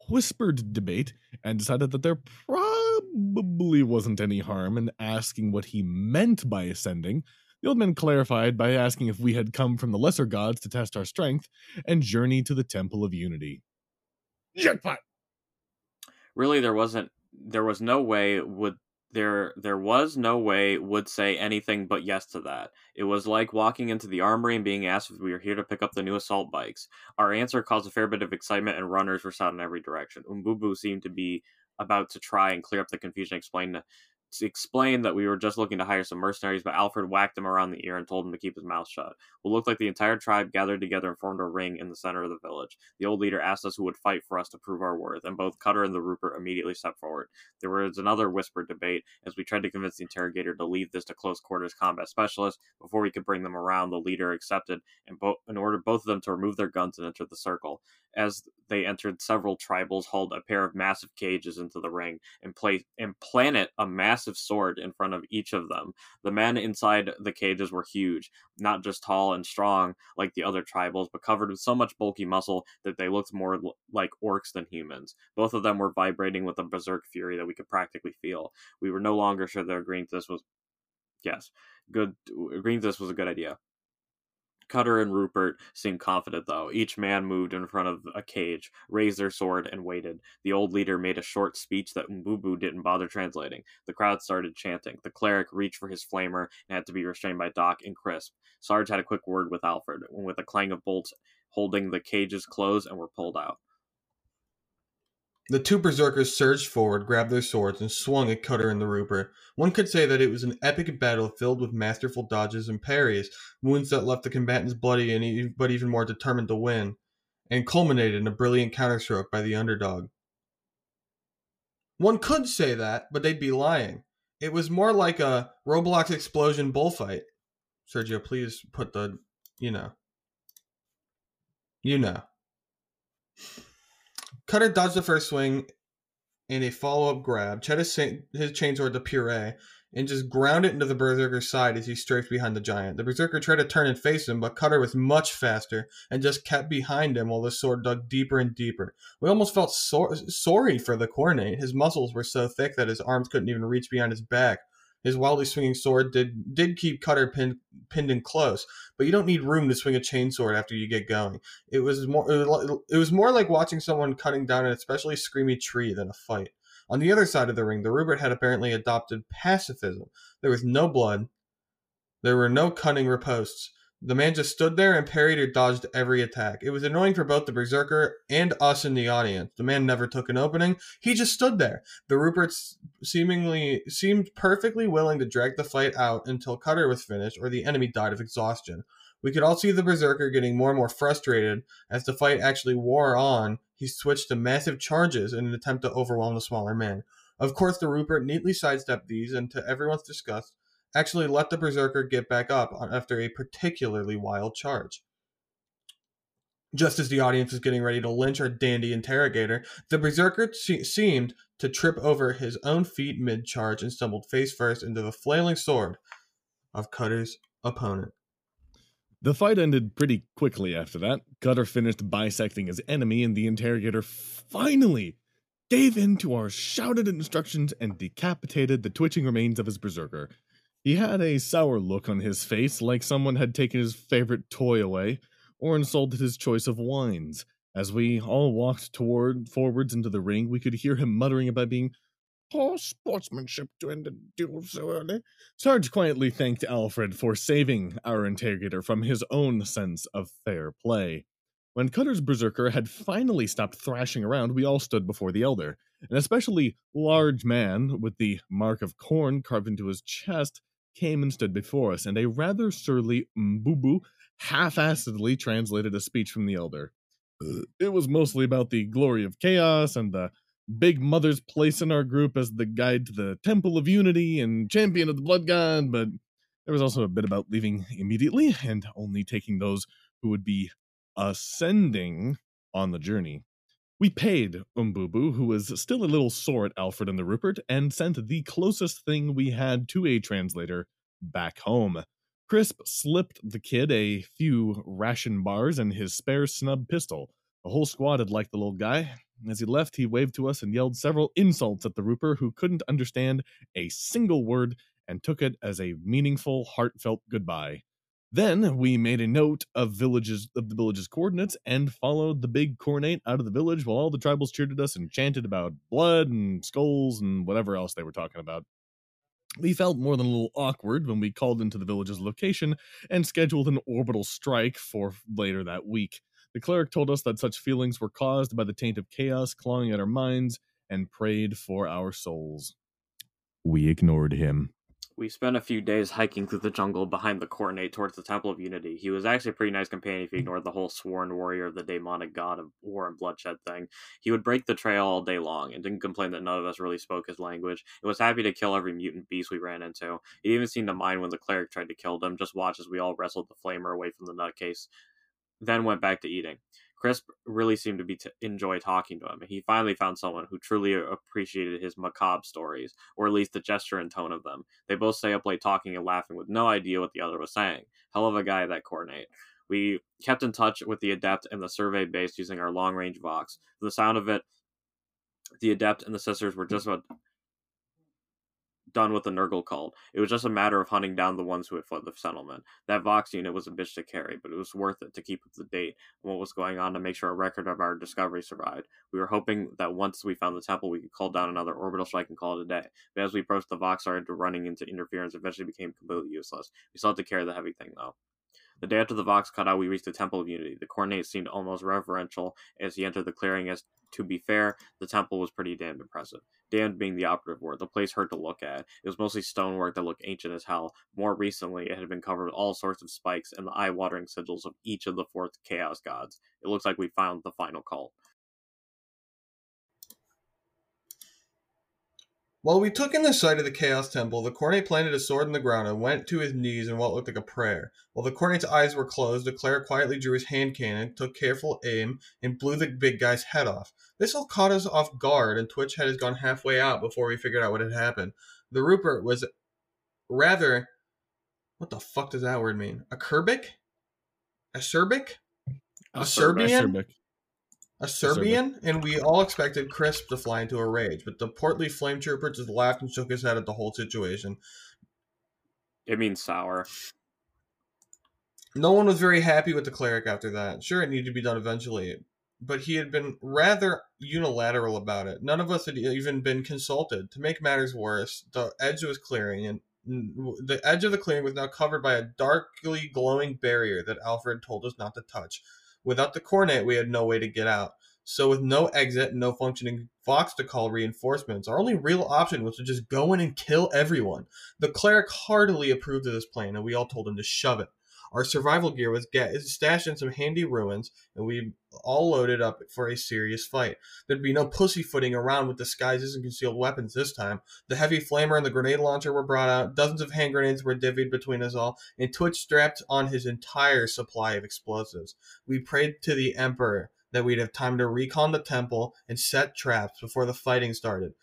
B: whispered debate and decided that there probably wasn't any harm in asking what he meant by ascending. The old man clarified by asking if we had come from the lesser gods to test our strength and journey to the Temple of Unity. Jackpot!
D: Really, there wasn't. There was no way would there there was no way would say anything but yes to that. It was like walking into the armory and being asked if we were here to pick up the new assault bikes. Our answer caused a fair bit of excitement and runners were shot in every direction. Umbubu seemed to be about to try and clear up the confusion, explain explained that we were just looking to hire some mercenaries, but Alfred whacked him around the ear and told him to keep his mouth shut. What looked like the entire tribe gathered together and formed a ring in the center of the village. The old leader asked us who would fight for us to prove our worth, and both Cutter and the Rupert immediately stepped forward. There was another whispered debate as we tried to convince the interrogator to leave this to close quarters combat specialists. Before we could bring them around, the leader accepted and, bo- and ordered both of them to remove their guns and enter the circle. As they entered, several tribals hauled a pair of massive cages into the ring and, place and planted a massive sword in front of each of them. The men inside the cages were huge, not just tall and strong like the other tribals, but covered with so much bulky muscle that they looked more l- like orcs than humans. Both of them were vibrating with a berserk fury that we could practically feel. We were no longer sure that agreeing this was, yes, good. Agreeing this was a good idea. Cutter and Rupert seemed confident, though. Each man moved in front of a cage, raised their sword, and waited. The old leader made a short speech that Mbubu didn't bother translating. The crowd started chanting. The cleric reached for his flamer and had to be restrained by Doc and Crisp. Sarge had a quick word with Alfred, and with a clang of bolts holding the cages closed and were pulled out.
A: The two berserkers surged forward, grabbed their swords, and swung at Cutter and the Rupert. One could say that it was an epic battle filled with masterful dodges and parries, wounds that left the combatants bloody and e- but even more determined to win, and culminated in a brilliant counterstroke by the underdog. One could say that, but they'd be lying. It was more like a Roblox explosion bullfight. Sergio, please put the, you know. You know. Cutter dodged the first swing in a follow up grab, Chet his, his chainsword to puree, and just ground it into the Berserker's side as he strafed behind the giant. The Berserker tried to turn and face him, but Cutter was much faster and just kept behind him while the sword dug deeper and deeper. We almost felt so- sorry for the Khornate. His muscles were so thick that his arms couldn't even reach behind his back. His wildly swinging sword did did keep Cutter pinned pinned in close, but you don't need room to swing a chainsword after you get going. It was more it was more like watching someone cutting down an especially screamy tree than a fight. On the other side of the ring, the Rupert had apparently adopted pacifism. There was no blood. There were no cunning ripostes. The man just stood there and parried or dodged every attack. It was annoying for both the Berserker and us in the audience. The man never took an opening. He just stood there. The Ruperts seemingly seemed perfectly willing to drag the fight out until Cutter was finished or the enemy died of exhaustion. We could all see the Berserker getting more and more frustrated as the fight actually wore on. He switched to massive charges in an attempt to overwhelm the smaller man. Of course, the Rupert neatly sidestepped these, and to everyone's disgust, actually let the Berserker get back up after a particularly wild charge. Just as the audience was getting ready to lynch our dandy interrogator, the Berserker se- seemed to trip over his own feet mid charge and stumbled face first into the flailing sword of Cutter's opponent.
B: The fight ended pretty quickly after that. Cutter finished bisecting his enemy, and the interrogator finally gave in to our shouted instructions and decapitated the twitching remains of his berserker. He had a sour look on his face, like someone had taken his favorite toy away, or insulted his choice of wines. As we all walked toward forwards into the ring, we could hear him muttering about being poor sportsmanship to end a duel so early. Sarge quietly thanked Alfred for saving our interrogator from his own sense of fair play. When Cutter's berserker had finally stopped thrashing around, we all stood before the elder. An especially large man with the mark of Khorne carved into his chest came and stood before us, and a rather surly Mbubu half-assedly translated a speech from the elder. Uh, it was mostly about the glory of chaos and the Big Mother's place in our group as the guide to the Temple of Unity and champion of the Blood God, but there was also a bit about leaving immediately and only taking those who would be ascending on the journey. We paid Umbubu, who was still a little sore at Alfred and the Rupert, and sent the closest thing we had to a translator back home. Crisp slipped the kid a few ration bars and his spare snub pistol. The whole squad had liked the little guy. As he left, he waved to us and yelled several insults at the Rupert, who couldn't understand a single word and took it as a meaningful, heartfelt goodbye. Then we made a note of villages of the village's coordinates and followed the big Khornate out of the village while all the tribals cheered at us and chanted about blood and skulls and whatever else they were talking about. We felt more than a little awkward when we called into the village's location and scheduled an orbital strike for later that week. The cleric told us that such feelings were caused by the taint of chaos clawing at our minds and prayed for our souls. we ignored him.
D: We spent a few days hiking through the jungle behind the Khornate towards the Temple of Unity. He was actually a pretty nice companion if you ignored the whole sworn warrior of the demonic god of war and bloodshed thing. He would break the trail all day long and didn't complain that none of us really spoke his language. He was happy to kill every mutant beast we ran into. He even seemed to mind when the cleric tried to kill them, just watch as we all wrestled the flamer away from the nutcase, then went back to eating. Crisp really seemed to be to enjoy talking to him. He finally found someone who truly appreciated his macabre stories, or at least the gesture and tone of them. They both stay up late talking and laughing with no idea what the other was saying. Hell of a guy, that Khornate. We kept in touch with the Adept and the survey base using our long range Vox. The sound of it, the Adept and the sisters were just hmm. about done with the Nurgle cult. It was just a matter of hunting down the ones who had fled the settlement. That Vox unit was a bitch to carry, but it was worth it to keep up to date on what was going on to make sure a record of our discovery survived. We were hoping that once we found the temple, we could call down another orbital strike and call it a day. But as we approached, the Vox started running into interference and eventually became completely useless. We still had to carry the heavy thing, though. The day after the Vox cut out, we reached the Temple of Unity. The Khornate seemed almost reverential as he entered the clearing, as to be fair, the temple was pretty damn impressive. Damned being the operative word, the place hurt to look at. It was mostly stonework that looked ancient as hell. More recently, it had been covered with all sorts of spikes and the eye watering sigils of each of the four chaos gods. It looks like we found the final cult.
A: While we took in the sight of the Chaos Temple, the Khornate planted a sword in the ground and went to his knees in what looked like a prayer. While the Khornate's eyes were closed, the cleric quietly drew his hand cannon, took careful aim, and blew the big guy's head off. This all caught us off guard, and Twitch had gone halfway out before we figured out what had happened. The Rupert was rather. What the fuck does that word mean? A Kerbic? A Serbic? A Serbian?
B: Acerbic.
A: A Serbian, and we all expected Crisp to fly into a rage, but the portly flame trooper just laughed and shook his head at the whole situation.
D: It means sour.
A: No one was very happy with the cleric after that. Sure, it needed to be done eventually, but he had been rather unilateral about it. None of us had even been consulted. To make matters worse, the edge was clearing, and the edge of the clearing was now covered by a darkly glowing barrier that Alfred told us not to touch. Without the Khornate, we had no way to get out. So, with no exit and no functioning Vox to call reinforcements, our only real option was to just go in and kill everyone. The cleric heartily approved of this plan, and we all told him to shove it. Our survival gear was stashed in some handy ruins, and we all loaded up for a serious fight. There'd be no pussyfooting around with disguises and concealed weapons this time. The heavy flamer and the grenade launcher were brought out, dozens of hand grenades were divvied between us all, and Twitch strapped on his entire supply of explosives. We prayed to the Emperor that we'd have time to recon the temple and set traps before the fighting started.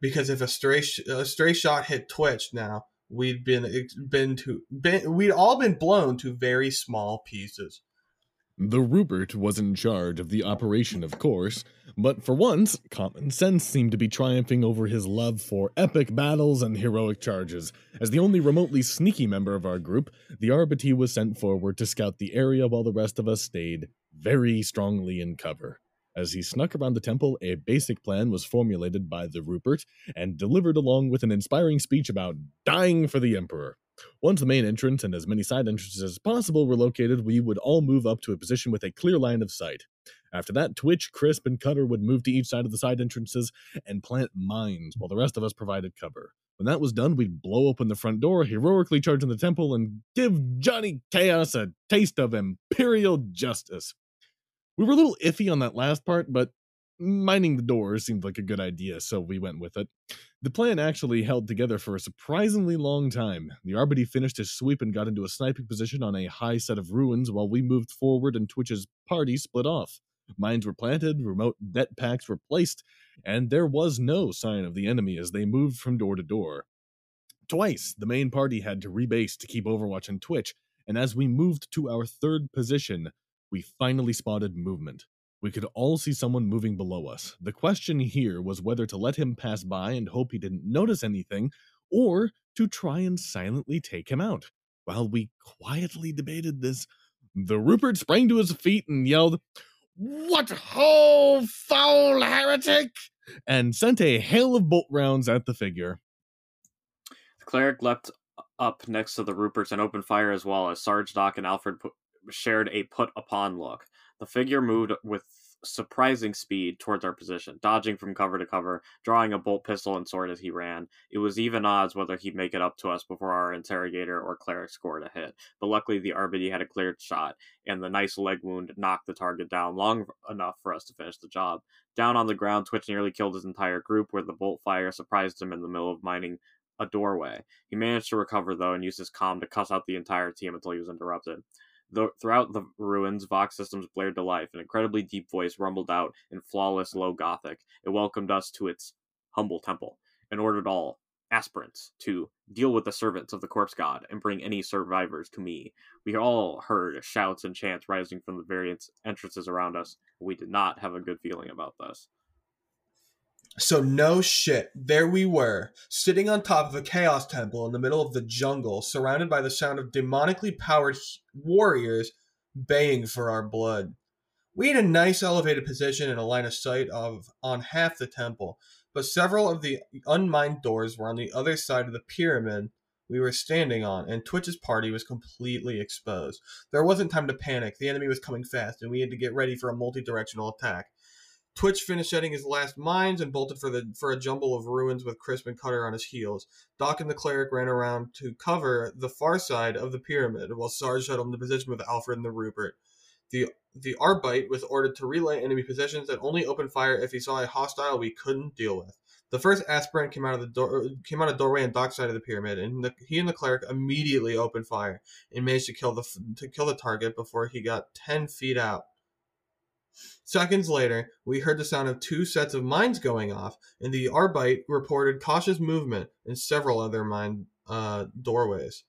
A: Because if a stray sh- a stray shot hit Twitch now, we'd been been to been, we'd all been blown to very small pieces.
B: The Rupert was in charge of the operation, of course, but for once, common sense seemed to be triumphing over his love for epic battles and heroic charges. As the only remotely sneaky member of our group, the Arbiter was sent forward to scout the area while the rest of us stayed very strongly in cover. As he snuck around the temple, a basic plan was formulated by the Rupert and delivered along with an inspiring speech about dying for the Emperor. Once the main entrance and as many side entrances as possible were located, we would all move up to a position with a clear line of sight. After that, Twitch, Crisp, and Cutter would move to each side of the side entrances and plant mines while the rest of us provided cover. When that was done, we'd blow open the front door, heroically charge in the temple, and give Johnny Chaos a taste of Imperial justice. We were a little iffy on that last part, but mining the doors seemed like a good idea, so we went with it. The plan actually held together for a surprisingly long time. The Arbiter finished his sweep and got into a sniping position on a high set of ruins while we moved forward and Twitch's party split off. Mines were planted, remote det packs were placed, and there was no sign of the enemy as they moved from door to door. Twice, the main party had to rebase to keep Overwatch and Twitch, and as we moved to our third position, we finally spotted movement. We could all see someone moving below us. The question here was whether to let him pass by and hope he didn't notice anything, or to try and silently take him out. While we quietly debated this, the Rupert sprang to his feet and yelled, What ho, foul heretic! and sent a hail of bolt rounds at the figure.
D: The cleric leapt up next to the Ruperts and opened fire as well as Sarge Doc and Alfred shared a put upon look. The figure moved with surprising speed towards our position, dodging from cover to cover, drawing a bolt pistol and sword as he ran. It was even odds whether he'd make it up to us before our interrogator or cleric scored a hit. But luckily, the RBD had a cleared shot, and the nice leg wound knocked the target down long enough for us to finish the job. Down on the ground, Twitch nearly killed his entire group, where the bolt fire surprised him in the middle of mining a doorway. He managed to recover, though, and used his calm to cuss out the entire team until he was interrupted. The, throughout the ruins, Vox systems blared to life. An incredibly deep voice rumbled out in flawless low Gothic. It welcomed us to its humble temple and ordered all aspirants to deal with the servants of the corpse god and bring any survivors to me. We all heard shouts and chants rising from the various entrances around us. We did not have a good feeling about this.
A: So no shit, there we were, sitting on top of a chaos temple in the middle of the jungle, surrounded by the sound of demonically powered warriors baying for our blood. We had a nice elevated position and a line of sight of on half the temple, but several of the unmined doors were on the other side of the pyramid we were standing on, and Twitch's party was completely exposed. There wasn't time to panic. The enemy was coming fast, and we had to get ready for a multi-directional attack. Twitch finished setting his last mines and bolted for the for a jumble of ruins with Crisp and Cutter on his heels. Doc and the cleric ran around to cover the far side of the pyramid, while Sarge settled into position with Alfred and the Rupert. The the Arbite was ordered to relay enemy positions and only open fire if he saw a hostile we couldn't deal with. The first aspirant came out of the door came out of doorway on Doc's side of the pyramid, and the, he and the cleric immediately opened fire and managed to kill the to kill the target before he got ten feet out. Seconds later, we heard the sound of two sets of mines going off, and the Arbite reported cautious movement in several other mine uh, doorways.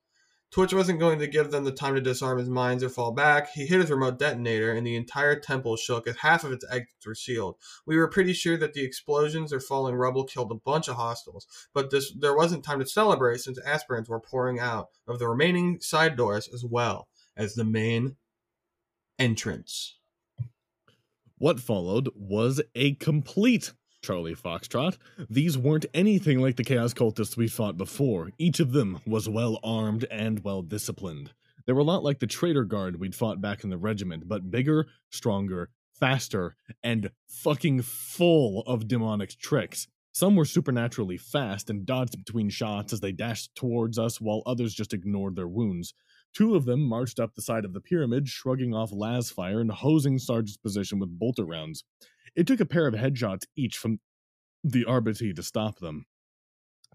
A: Twitch wasn't going to give them the time to disarm his mines or fall back. He hit his remote detonator, and the entire temple shook as half of its exits were sealed. We were pretty sure that the explosions or falling rubble killed a bunch of hostiles, but this there wasn't time to celebrate since aspirants were pouring out of the remaining side doors as well as the main entrance.
B: What followed was a complete Charlie Foxtrot. These weren't anything like the Chaos Cultists we fought before. Each of them was well armed and well disciplined. They were a lot like the Traitor Guard we'd fought back in the regiment, but bigger, stronger, faster, and fucking full of demonic tricks. Some were supernaturally fast and dodged between shots as they dashed towards us, while others just ignored their wounds. Two of them marched up the side of the pyramid, shrugging off lasfire and hosing Sarge's position with bolter rounds. It took a pair of headshots each from the Arbite to stop them.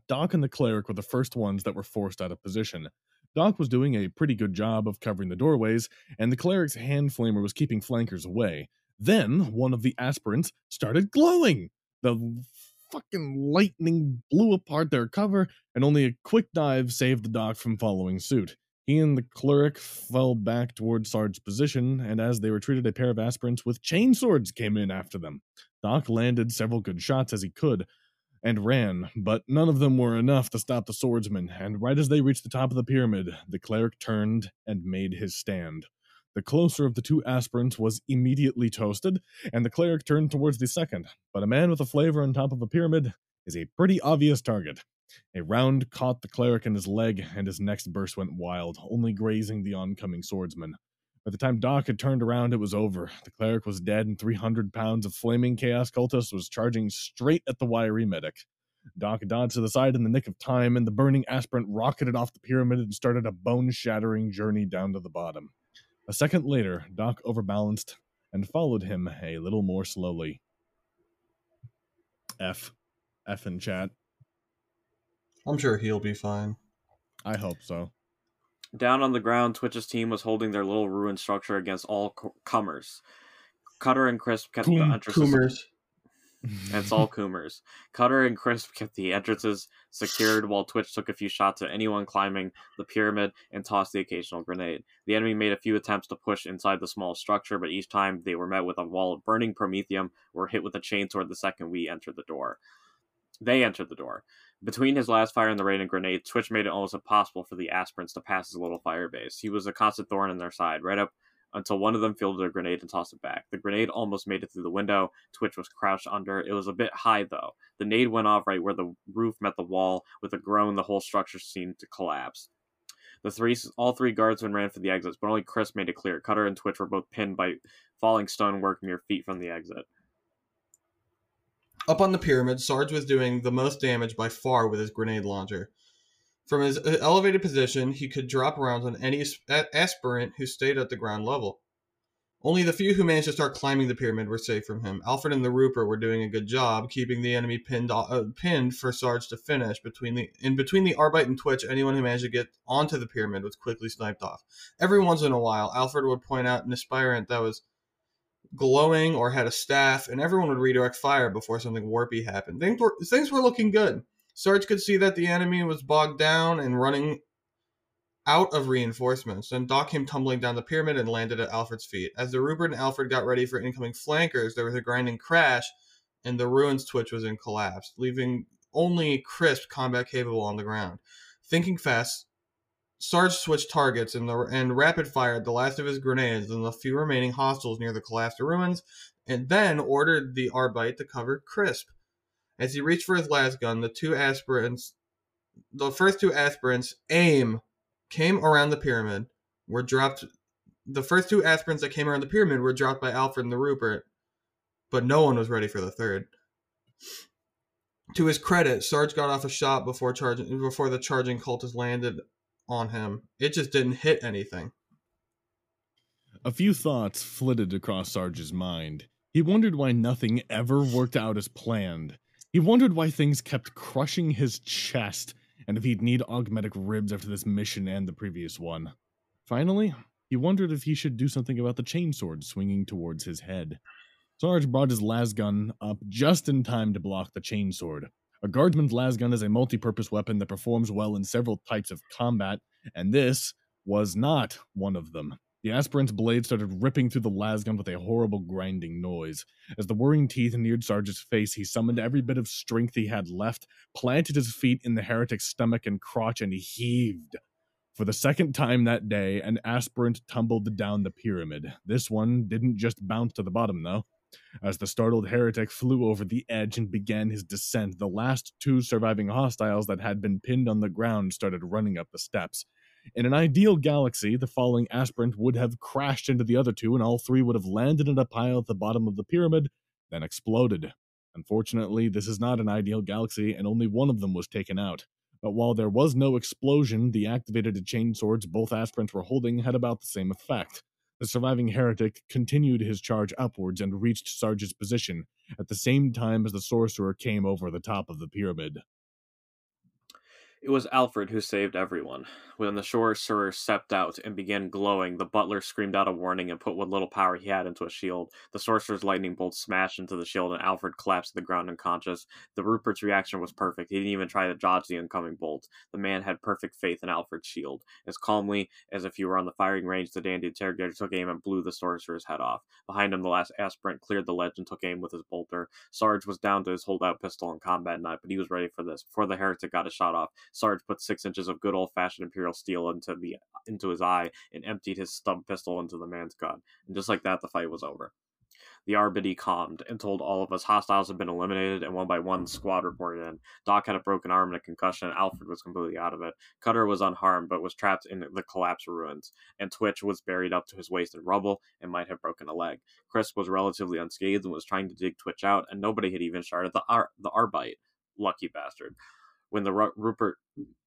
B: Doc and the cleric were the first ones that were forced out of position. Doc was doing a pretty good job of covering the doorways, and the cleric's hand flamer was keeping flankers away. Then one of the aspirants started glowing. The fucking lightning blew apart their cover, and only a quick dive saved the Doc from following suit. He and the cleric fell back toward Sarge's position, and as they retreated, a pair of aspirants with chainswords came in after them. Doc landed several good shots as he could and ran, but none of them were enough to stop the swordsman, and right as they reached the top of the pyramid, the cleric turned and made his stand. The closer of the two aspirants was immediately toasted, and the cleric turned towards the second, but a man with a flamer on top of a pyramid is a pretty obvious target. A round caught the cleric in his leg, and his next burst went wild, only grazing the oncoming swordsman. By the time Doc had turned around, it was over. The cleric was dead, and 300 pounds of flaming chaos cultist was charging straight at the wiry medic. Doc dodged to the side in the nick of time, and the burning aspirant rocketed off the pyramid and started a bone shattering journey down to the bottom. A second later, Doc overbalanced and followed him a little more slowly. F. F in chat.
A: I'm sure he'll be fine.
B: I hope so.
D: Down on the ground, Twitch's team was holding their little ruined structure against all co- comers. Cutter and Crisp kept the entrances.
A: Coomers.
D: It's all Coomers. Cutter and Crisp kept the entrances secured while Twitch took a few shots at anyone climbing the pyramid and tossed the occasional grenade. The enemy made a few attempts to push inside the small structure, but each time they were met with a wall of burning promethium or were hit with a chain toward the second we entered the door. They entered the door. Between his last fire and the rain and grenade, Twitch made it almost impossible for the aspirants to pass his little fire base. He was a constant thorn in their side, right up until one of them fielded a grenade and tossed it back. The grenade almost made it through the window. Twitch was crouched under. It was a bit high, though. The nade went off right where the roof met the wall. With a groan, the whole structure seemed to collapse. The three, all three guardsmen ran for the exits, but only Crisp made it clear. Cutter and Twitch were both pinned by falling stonework mere feet from the exit.
A: Up on the pyramid, Sarge was doing the most damage by far with his grenade launcher. From his uh, elevated position, he could drop rounds on any aspirant who stayed at the ground level. Only the few who managed to start climbing the pyramid were safe from him. Alfred and the Rupert were doing a good job keeping the enemy pinned uh, pinned for Sarge to finish. Between the in between the Arbite and Twitch, anyone who managed to get onto the pyramid was quickly sniped off. Every once in a while, Alfred would point out an aspirant that was glowing or had a staff, and everyone would redirect fire before something warpy happened. Things were things were looking good. Sarge could see that the enemy was bogged down and running out of reinforcements. Then Doc came tumbling down the pyramid and landed at Alfred's feet. As the Rupert and Alfred got ready for incoming flankers, there was a grinding crash, and the ruins twitch was in collapse, leaving only Crisp combat capable on the ground. Thinking fast, Sarge switched targets and, the, and rapid fired the last of his grenades on the few remaining hostiles near the collapsed ruins, and then ordered the Arbite to cover Crisp. As he reached for his last gun, the two aspirants, the first two aspirants, aim, came around the pyramid, were dropped. The first two aspirants that came around the pyramid were dropped by Alfred and the Rupert, but no one was ready for the third. To his credit, Sarge got off a shot before charging before the charging cultist landed on him. It just didn't hit anything.
B: A few thoughts flitted across Sarge's mind. He wondered why nothing ever worked out as planned. He wondered why things kept crushing his chest, and if he'd need augmetic ribs after this mission and the previous one. Finally, he wondered if he should do something about the chainsword swinging towards his head. Sarge brought his lasgun up just in time to block the chainsword. A guardsman's lasgun is a multi-purpose weapon that performs well in several types of combat, and this was not one of them. The aspirant's blade started ripping through the lasgun with a horrible grinding noise. As the whirring teeth neared Sarge's face, he summoned every bit of strength he had left, planted his feet in the heretic's stomach and crotch, and he heaved. For the second time that day, an aspirant tumbled down the pyramid. This one didn't just bounce to the bottom, though. As the startled heretic flew over the edge and began his descent, the last two surviving hostiles that had been pinned on the ground started running up the steps. In an ideal galaxy, the falling aspirant would have crashed into the other two, and all three would have landed in a pile at the bottom of the pyramid, then exploded. Unfortunately, this is not an ideal galaxy, and only one of them was taken out. But while there was no explosion, the activated chain swords both aspirants were holding had about the same effect. The surviving heretic continued his charge upwards and reached Sarge's position at the same time as the sorcerer came over the top of the pyramid.
D: It was Alfred who saved everyone. When the sorcerer stepped out and began glowing, the butler screamed out a warning and put what little power he had into a shield. The sorcerer's lightning bolt smashed into the shield, and Alfred collapsed to the ground unconscious. The Rupert's reaction was perfect. He didn't even try to dodge the incoming bolt. The man had perfect faith in Alfred's shield. As calmly as if he were on the firing range, the dandy interrogator took aim and blew the sorcerer's head off. Behind him, the last aspirant cleared the ledge and took aim with his bolter. Sarge was down to his holdout pistol and combat knife, but he was ready for this. Before the heretic got a shot off, Sarge put six inches of good old fashioned imperial steel into the into his eye and emptied his stub pistol into the man's gun. And just like that, the fight was over. The Arbity calmed and told all of us hostiles had been eliminated, and one by one the squad reported in. Doc had a broken arm and a concussion, Alfred was completely out of it. Cutter was unharmed, but was trapped in the collapsed ruins, and Twitch was buried up to his waist in rubble and might have broken a leg. Chris was relatively unscathed and was trying to dig Twitch out, and nobody had even started the, Ar- the Arbite. Lucky bastard. When the Ru- Rupert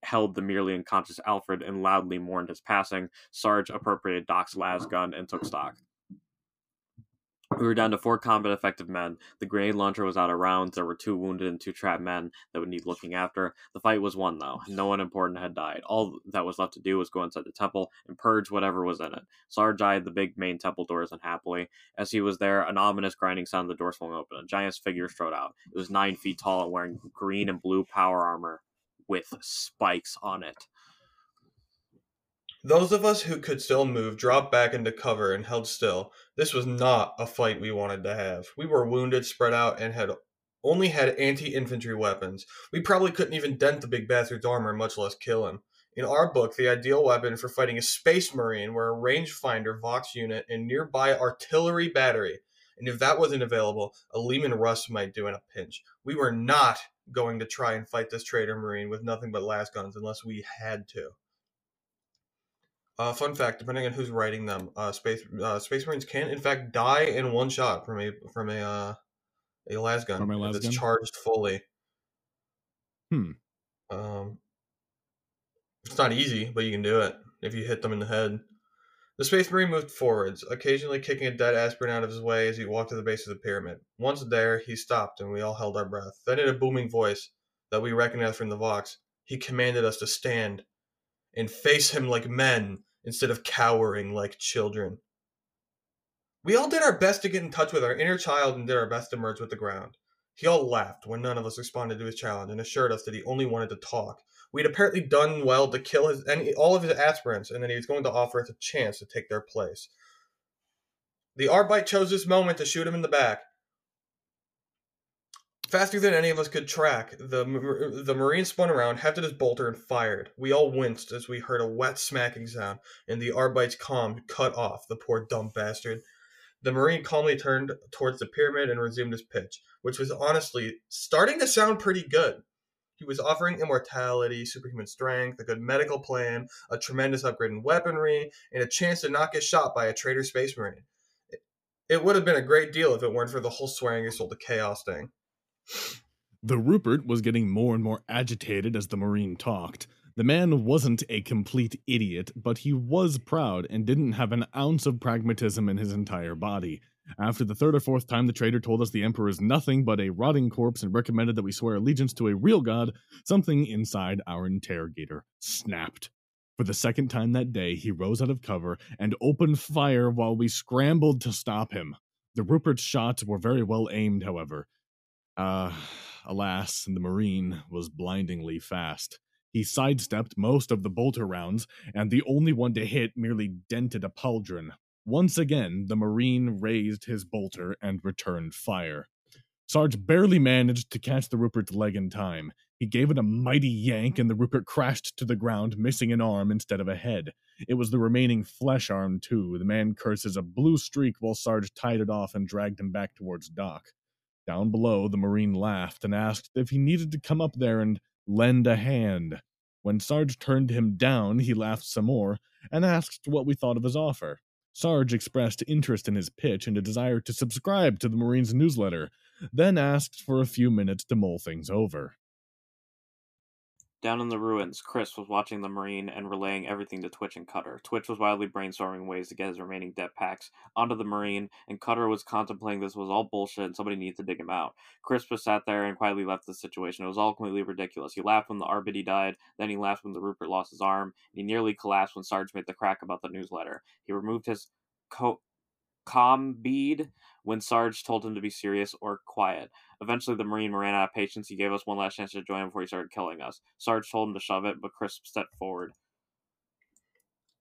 D: held the merely unconscious Alfred and loudly mourned his passing, Sarge appropriated Doc's last uh-huh. gun and took stock. We were down to four combat effective men. The grenade launcher was out of rounds. There were two wounded and two trapped men that would need looking after. The fight was won, though. No one important had died. All that was left to do was go inside the temple and purge whatever was in it. Sarge eyed the big main temple doors unhappily. As he was there, an ominous grinding sound of the door swung open. A giant figure strode out. It was nine feet tall and wearing green and blue power armor with spikes on it.
A: Those of us who could still move dropped back into cover and held still. This was not a fight we wanted to have. We were wounded, spread out, and had only had anti-infantry weapons. We probably couldn't even dent the big bastard's armor, much less kill him. In our book, the ideal weapon for fighting a space marine were a rangefinder Vox unit and nearby artillery battery. And if that wasn't available, a Leman Russ might do in a pinch. We were not going to try and fight this traitor marine with nothing but las guns unless we had to. Uh, fun fact: depending on who's writing them, uh, space uh, space marines can in fact die in one shot from a from a uh, a
B: From a
A: if it's charged fully.
B: Hmm.
A: Um, it's not easy, but you can do it if you hit them in the head. The Space Marine moved forwards, occasionally kicking a dead aspirant out of his way as he walked to the base of the pyramid. Once there, he stopped, and we all held our breath. Then, in a booming voice that we recognized from the Vox, he commanded us to stand and face him like men instead of cowering like children. We all did our best to get in touch with our inner child and did our best to merge with the ground. He all laughed when none of us responded to his challenge and assured us that he only wanted to talk. We'd apparently done well to kill his any all of his aspirants, and that he was going to offer us a chance to take their place. The Arbite chose this moment to shoot him in the back. Faster than any of us could track, the the Marine spun around, hefted his bolter, and fired. We all winced as we heard a wet smacking sound, and the Arbite's comm cut off. The poor dumb bastard. The Marine calmly turned towards the pyramid and resumed his pitch, which was honestly starting to sound pretty good. He was offering immortality, superhuman strength, a good medical plan, a tremendous upgrade in weaponry, and a chance to not get shot by a traitor space marine. It, would have been a great deal if it weren't for the whole swearing your soul to chaos thing.
B: The Rupert was getting more and more agitated as the Marine talked. The man wasn't a complete idiot, but he was proud and didn't have an ounce of pragmatism in his entire body. After the third or fourth time the traitor told us the Emperor is nothing but a rotting corpse and recommended that we swear allegiance to a real god, something inside our interrogator snapped. For the second time that day, he rose out of cover and opened fire while we scrambled to stop him. The Rupert's shots were very well aimed, however. Uh, alas, the Marine was blindingly fast. He sidestepped most of the bolter rounds, and the only one to hit merely dented a pauldron. Once again, the Marine raised his bolter and returned fire. Sarge barely managed to catch the Rupert's leg in time. He gave it a mighty yank, and the Rupert crashed to the ground, missing an arm instead of a head. It was the remaining flesh arm, too. The man curses a blue streak while Sarge tied it off and dragged him back towards Doc. Down below, the Marine laughed and asked if he needed to come up there and lend a hand. When Sarge turned him down, he laughed some more and asked what we thought of his offer. Sarge expressed interest in his pitch and a desire to subscribe to the Marine's newsletter, then asked for a few minutes to mull things over.
D: Down in the ruins, Chris was watching the Marine and relaying everything to Twitch and Cutter. Twitch was wildly brainstorming ways to get his remaining det packs onto the Marine, and Cutter was contemplating this was all bullshit and somebody needed to dig him out. Chris just sat there and quietly left the situation. It was all completely ridiculous. He laughed when the Arbity died, then he laughed when the Rupert lost his arm, and he nearly collapsed when Sarge made the crack about the newsletter. He removed his co- comm bead when Sarge told him to be serious or quiet. Eventually, the Marine ran out of patience. He gave us one last chance to join him before he started killing us. Sarge told him to shove it, but Chris stepped forward.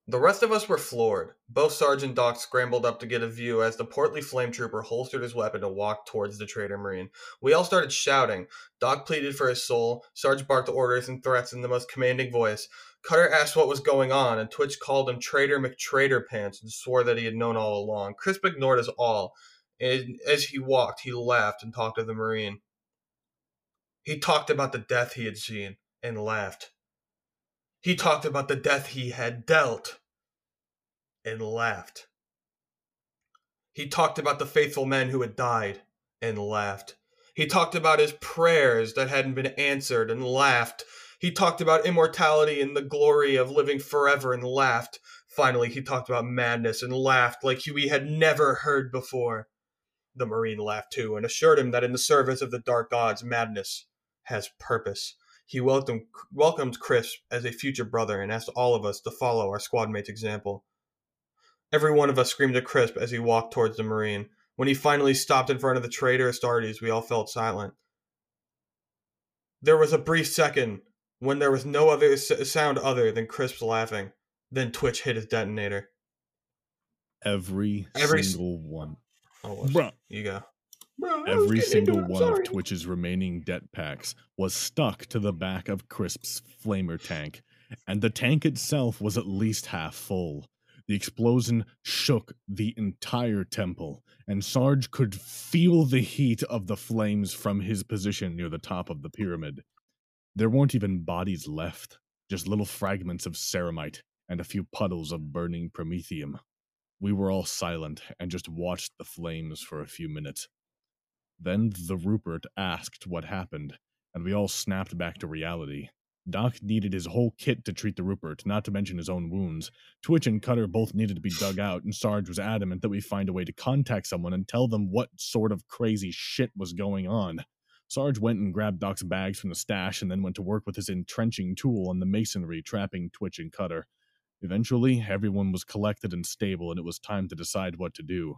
A: The rest of us were floored. Both Sarge and Doc scrambled up to get a view as the portly flame trooper holstered his weapon to walk towards the traitor marine. We all started shouting. Doc pleaded for his soul. Sarge barked orders and threats in the most commanding voice. Cutter asked what was going on, and Twitch called him Traitor McTraitor Pants and swore that he had known all along. Crisp ignored us all. And as he walked, he laughed and talked to the Marine. He talked about the death he had seen and laughed. He talked about the death he had dealt and laughed. He talked about the faithful men who had died and laughed. He talked about his prayers that hadn't been answered and laughed. He talked about immortality and the glory of living forever and laughed. Finally, he talked about madness and laughed like we had never heard before. The Marine laughed too and assured him that in the service of the dark gods, madness has purpose. He welcomed, welcomed Chris as a future brother and asked all of us to follow our squad mate's example. Every one of us screamed at Crisp as he walked towards the Marine. When he finally stopped in front of the traitor Astartes, we all felt silent. There was a brief second when there was no other s- sound other than Crisp's laughing. Then Twitch hit his detonator.
B: Every,
A: Every s-
B: single one.
A: Oh,
B: Bruh.
A: you go.
B: Every single one of Twitch's remaining det packs was stuck to the back of Crisp's flamer tank, and the tank itself was at least half full. The explosion shook the entire temple, and Sarge could feel the heat of the flames from his position near the top of the pyramid. There weren't even bodies left, just little fragments of ceramite and a few puddles of burning promethium. We were all silent and just watched the flames for a few minutes. Then the Rupert asked what happened, and we all snapped back to reality. Doc needed his whole kit to treat the Rupert, not to mention his own wounds. Twitch and Cutter both needed to be dug out, and Sarge was adamant that we find a way to contact someone and tell them what sort of crazy shit was going on. Sarge went and grabbed Doc's bags from the stash and then went to work with his entrenching tool on the masonry, trapping Twitch and Cutter. Eventually, everyone was collected and stable, and it was time to decide what to do.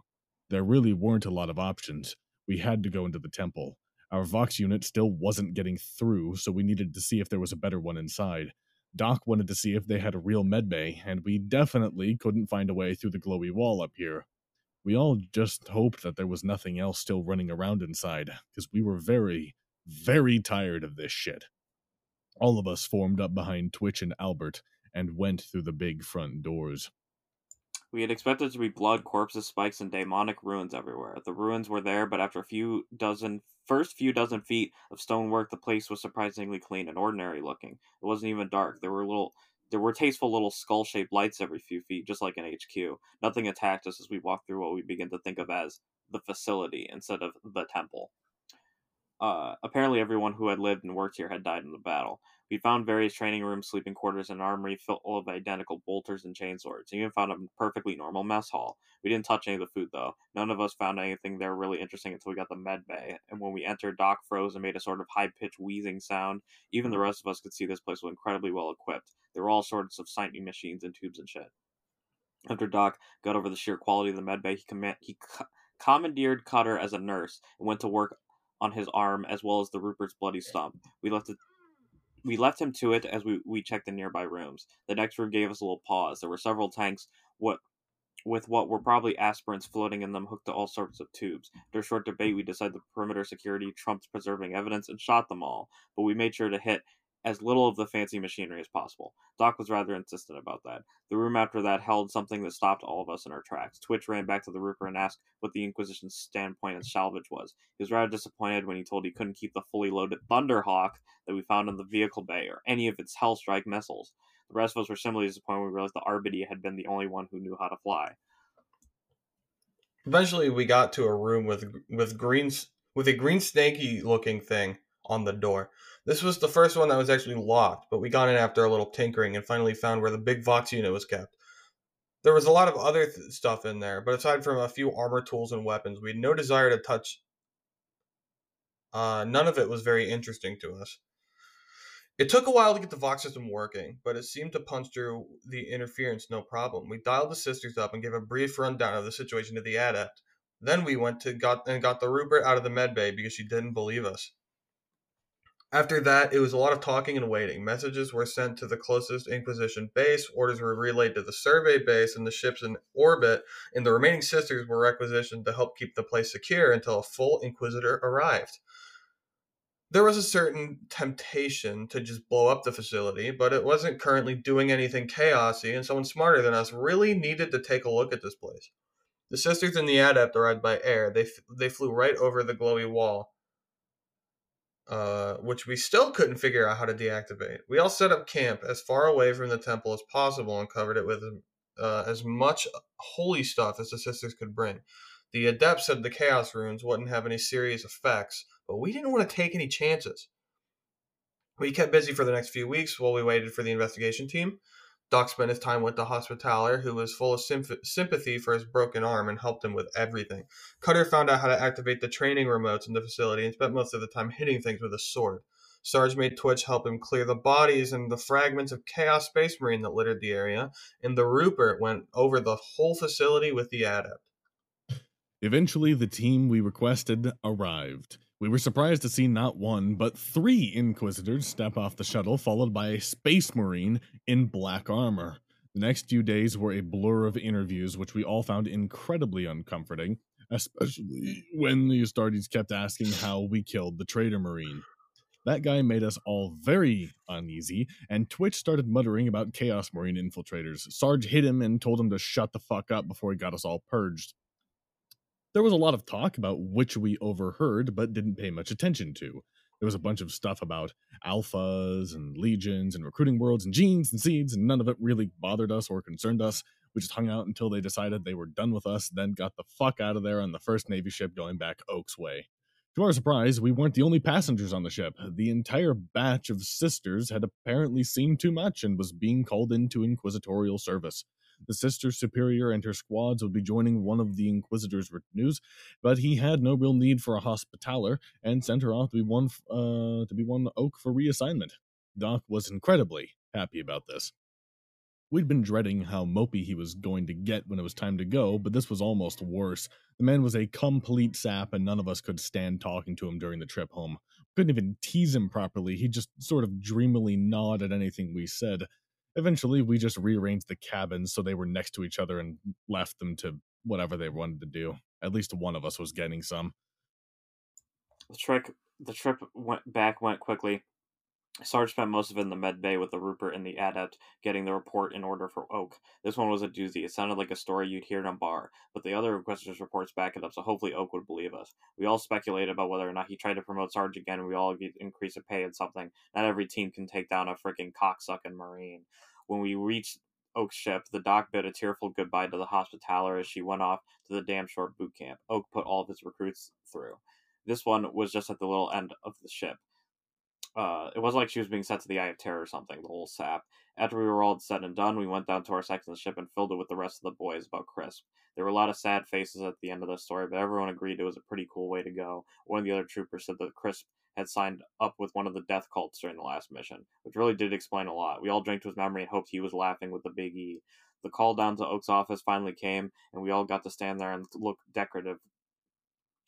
B: There really weren't a lot of options. We had to go into the temple. Our Vox unit still wasn't getting through, so we needed to see if there was a better one inside. Doc wanted to see if they had a real medbay, and we definitely couldn't find a way through the glowy wall up here. We all just hoped that there was nothing else still running around inside, because we were very, very tired of this shit. All of us formed up behind Twitch and Albert and went through the big front doors.
D: We had expected to be blood, corpses, spikes, and demonic ruins everywhere. The ruins were there, but after a few dozen first few dozen feet of stonework, the place was surprisingly clean and ordinary looking. It wasn't even dark. There were little there were tasteful little skull shaped lights every few feet, just like in HQ. Nothing attacked us as we walked through what we begin to think of as the facility instead of the temple. Uh, apparently, everyone who had lived and worked here had died in the battle. We found various training rooms, sleeping quarters, and an armory full of identical bolters and chainswords. We even found a perfectly normal mess hall. We didn't touch any of the food, though. None of us found anything there really interesting until we got the med bay. And when we entered, Doc froze and made a sort of high pitched wheezing sound. Even the rest of us could see this place was incredibly well equipped. There were all sorts of sighting machines and tubes and shit. After Doc got over the sheer quality of the med bay, he, he co- commandeered Cutter as a nurse and went to work on his arm as well as the Rupert's bloody stump. We left it we left him to it as we, we checked the nearby rooms. The next room gave us a little pause. There were several tanks what with what were probably aspirants floating in them hooked to all sorts of tubes. After a short debate, we decided the perimeter security trumped preserving evidence and shot them all, but we made sure to hit as little of the fancy machinery as possible. Doc was rather insistent about that. The room after that held something that stopped all of us in our tracks. Twitch ran back to the Rupert and asked what the Inquisition's standpoint on salvage was. He was rather disappointed when he told he couldn't keep the fully loaded Thunderhawk that we found in the vehicle bay or any of its Hellstrike missiles. The rest of us were similarly disappointed when we realized the Arbity had been the only one who knew how to fly.
A: Eventually, we got to a room with with greens with a green snaky looking thing on the door. This was the first one that was actually locked, but we got in after a little tinkering and finally found where the big Vox unit was kept. There was a lot of other th- stuff in there, but aside from a few armor tools and weapons, we had no desire to touch. Uh, none of it was very interesting to us. It took a while to get the Vox system working, but it seemed to punch through the interference no problem. We dialed the sisters up and gave a brief rundown of the situation to the adept. Then we went to got and got the Rupert out of the med bay because she didn't believe us. After that, it was a lot of talking and waiting. Messages were sent to the closest Inquisition base, orders were relayed to the survey base and the ships in orbit, and the remaining sisters were requisitioned to help keep the place secure until a full Inquisitor arrived. There was a certain temptation to just blow up the facility, but it wasn't currently doing anything chaosy, and someone smarter than us really needed to take a look at this place. The sisters and the adept arrived by air. They, f- they flew right over the glowy wall uh, which we still couldn't figure out how to deactivate. We all set up camp as far away from the temple as possible and covered it with uh, as much holy stuff as the sisters could bring. The adepts said the chaos runes wouldn't have any serious effects, but we didn't want to take any chances. We kept busy for the next few weeks while we waited for the investigation team. Doc spent his time with the hospitaller, who was full of sympathy for his broken arm and helped him with everything. Cutter found out how to activate the training remotes in the facility and spent most of the time hitting things with a sword. Sarge made Twitch help him clear the bodies and the fragments of Chaos Space Marine that littered the area, and the Rupert went over the whole facility with the Adept.
B: Eventually, the team we requested arrived. We were surprised to see not one, but three Inquisitors step off the shuttle, followed by a Space Marine in black armor. The next few days were a blur of interviews, which we all found incredibly uncomforting, especially when the Astartes kept asking how we killed the traitor Marine. That guy made us all very uneasy, and Twitch started muttering about Chaos Marine infiltrators. Sarge hit him and told him to shut the fuck up before he got us all purged. There was a lot of talk about which we overheard but didn't pay much attention to. There was a bunch of stuff about alphas and legions and recruiting worlds and genes and seeds, and none of it really bothered us or concerned us. We just hung out until they decided they were done with us, then got the fuck out of there on the first Navy ship going back Oak's way. To our surprise, we weren't the only passengers on the ship. The entire batch of sisters had apparently seen too much and was being called into inquisitorial service. The sister superior and her squads would be joining one of the Inquisitor's retinues, but he had no real need for a hospitaller and sent her off to be one uh, to be one oak for reassignment. Doc was incredibly happy about this. We'd been dreading how mopey he was going to get when it was time to go, but this was almost worse. The man was a complete sap, and none of us could stand talking to him during the trip home. Couldn't even tease him properly. He just sort of dreamily gnawed at anything we said. Eventually, we just rearranged the cabins so they were next to each other and left them to whatever they wanted to do. At least one of us was getting some.
D: The trick, the trip went back went quickly. Sarge spent most of it in the med bay with the Rupert and the Adept getting the report in order for Oak. This one was a doozy. It sounded like a story you'd hear in a bar, but the other Inquisitors' reports back it up, so hopefully Oak would believe us. We all speculated about whether or not he tried to promote Sarge again, and we all increase of pay and something. Not every team can take down a freaking cocksucking Marine. When we reached Oak's ship, the doc bid a tearful goodbye to the hospitaller as she went off to the damn short boot camp. Oak put all of his recruits through. This one was just at the little end of the ship uh, it wasn't like she was being sent to the Eye of Terror or something, the whole sap. After we were all said and done, we went down to our section of the ship and filled it with the rest of the boys about Crisp. There were a lot of sad faces at the end of the story, but everyone agreed it was a pretty cool way to go. One of the other troopers said that Crisp had signed up with one of the death cults during the last mission, which really did explain a lot. We all drank to his memory and hoped he was laughing with the big E. The call down to Oak's office finally came, and we all got to stand there and look decorative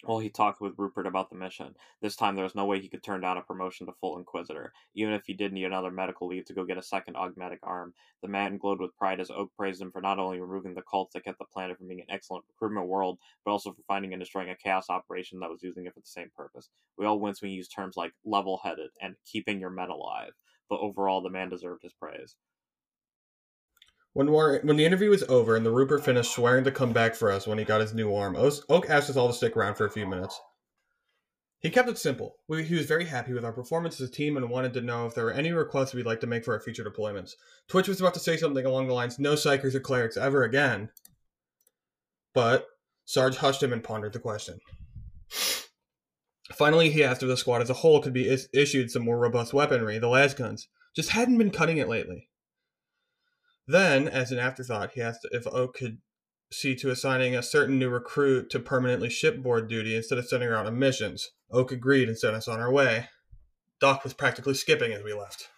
D: well, he talked with Rupert about the mission. This time there was no way he could turn down a promotion to full Inquisitor, even if he did need another medical leave to go get a second augmetic arm. The man glowed with pride as Oak praised him for not only removing the cults that kept the planet from being an excellent recruitment world, but also for finding and destroying a chaos operation that was using it for the same purpose. We all wince when we use terms like level headed and keeping your men alive, but overall the man deserved his praise.
A: When, war- when the interview was over and the Rupert finished swearing to come back for us when he got his new arm, Oak asked us all to stick around for a few minutes. He kept it simple. We, he was very happy with our performance as a team and wanted to know if there were any requests we'd like to make for our future deployments. Twitch was about to say something along the lines, no psykers or clerics ever again. But Sarge hushed him and pondered the question. Finally, he asked if the squad as a whole could be is- issued some more robust weaponry, the las guns. Just hadn't been cutting it lately. Then, as an afterthought, he asked if Oak could see to assigning a certain new recruit to permanently shipboard duty instead of sending her out on missions. Oak agreed and sent us on our way. Doc was practically skipping as we left.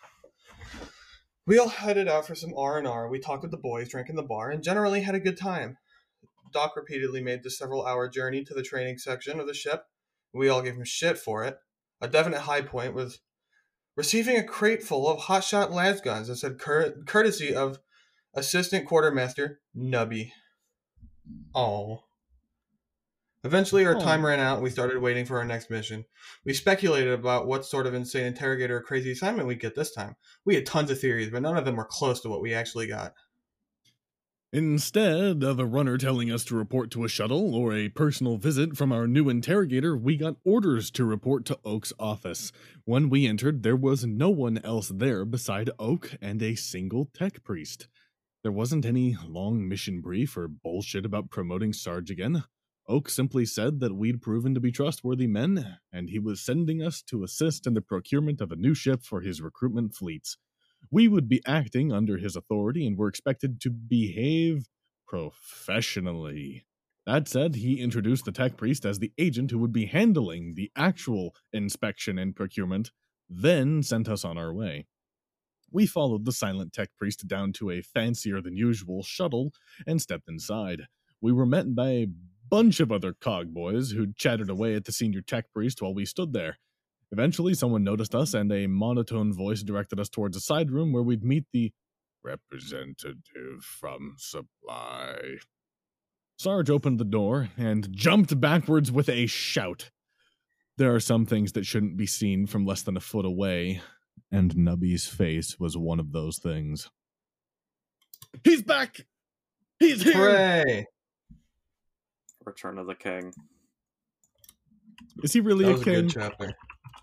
A: We all headed out for some R&R. We talked with the boys, drank in the bar, and generally had a good time. Doc repeatedly made the several-hour journey to the training section of the ship. We all gave him shit for it. A definite high point was receiving a crate full of hotshot las guns that said courtesy of Assistant Quartermaster Nubby. Oh. Eventually, our
B: Aw.
A: time ran out and we started waiting for our next mission. We speculated about what sort of insane interrogator or crazy assignment we'd get this time. We had tons of theories, but none of them were close to what we actually got.
B: Instead of a runner telling us to report to a shuttle or a personal visit from our new interrogator, we got orders to report to Oak's office. When we entered, there was no one else there beside Oak and a single tech priest. There wasn't any long mission brief or bullshit about promoting Sarge again. Oak simply said that we'd proven to be trustworthy men, and he was sending us to assist in the procurement of a new ship for his recruitment fleets. We would be acting under his authority and were expected to behave professionally. That said, he introduced the tech priest as the agent who would be handling the actual inspection and procurement, then sent us on our way. We followed the silent tech priest down to a fancier than usual shuttle and stepped inside. We were met by a bunch of other cog boys who chattered away at the senior tech priest while we stood there. Eventually, someone noticed us, and a monotone voice directed us towards a side room where we'd meet the representative from Supply. Sarge opened the door and jumped backwards with a shout. There are some things that shouldn't be seen from less than a foot away, and Nubby's face was one of those things. He's back! He's here!
A: Hooray!
D: Return of the King.
B: Is he really
A: That was a
B: king?
A: good chapter.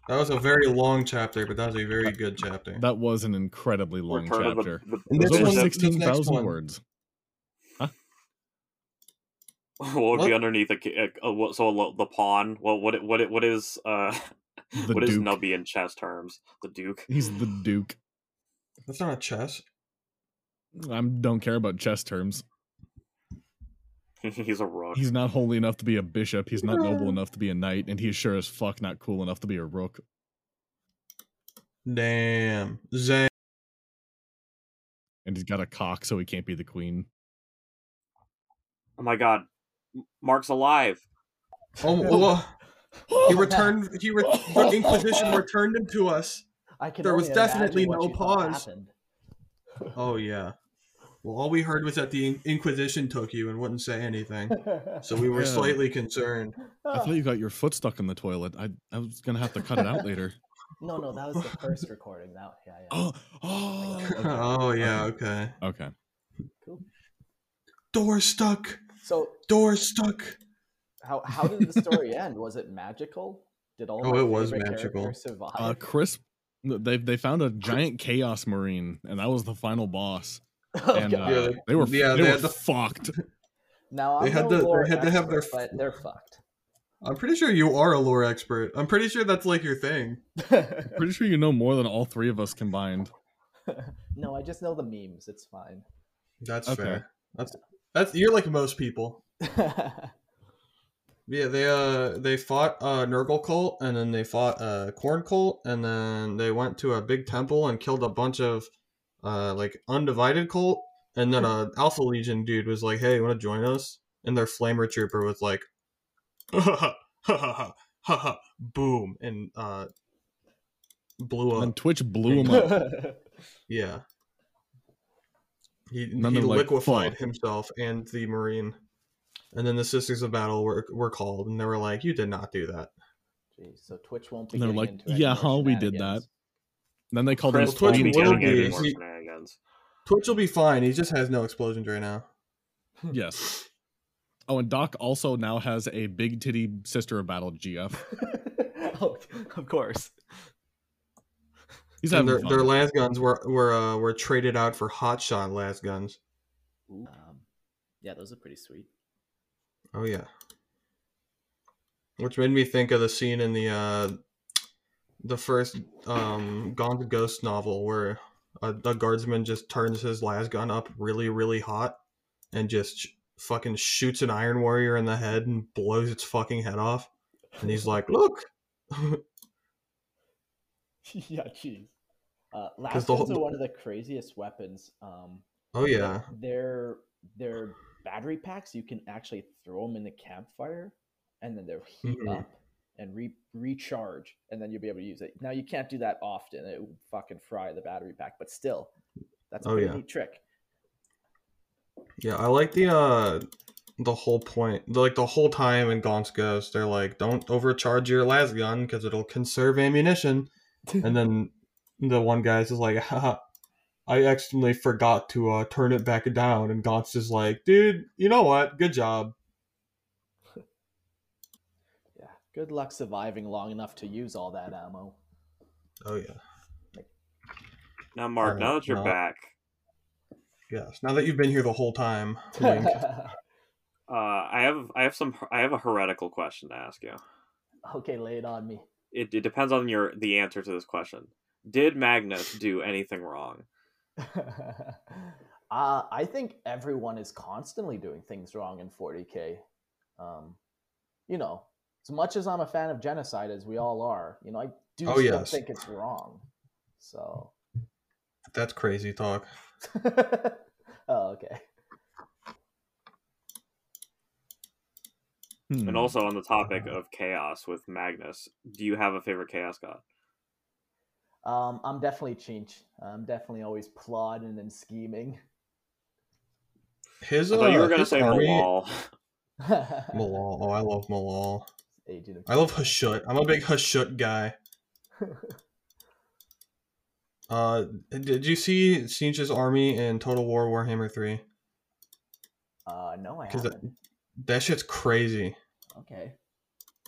A: That was a very long chapter, but that was a very good chapter.
B: That was an incredibly long
D: Return of the-
B: chapter.
D: the-
B: It was
A: this
B: over
A: one- this
B: sixteen
A: next
B: words.
D: what would
A: What?
D: be underneath a, ki- a, a so a, the pawn? Well, what it- what it- what is uh
B: The
D: what is
B: Duke.
D: nubby in chess terms? The Duke.
B: He's the Duke.
A: That's not a chess.
B: I don't care about chess terms.
D: He's a rook.
B: He's not holy enough to be a bishop. He's not noble enough to be a knight, and he's sure as fuck not cool enough to be a rook.
A: Damn. Zang.
B: And he's got a cock, so he can't be the queen.
D: Oh my god, Mark's alive.
A: Oh, well, he returned. He re- the Inquisition returned him to us.
E: I can
A: There was definitely no pause. Oh yeah. Well, all we heard was that the Inquisition took you and wouldn't say anything, so we were
B: Yeah.
A: slightly concerned.
B: I thought you got your foot stuck in the toilet. I I was gonna have to cut it out later.
E: No, no, that was the first recording. That, yeah, yeah.
B: Oh, oh, okay.
A: Oh yeah. Okay.
B: okay.
E: Cool.
A: Door stuck.
E: So,
A: Door stuck.
E: How how did the story end? Was it magical? Did all
A: Oh, it was magical.
E: characters survive?
B: Uh, Chris, they they found a giant chaos marine, and that was the final boss.
E: Oh,
B: And
E: God.
B: uh,
A: Yeah,
B: they were
A: yeah,
B: they,
A: they
B: were
A: had the-
B: fucked.
E: now I'm
A: they had
E: no
A: to- they
E: lore
A: had to have their
E: expert, but they're fucked.
A: I'm pretty sure you are a lore expert. I'm pretty sure that's like your thing.
B: I'm Pretty sure you know more than all three of us combined.
E: no, I just know the memes. It's fine.
A: That's
B: Okay.
A: fair. That's that's you're like most people. Yeah, they uh they fought uh Nurgle cult and then they fought uh Khorne cult and then they went to a big temple and killed a bunch of uh like undivided cult and then a Alpha Legion dude was like, "Hey, you want to join us?" And their flamer trooper was like, "Ha ha ha ha ha ha ha boom!" and uh blew
B: And then
A: up.
B: Twitch blew him up.
A: Yeah. He, he
B: they're like,
A: liquefied himself and the Marine. And then the Sisters of Battle were, were called, and they were like, You did not do that.
E: Jeez, so Twitch won't be.
B: And they're like,
E: into
B: "Yeah, huh, we did that."
E: shenanigans.
B: Then they called
D: Chris
B: him
A: Twitch
D: won't be
A: will
D: getting
A: be-
D: any more
A: he- Twitch will be fine. He just has no explosions right now.
B: Yes. Oh, and Doc also now has a big titty sister of battle GF.
E: oh, of course.
B: He's
A: And
B: having
A: their,
B: fun.
A: their las guns were were uh, were traded out for hotshot las guns.
E: Um, yeah, those are pretty sweet.
A: Oh yeah. Which made me think of the scene in the uh the first um Gaunt's Ghost novel where a, a guardsman just turns his las gun up really really hot and just sh- fucking shoots an iron warrior in the head and blows its fucking head off. And he's like, "Look."
E: yeah, jeez. Uh,
A: the
E: ones
A: whole-
E: are one of the craziest weapons. Um,
A: oh yeah.
E: they're they're battery packs. You can actually throw them in the campfire, and then they'll heat
A: Mhm.
E: up and re- recharge, and then you'll be able to use it. Now you can't do that often; it will fucking fry the battery pack. But still, that's a
A: Oh,
E: pretty
A: yeah.
E: neat trick.
A: Yeah, I like the uh the whole point, like the whole time in Gaunt's Ghost, they're like, "Don't overcharge your las gun because it'll conserve ammunition." And then the one guy's just like, Haha, "I accidentally forgot to uh turn it back down," and Gaunt's just like, "Dude, you know what? Good job."
E: Yeah, good luck surviving long enough to use all that ammo.
A: Oh yeah,
D: Now, Mark, now that you're
A: well-
D: back,
A: yes. Now that you've been here the whole time, wink.
D: uh, I have I have some I have a heretical question to ask you.
E: okay, lay it on me.
D: It, it depends on your the answer to this question. Did Magnus do anything wrong?
E: uh, I think everyone is constantly doing things wrong in 40k. Um, you know, as much as I'm a fan of genocide, as we all are, you know, I do
A: Oh,
E: still
A: yes.
E: think it's wrong. So,
A: that's crazy talk.
E: oh, okay.
B: Hmm.
D: And also on the topic of chaos with Magnus, do you have a favorite chaos god?
E: Um, I'm definitely Tzeentch. I'm definitely always plotting and scheming.
A: His
D: I thought you were gonna say
A: army-
D: Malal.
A: Malal. Oh, I love Malal. I love Hashut. I'm a big Hashut guy. Uh, did you see Tzeentch's army in Total War Warhammer 3?
E: Uh, no, I haven't.
A: that, that shit's crazy.
E: Okay.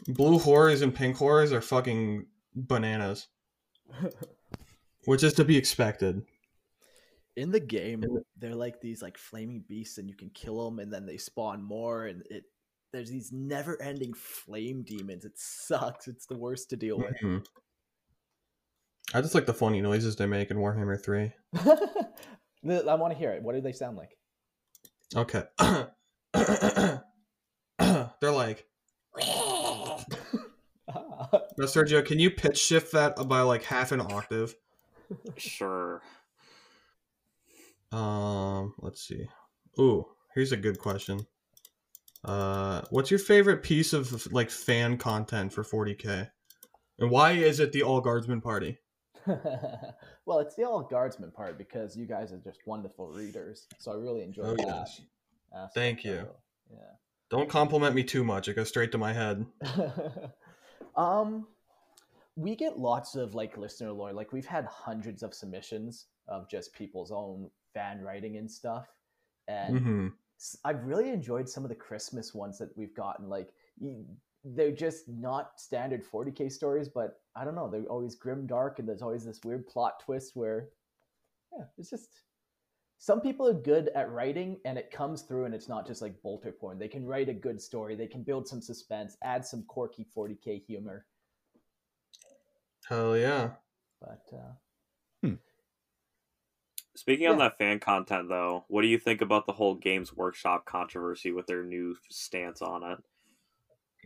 A: Blue horrors and pink horrors are fucking bananas, which is to be expected.
F: in the game they're like these like flaming beasts and you can kill them and then they spawn more and it there's these never ending flame demons it sucks it's the worst to deal with
A: Mhm. I just like the funny noises they make in Warhammer Three.
E: I want to hear it what do they sound like
A: Okay. They're like, now Sergio, can you pitch shift that by like half an octave?
D: Sure.
A: Um, let's see. Ooh, here's a good question. Uh, what's your favorite piece of like fan content for 40k, and why is it the All Guardsmen Party?
E: well it's the all guardsman part because you guys are just wonderful readers so i really enjoy
A: Oh
E: that
A: yes.
E: aspect
A: Thank you.
E: it.
A: Don't compliment me too much; it goes straight to my head.
E: um we get lots of like listener lore like we've had hundreds of submissions of just people's own fan writing and stuff and
A: hmm
E: s- I've really enjoyed some of the Christmas ones that we've gotten. Like they're just not standard 40k stories, but I don't know. They're always grim dark, and there's always this weird plot twist where, yeah, it's just some people are good at writing, and it comes through, and it's not just like bolter porn. They can write a good story. They can build some suspense, add some quirky 40k humor.
A: Hell yeah!
E: But uh,
D: Speaking on that fan content, though, what do you think about the whole Games Workshop controversy with their new stance on it?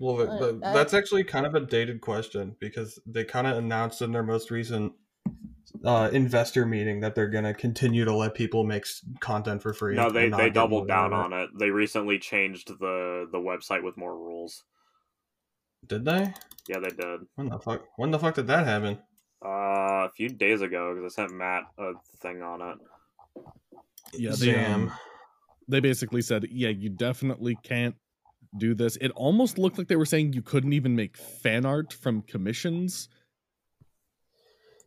A: Well, th-
E: Uh,
A: th-
E: I-
A: that's actually kind of a dated question because they kind of announced in their most recent uh, investor meeting that they're gonna continue to let people make content for free.
D: No, they they doubled down on it. They recently changed the the website with more rules.
A: Did they?
D: Yeah, they did.
A: When the fuck? When the fuck did that happen?
D: Uh, a few days ago, because I sent Matt a thing on it.
B: Yeah, they, um, they basically said, yeah, you definitely can't do this. It almost looked like they were saying you couldn't even make fan art from commissions,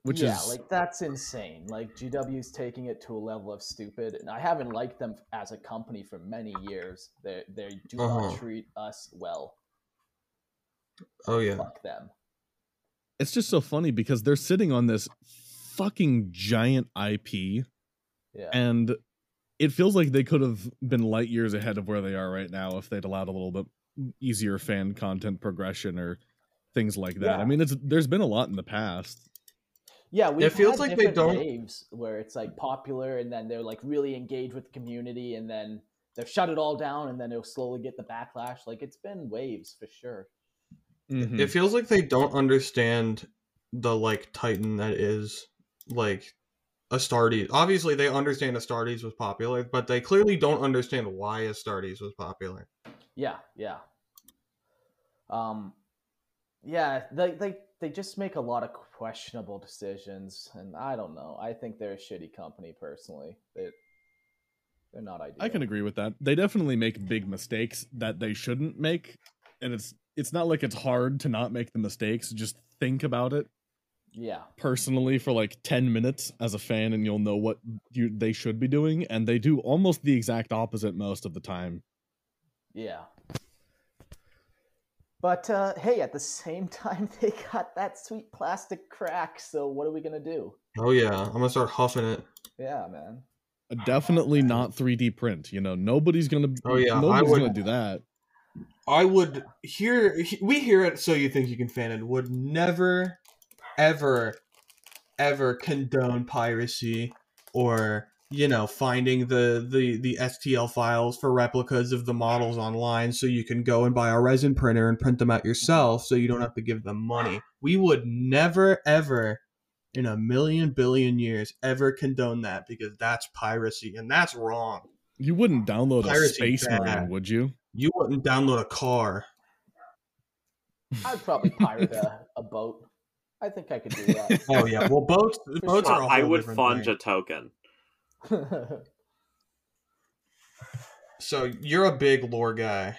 B: which
E: yeah,
B: is
E: like that's insane. Like GW's taking it to a level of stupid, and I haven't liked them as a company for many years. They they do
A: Uh-huh.
E: not treat us well.
A: Oh yeah.
E: Fuck them.
B: it's just so funny because they're sitting on this fucking giant IP
E: Yeah.
B: and it feels like they could have been light years ahead of where they are right now if they'd allowed a little bit easier fan content progression or things like that.
E: Yeah.
B: I mean, it's there's been a lot in the past.
E: Yeah, we
A: It feels like they don't-
E: waves where it's like popular, and then they're like really engaged with the community, and then they'll shut it all down, and then they'll slowly get the backlash. Like it's been waves for sure.
B: Mhm.
A: It feels like they don't understand the like Titan that is like Astartes. Obviously, they understand Astartes was popular, but they clearly don't understand why Astartes was popular.
E: Yeah, yeah. Um, yeah, they they they just make a lot of questionable decisions, and I don't know. I think they're a shitty company personally. They they're not ideal.
B: I can agree with that. They definitely make big mistakes that they shouldn't make, and it's it's not like it's hard to not make the mistakes. Just think about it
E: Yeah,
B: personally for like 10 minutes as a fan and you'll know what you they should be doing and they do almost the exact opposite most of the time.
E: yeah. But uh, hey, at the same time, they got that sweet plastic crack. So what are we gonna do?
A: Oh yeah, I'm gonna start huffing it.
E: Yeah, man.
B: Definitely not 3D print, you know. Nobody's going to
A: Oh, yeah, I
B: nobody's
A: would-
B: going to do that.
A: I would hear we hear it so you think you can fan it would never ever ever condone piracy or you know finding the the the STL files for replicas of the models online so you can go and buy a resin printer and print them out yourself so you don't have to give them money. We would never ever in a million billion years ever condone that because that's piracy and that's wrong.
B: You wouldn't download a space
A: bad.
B: marine, would you?
A: You wouldn't download a car.
E: I'd probably pirate a, a boat. I think I could do that.
A: Oh yeah, well boats boats
E: sure.
A: are a
D: I
A: whole
D: would
A: different
D: fudge
A: thing.
D: a token.
A: So you're a big lore guy,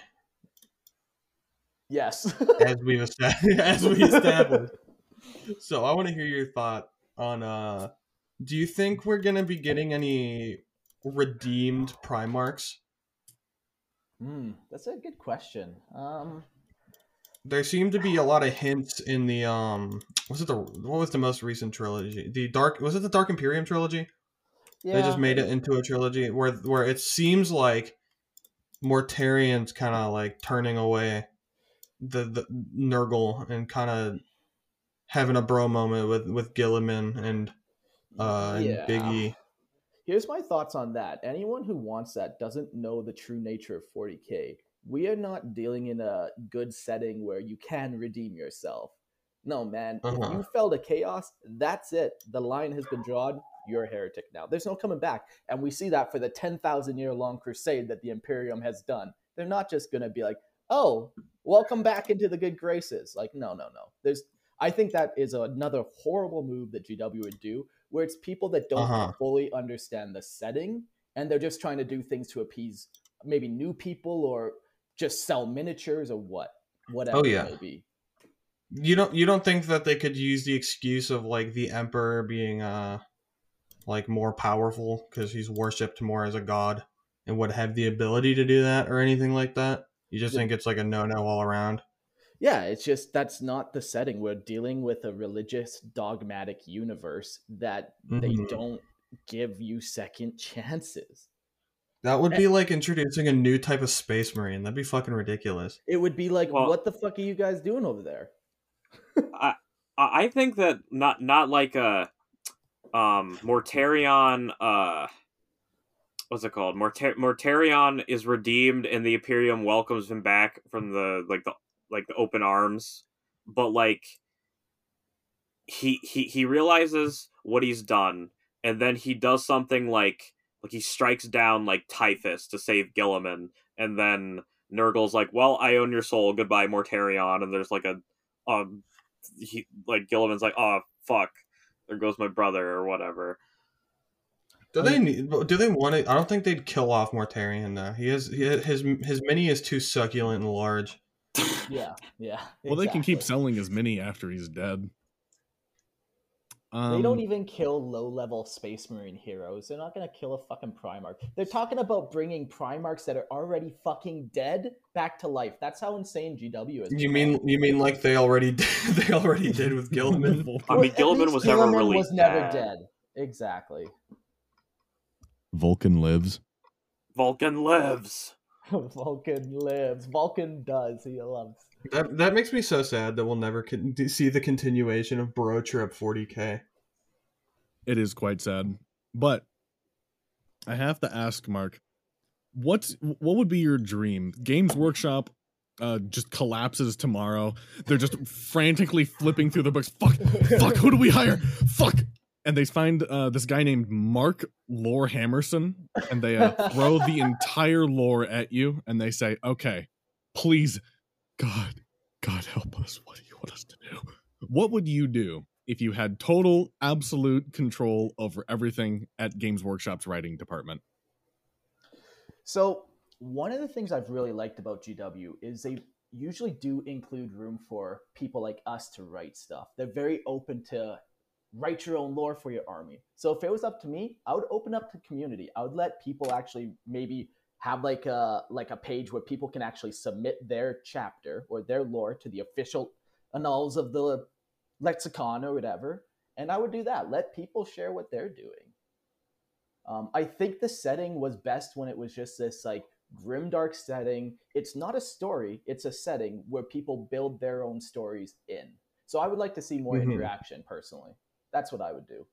E: yes.
A: as we've established. As we established. So I want to hear your thought on. uh Do you think we're gonna be getting any redeemed Primarchs?
E: Hmm, that's a good question. Um,
A: there seem to be a lot of hints in the um was it the what was the most recent trilogy? The Dark was it the Dark Imperium trilogy?
G: Yeah.
A: They just made it into a trilogy where where it seems like Mortarion's kind of like turning away the the Nurgle and kind of having a bro moment with with Guilliman and uh and
E: Yeah.
A: Biggie.
E: Here's my thoughts on that. Anyone who wants that doesn't know the true nature of 40k. We are not dealing in a good setting where you can redeem yourself. No, man.
A: Uh-huh.
E: you fell to chaos, that's it. The line has been drawn. You're a heretic now. There's no coming back. And we see that for the 10,000 year long crusade that the Imperium has done. They're not just going to be like, oh, welcome back into the good graces. Like, no, no, no. There's, I think that is another horrible move that GW would do, where it's people that don't
A: Uh-huh.
E: fully understand the setting and they're just trying to do things to appease maybe new people or just sell miniatures or what, whatever
A: Oh, yeah.
E: it may be.
A: You don't you don't think that they could use the excuse of like the emperor being uh like more powerful because he's worshipped more as a god and would have the ability to do that or anything like that? You just
E: Yeah.
A: think it's like a no no all around?
E: Yeah, it's just that's not the setting. We're dealing with a religious, dogmatic universe that they
A: Mhm.
E: don't give you second chances.
A: That would
E: Eh.
A: be like introducing a new type of space marine. That'd be fucking ridiculous.
E: It would be like,
D: Well-
E: what the fuck are you guys doing over there?
D: I I think that not not like a um Mortarion uh what's it called? Mortar- Mortarion is redeemed and the Imperium welcomes him back from the like the like the open arms. But like he he he realizes what he's done and then he does something like like he strikes down like Typhus to save Guilliman and then Nurgle's like, "Well, I own your soul. Goodbye, Mortarion." And there's like a um he like Guilliman's like, oh fuck, there goes my brother or whatever.
A: Do they need? Do they want to? I don't think they'd kill off Mortarion though. He has he, his his mini is too succulent and large.
E: Yeah, yeah.
B: Well, they can keep selling his mini after he's dead. Um,
E: They don't even kill low-level Space Marine heroes. They're not gonna kill a fucking Primarch. They're talking about bringing Primarchs that are already fucking dead back to life. That's how insane GW is.
A: You mean you mean like they already did, they already did with Guilliman?
D: I mean,
E: at
D: Guilliman
E: least
D: was never really
E: was never
D: dead.
E: dead. Exactly.
B: Vulkan lives.
D: Vulkan lives.
E: Vulkan lives. Vulkan does. He loves.
A: That that makes me so sad that we'll never con- see the continuation of Bro Trip 40k.
B: It is quite sad, but I have to ask, Mark, what's what would be your dream? Games Workshop uh, just collapses tomorrow. They're just frantically flipping through the books. Fuck, fuck. Who do we hire? Fuck. And they find uh, this guy named Mark Lore Hammerson, and they uh, throw the entire lore at you, and they say, "Okay, please, God, God help us. What do you want us to do? What would you do if you had total, absolute control over everything at Games Workshop's writing department?"
E: So one of the things I've really liked about GW is they usually do include room for people like us to write stuff. They're very open to write your own lore for your army. So if it was up to me, I would open up to community. I would let people actually maybe have like a like a page where people can actually submit their chapter or their lore to the official annals of the lexicon or whatever. And I would do that. Let people share what they're doing. Um, I think the setting was best when it was just this like grimdark setting. It's not a story; it's a setting where people build their own stories in. So I would like to see more
A: Mhm.
E: interaction personally. That's what I would do.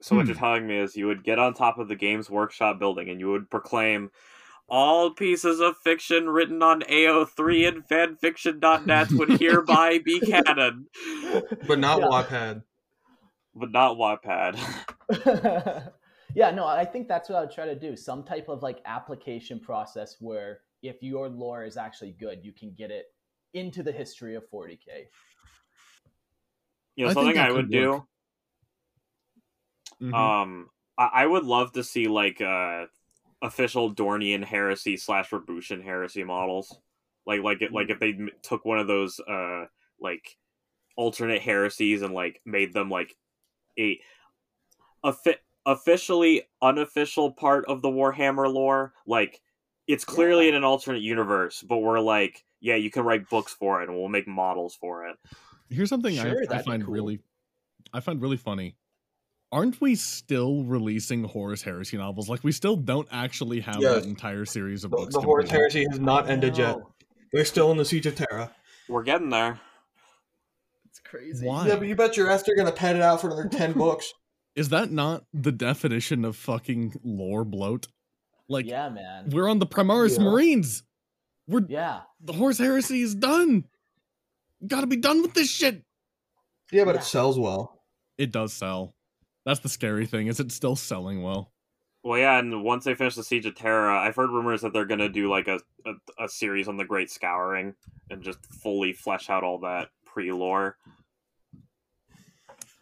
D: So what
B: Hmm.
D: you're telling me is you would get on top of the Games Workshop building and you would proclaim all pieces of fiction written on AO3 and fanfiction.net would hereby be canon,
A: But not
E: Yeah.
A: Wattpad.
D: but not Wattpad.
E: yeah, no, I think that's what I would try to do. Some type of like application process where if your lore is actually good, you can get it into the history of 40k.
D: You know,
B: I
D: something I
B: could
D: would do.
B: work. Mhm.
D: Um, I, I would love to see like uh official Dornian heresy slash Rebushan heresy models. Like like it, like if they m- took one of those uh like alternate heresies and like made them like a offi- officially unofficial part of the Warhammer lore, like it's clearly
E: Yeah.
D: in an alternate universe, but we're like, yeah, you can write books for it, and we'll make models for it.
B: Here's something
E: Sure,
B: I, I find
E: cool.
B: really, I find really funny. Aren't we still releasing Horus Heresy novels? Like we still don't actually have
A: Yes.
B: that entire series of
A: The,
B: books.
A: the
B: to
A: Horus. Heresy has not ended yet.
E: No,
A: They're still in the Siege of Terra.
D: We're getting there.
E: It's crazy.
B: Why?
A: Yeah, but you bet your ass they're gonna pad it out for another ten books.
B: Is that not the definition of fucking lore bloat? Like
E: yeah, man.
B: we're on the Primaris
A: Yeah.
B: Marines. We're
E: Yeah.
B: the Horus Heresy is done. Got to be done with this shit.
A: Yeah, but
E: Yeah.
A: it sells well.
B: It does sell. That's the scary thing. Is it still selling well?
D: Well, yeah, and once they finish the Siege of Terra, I've heard rumors that they're gonna do like a, a, a series on the Great Scouring and just fully flesh out all that pre lore.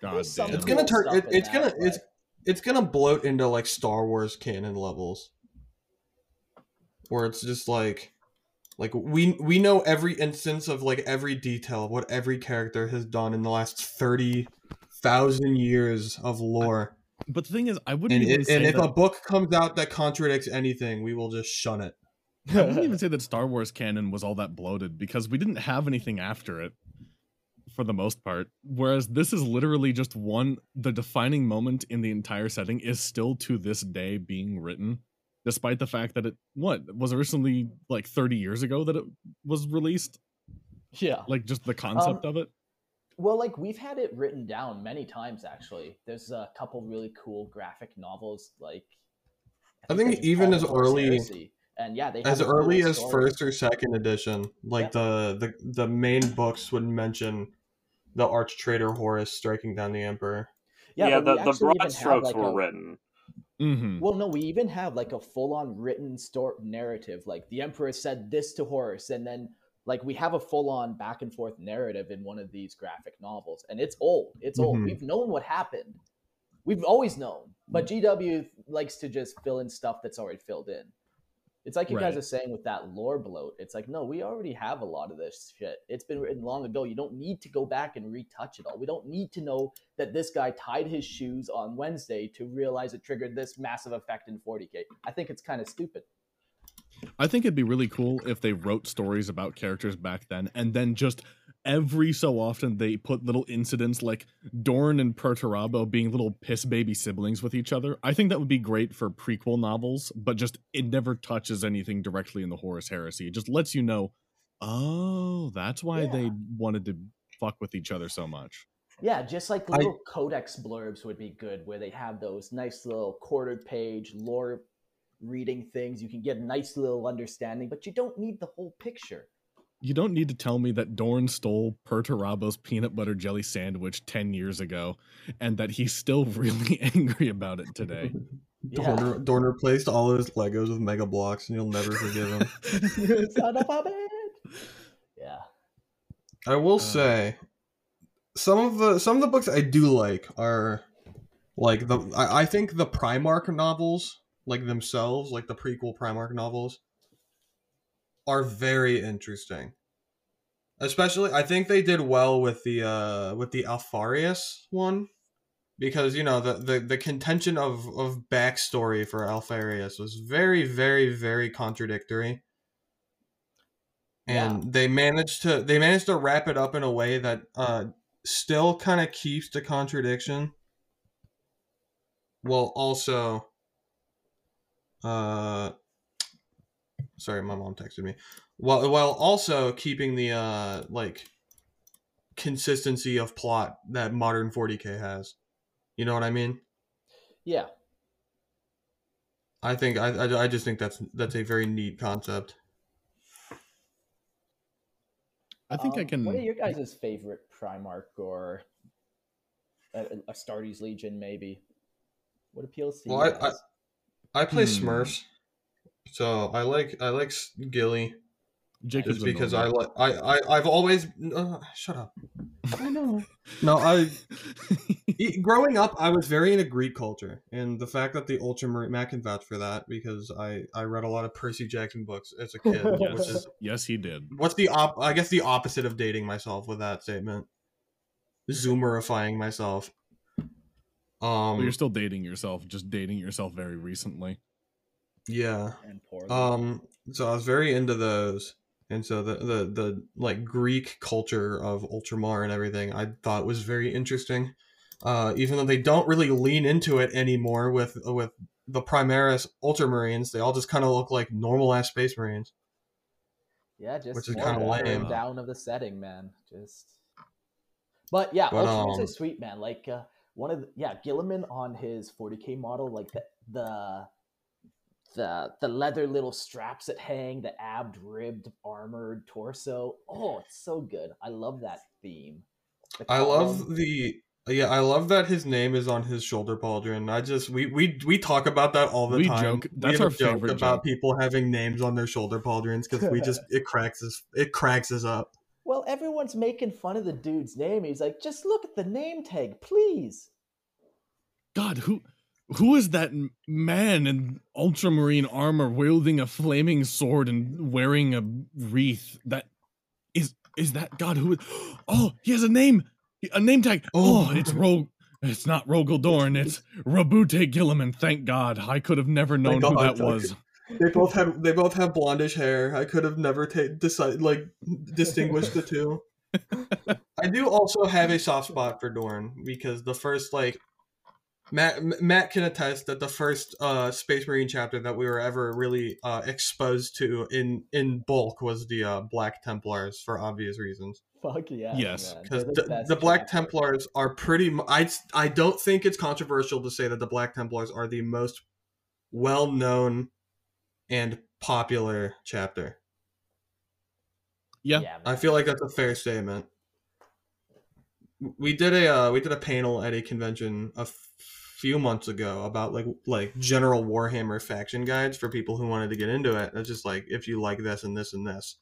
B: God
E: There's
B: damn.
A: It's gonna turn. It, it's
E: that,
A: gonna. It's it's gonna bloat into like Star Wars canon levels, where it's just like, like we we know every instance of like every detail of what every character has done in the last thirty thousand years of lore.
B: But the thing is, I wouldn't
A: And
B: even
A: it,
B: say
A: and if
B: that,
A: a book comes out that contradicts anything, we will just shun it.
B: I wouldn't even say that Star Wars canon was all that bloated because we didn't have anything after it for the most part. Whereas this is literally just one the defining moment in the entire setting is still to this day being written, despite the fact that it what was originally like 30 years ago that it was released.
E: Yeah.
B: Like just the concept
E: Um,
B: of it.
E: Well, like we've had it written down many times actually. There's a couple really cool graphic novels like
A: I think
E: they're
A: even as early-
E: Heresy. and yeah, they
A: As early as
E: story.
A: first or second edition, like the, the the main books would mention the arch traitor Horus striking down the emperor.
D: Yeah,
E: but
D: the, the broad strokes
E: like,
D: were
E: a-
D: written.
B: Mm-hmm.
E: Well, no, we even have like a full-on written story narrative. Like the emperor said this to Horus, and then like we have a full-on back and forth narrative in one of these graphic novels, and it's old. It's old.
A: Mhm.
E: We've known what happened. We've always known, but GW likes to just fill in stuff that's already filled in. It's like you guys are saying with that lore bloat. It's like, no, we already have a lot of this shit. It's been written long ago. You don't need to go back and retouch it all. We don't need to know that this guy tied his shoes on Wednesday to realize it triggered this massive effect in 40k. I think it's kind of stupid.
B: I think it'd be really cool if they wrote stories about characters back then and then just every so often they put little incidents like Dorn and Perturabo being little piss baby siblings with each other. I think that would be great for prequel novels, but just it never touches anything directly in the Horus Heresy. It just lets you know, oh, that's why
E: Yeah.
B: they wanted to fuck with each other so much.
E: Yeah, just like
A: I-
E: little codex blurbs would be good, where they have those nice little quarter page lore reading things. You can get a nice little understanding, but you don't need the whole picture.
B: You don't need to tell me that Dorn stole Perturabo's peanut butter jelly sandwich 10 years ago and that he's still really angry about it today.
E: Yeah.
A: Dorn, Dorn replaced all his Legos with Mega Blocks, and you'll never forgive him.
E: Son of a bitch. Yeah.
A: I will
B: Uh.
A: say, some of the some of the books I do like are like the I, I think the Primarch novels, like themselves, like the prequel Primarch novels, are very interesting. Especially, I think they did well with the uh with the Alpharius one, because you know the the, the contention of of backstory for Alpharius was very very very contradictory and they managed to they managed to wrap it up in a way that uh still kind of keeps the contradiction while also uh sorry my mom texted me while while also keeping the uh like consistency of plot that modern 40k has you know what i mean
E: Yeah.
A: i think i i, I just think that's that's a very neat concept
B: I think I
E: Um,
B: can.
E: What are your guys' favorite Primarch or a, a Astartes Legion, maybe? What appeals to
A: Well,
E: you
A: I-
E: guys?
A: I play
B: Hmm.
A: smurfs so i like i like gilly
B: Jacob's
A: just because I like I, I I've always uh, shut up. I know. No, I growing up I was very into Greek culture, and the fact that the Ultramarine Mac can vouch for that because I I read a lot of Percy Jackson books as a kid, which
B: yes.
A: is
B: yes, he did.
A: what's the op I guess the opposite of dating myself with that statement. Zoomerifying myself.
B: Well,
A: Um.
B: you're still dating yourself, just dating yourself very recently.
A: Yeah.
E: and poor.
A: Um. so I was very into those, and so the the the like Greek culture of Ultramar and everything I thought was very interesting. Uh, even though they don't really lean into it anymore with with the Primaris Ultramarines, they all just kind of look like normal ass Space Marines.
E: Yeah, just
A: Which is kinda lame.
E: down of the setting, man. Just, but yeah,
A: But,
E: Ultramarines
A: um,
E: are sweet, man. Like uh, one of the, yeah, Guilliman on his 40k model, like the the the the leather little straps that hang, the abbed, ribbed, armored torso. Oh, it's so good. I love that theme. The
A: I love the yeah, I love that his name is on his shoulder pauldron. I just we we we talk about that all the
B: We
A: time.
B: joke-
A: We
B: that's
A: have a
B: our
A: joke
B: favorite
A: about
B: joke.
A: people having names on their shoulder pauldrons because we just it cracks us it cracks us up.
E: Well, everyone's making fun of the dude's name. He's like, just look at the name tag, please.
B: God, who who is that man in ultramarine armor wielding a flaming sword and wearing a wreath? That is is that God who is Oh, he has a name. A name tag. Oh,
A: Oh.
B: it's Rog it's not Rogal Dorn, it's Roboute Guilliman. Thank God. I could have never known who that was.
A: They both have they both have blondish hair. I could have never ta- decide like distinguished the two. I do also have a soft spot for Dorn because the first like Matt Matt can attest that the first uh Space Marine chapter that we were ever really uh exposed to in in bulk was the uh Black Templars for obvious reasons.
E: Fuck yeah.
B: Yes.
A: Because
E: They're
A: the, the Black
E: chapter.
A: Templars are pretty. I I don't think it's controversial to say that the Black Templars are the most well known and popular chapter.
B: Yeah.
A: I feel like that's a fair statement. We did a uh, we did a panel at a convention a f- few months ago about like like general Warhammer faction guides for people who wanted to get into it. It's just like if you like this and this and this,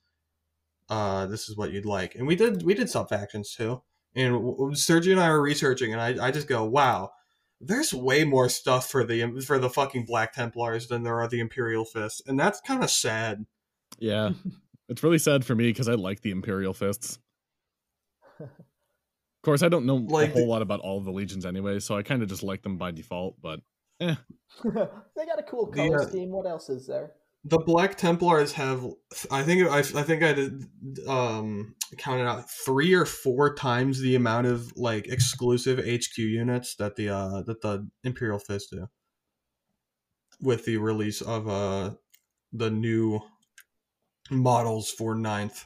A: uh, this is what you'd like. And we did we did sub factions too. And w- w- Sergio and I were researching, and I, I just go, wow, there's way more stuff for the for the fucking Black Templars than there are the Imperial Fists, and that's kind of sad.
B: Yeah. it's really sad for me because I like the Imperial Fists. Of course, I don't know
A: Like
B: a whole
A: the-
B: lot about all of the legions anyway, so I kind of just like them by default. But
E: they got a cool
A: The,
E: color
A: uh,
E: scheme. What else is there?
A: the Black Templars have, I think, I, I think I did, um, counted out three or four times the amount of like exclusive HQ units that the uh that the Imperial Fist do. With the release of uh the new models for ninth.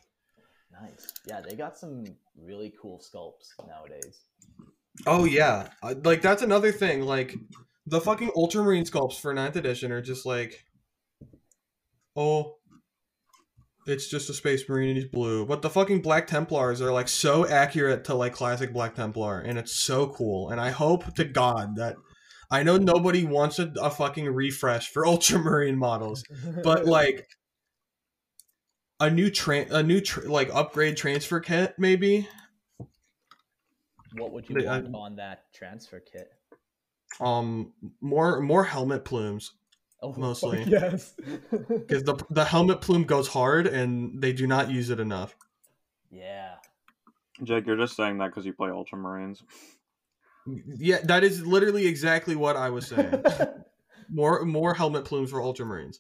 E: Nice. Yeah, they got some really cool sculpts nowadays.
A: Oh yeah, Uh, like that's another thing. Like the fucking Ultramarine sculpts for ninth edition are just like, oh, it's just a Space Marine and he's blue. But the fucking Black Templars are like so accurate to like classic Black Templar, and it's so cool. And I hope to God that I know nobody wants a, a fucking refresh for Ultramarine models, but like a new train, a new tr- like upgrade transfer kit maybe.
F: What would you
A: They- I-
F: want on that transfer kit?
A: Um, more more helmet plumes.
F: Oh,
A: Mostly.
F: yes.
A: because the the helmet plume goes hard and they do not use it enough.
F: yeah.
D: Jake, you're just saying that because you play Ultramarines.
A: Yeah, that is literally exactly what I was saying. more more helmet plumes for Ultramarines.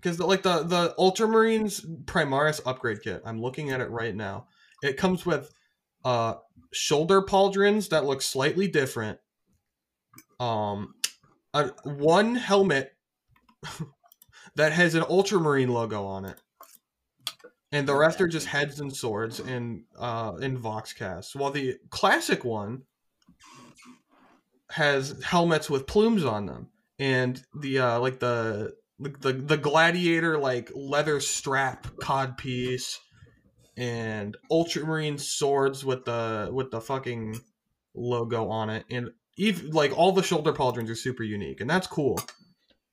A: Because like the the Ultramarines Primaris upgrade kit, I'm looking at it right now. It comes with uh shoulder pauldrons that look slightly different. Um, a, one helmet that has an Ultramarine logo on it, and the rest are just heads and swords and uh in Vox casts. While the classic one has helmets with plumes on them, and the uh like the the the gladiator like leather strap cod piece and ultramarine swords with the with the fucking logo on it. And even like all the shoulder pauldrons are super unique and that's cool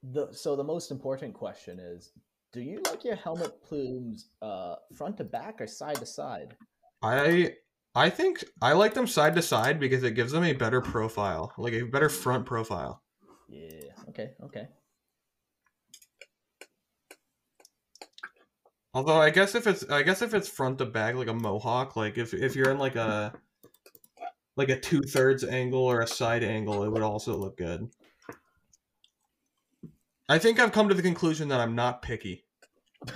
E: The, so the most important question is, do you like your helmet plumes uh, front to back or side to side?
A: i i think i like them side to side because it gives them a better profile like a better front profile
E: Yeah. Okay. Okay.
A: although i guess if it's i guess if it's front to back like a mohawk like if if you're in like a like a two-thirds angle or a side angle it would also look good I think I've come to the conclusion that I'm not picky.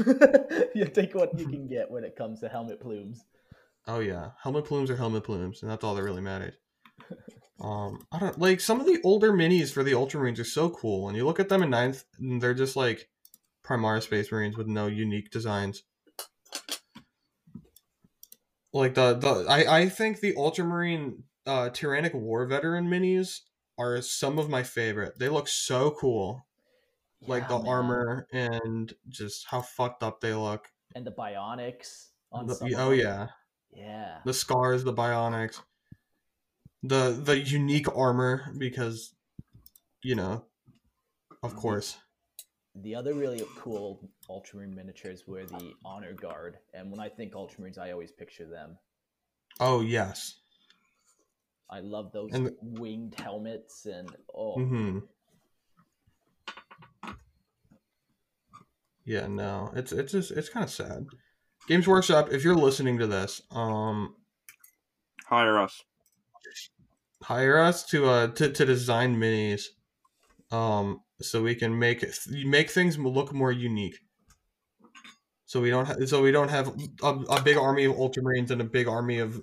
E: you take what you can get when it comes to helmet plumes.
A: Oh yeah, helmet plumes are helmet plumes, and that's all that really matters. Um, I don't like some of the older minis for the Ultramarines are so cool, and you look at them in ninth, and they're just like Primaris Space Marines with no unique designs. Like the the I I think the Ultramarine uh, Tyrannic War Veteran minis are some of my favorite. They look so cool, like
E: Yeah,
A: the
E: man.
A: armor and just how fucked up they look.
E: and the bionics on
A: The- oh yeah,
E: yeah.
A: the scars, the bionics, the the unique armor because you know, of course.
E: The other really cool Ultramarine miniatures were the Honor Guard, and when I think Ultramarines, I always picture them.
A: Oh yes.
E: I love those
A: And
E: winged helmets, and oh,
A: hmm Yeah, no, it's it's just it's kind of sad. Games Workshop, if you're listening to this, um,
D: Hire us.
A: hire us to uh to, to design minis, um, so we can make it make things look more unique. So we don't ha- so we don't have a, a big army of Ultramarines and a big army of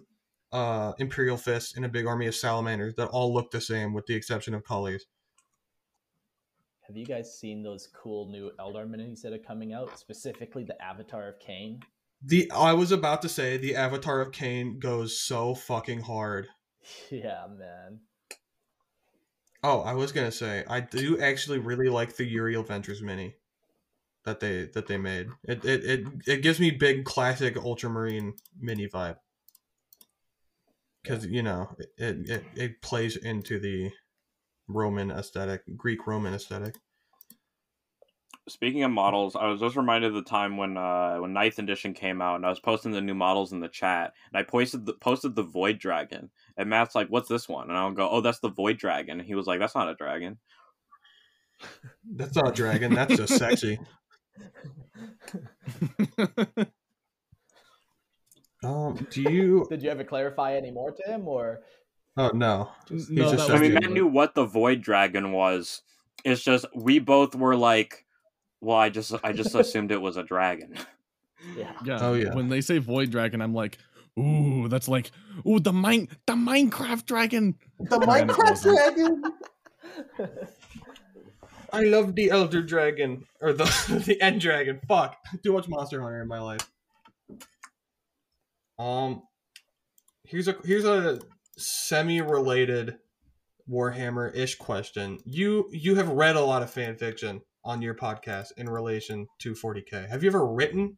A: uh Imperial Fists and a big army of Salamanders that all look the same with the exception of colors.
E: have you guys seen those cool new Eldar minis that are coming out? Specifically, the Avatar of Khaine.
A: The I was about to say the Avatar of Khaine goes so fucking hard.
E: yeah, man.
A: Oh, I was gonna say I do actually really like the Uriel Ventris mini that they that they made. It it it, it gives me big classic Ultramarine mini vibe because you know it, it it plays into the Roman aesthetic, Greek Roman aesthetic.
D: Speaking of models, I was just reminded of the time when uh when Ninth Edition came out, and I was posting the new models in the chat, and I posted the posted the Void Dragon, and Matt's like, "What's this one?" And I'll go, "Oh, that's the Void Dragon." And he was like, "That's not a dragon."
A: That's not a dragon. That's just sexy. Um, do you?
E: Did you ever clarify any more to him, or
A: Oh no.
B: no,
A: just
D: I mean,
A: it.
D: Matt knew what the Void Dragon was. It's just we both were like, "Well, I just I just assumed it was a dragon."
E: yeah?
B: Yeah.
A: Oh, yeah.
B: When they say void dragon, I'm like, ooh, that's like, ooh, the mine, the Minecraft dragon.
A: The
B: And
A: dragon. I love the Elder Dragon or the the End Dragon. Fuck, too much Monster Hunter in my life. Um, here's a here's a semi-related Warhammer-ish question. You you have read a lot of fan fiction on your podcast in relation to 40k. Have you ever written,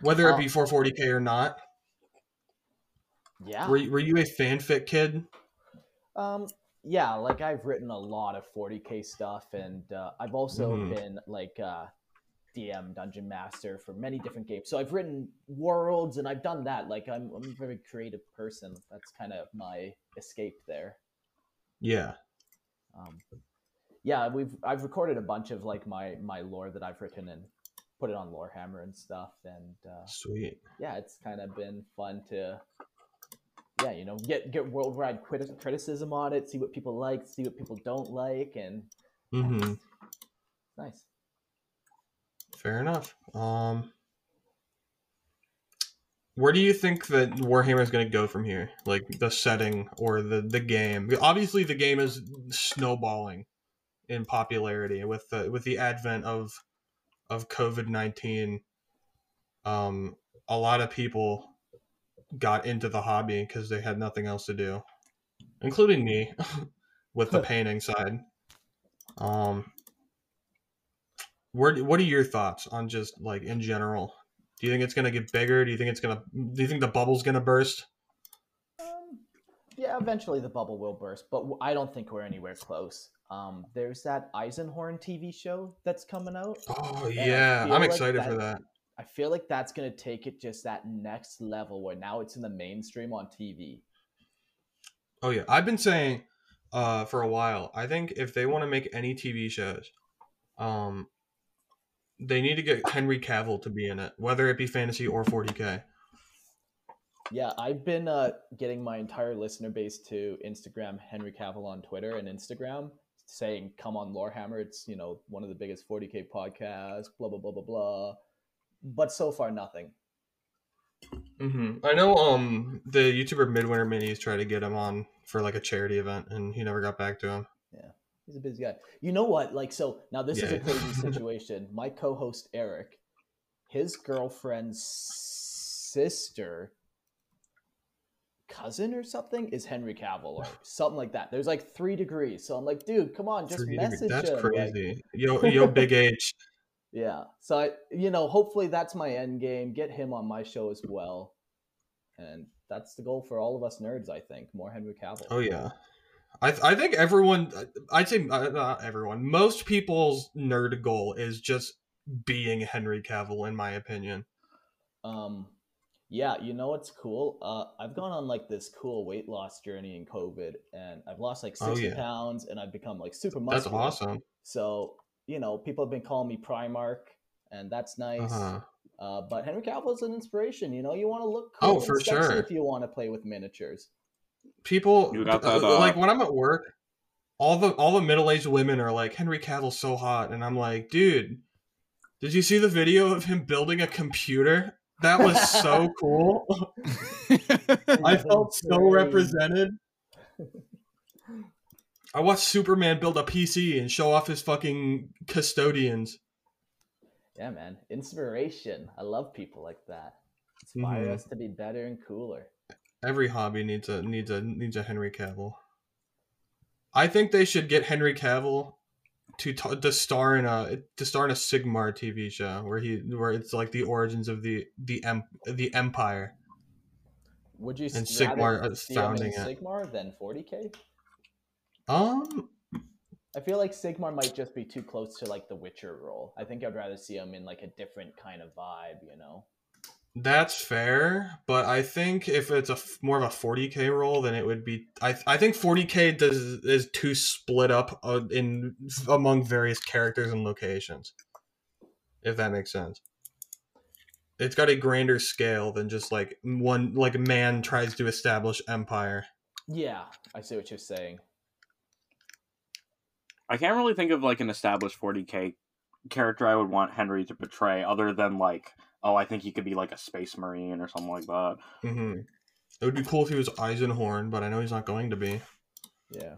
A: whether it be for 40k or not?
E: Yeah.
A: Were you, were you a fanfic kid?
E: Um, yeah, like I've written a lot of 40k stuff, and uh, I've also
A: Mhm.
E: been like uh, DM dungeon master for many different games. So I've written worlds, and I've done that. Like I'm, I'm a very creative person. That's kind of my escape there.
A: Yeah.
E: Um, yeah, we've I've recorded a bunch of like my my lore that I've written and put it on Lorehammer and stuff, and uh,
A: Sweet.
E: yeah, it's kind of been fun to, yeah, you know, get get worldwide criti- criticism on it, see what people like, see what people don't like, and yeah,
A: hmm
E: nice.
A: Fair enough. Um, where do you think that Warhammer is going to go from here? Like the setting or the the game? Obviously, the game is snowballing in popularity with the with the advent of of COVID nineteen. Um, a lot of people got into the hobby because they had nothing else to do, including me, with the painting side. Um, where what are your thoughts on just like in general? Do you think it's gonna get bigger? Do you think it's gonna? Do you think the bubble's gonna burst?
E: Um, yeah, eventually the bubble will burst, but I don't think we're anywhere close. Um, there's that Eisenhorn TV show that's coming out.
A: Oh yeah, I'm
E: like
A: excited for that.
E: I feel like that's gonna take it just that next level where now it's in the mainstream on TV.
A: Oh yeah, I've been saying uh, for a while. I think if they want to make any TV shows, um, they need to get Henry Cavill to be in it, whether it be fantasy or 40k.
E: Yeah, I've been uh, getting my entire listener base to Instagram Henry Cavill on Twitter and Instagram saying come on Lorehammer. It's you know one of the biggest 40k podcasts. Blah blah blah blah blah. But so far nothing.
A: hmm I know um the YouTuber Midwinter Minis tried to get him on for like a charity event, and he never got back to him.
E: He's a busy guy. You know what? Like so now this is a crazy situation. My co-host Eric, his girlfriend's sister cousin or something is Henry Cavill or something like that. There's like three degrees. So I'm like, dude, come on, just
A: Three
E: message
A: That's
E: him. like-
A: crazy. Yo, yo, Big H.
E: Yeah. So I, you know, hopefully that's my end game. Get him on my show as well, and that's the goal for all of us nerds. I think more Henry Cavill.
A: Oh yeah, I th- I think everyone. I'd say uh, not everyone. Most people's nerd goal is just being Henry Cavill, in my opinion.
E: Um, yeah, you know what's cool? Uh, I've gone on like this cool weight loss journey in COVID, and I've lost like
A: Oh,
E: sixty
A: yeah.
E: pounds, and I've become like super
A: That's awesome.
E: So you know, people have been calling me Primarch, and that's nice.
A: Uh-huh.
E: Uh, but Henry Cavill is an inspiration. You know, you want to look
A: Oh,
E: cool and
A: for sure.
E: if you want to play with miniatures.
A: People
D: You got
A: uh,
D: that, uh,
A: like when I'm at work, all the all the middle aged women are like Henry Cavill's so hot, and I'm like, dude, did you see the video of him building a computer? That was so cool. I felt so represented. I watched Superman build a PC and show off his fucking custodians.
E: Yeah, man. Inspiration. I love people like that. Inspire
A: Mhm.
E: us to be better and cooler.
A: Every hobby needs a needs a needs a Henry Cavill. I think they should get Henry Cavill to t- to star in a to star in a Sigmar TV show where he where it's like the origins of the the em, the Empire.
E: Would you
A: And Sigmar
E: rather
A: is
E: see him in
A: founding it.
E: Sigmar than 40k?
A: Um,
E: I feel like Sigmar might just be too close to like the Witcher role. I think I'd rather see him in like a different kind of vibe, you know.
A: That's fair, but I think if it's a f- more of a 40k role, then it would be. I I think 40k does is too split up uh, in among various characters and locations. If that makes sense. It's got a grander scale than just like one like man tries to establish empire.
E: Yeah, I see what you're saying.
D: I can't really think of like an established 40k character I would want Henry to portray, other than like, oh, I think he could be like a space marine or something like that.
A: hmm It would be cool if he was Eisenhorn, but I know he's not going to be.
E: Yeah.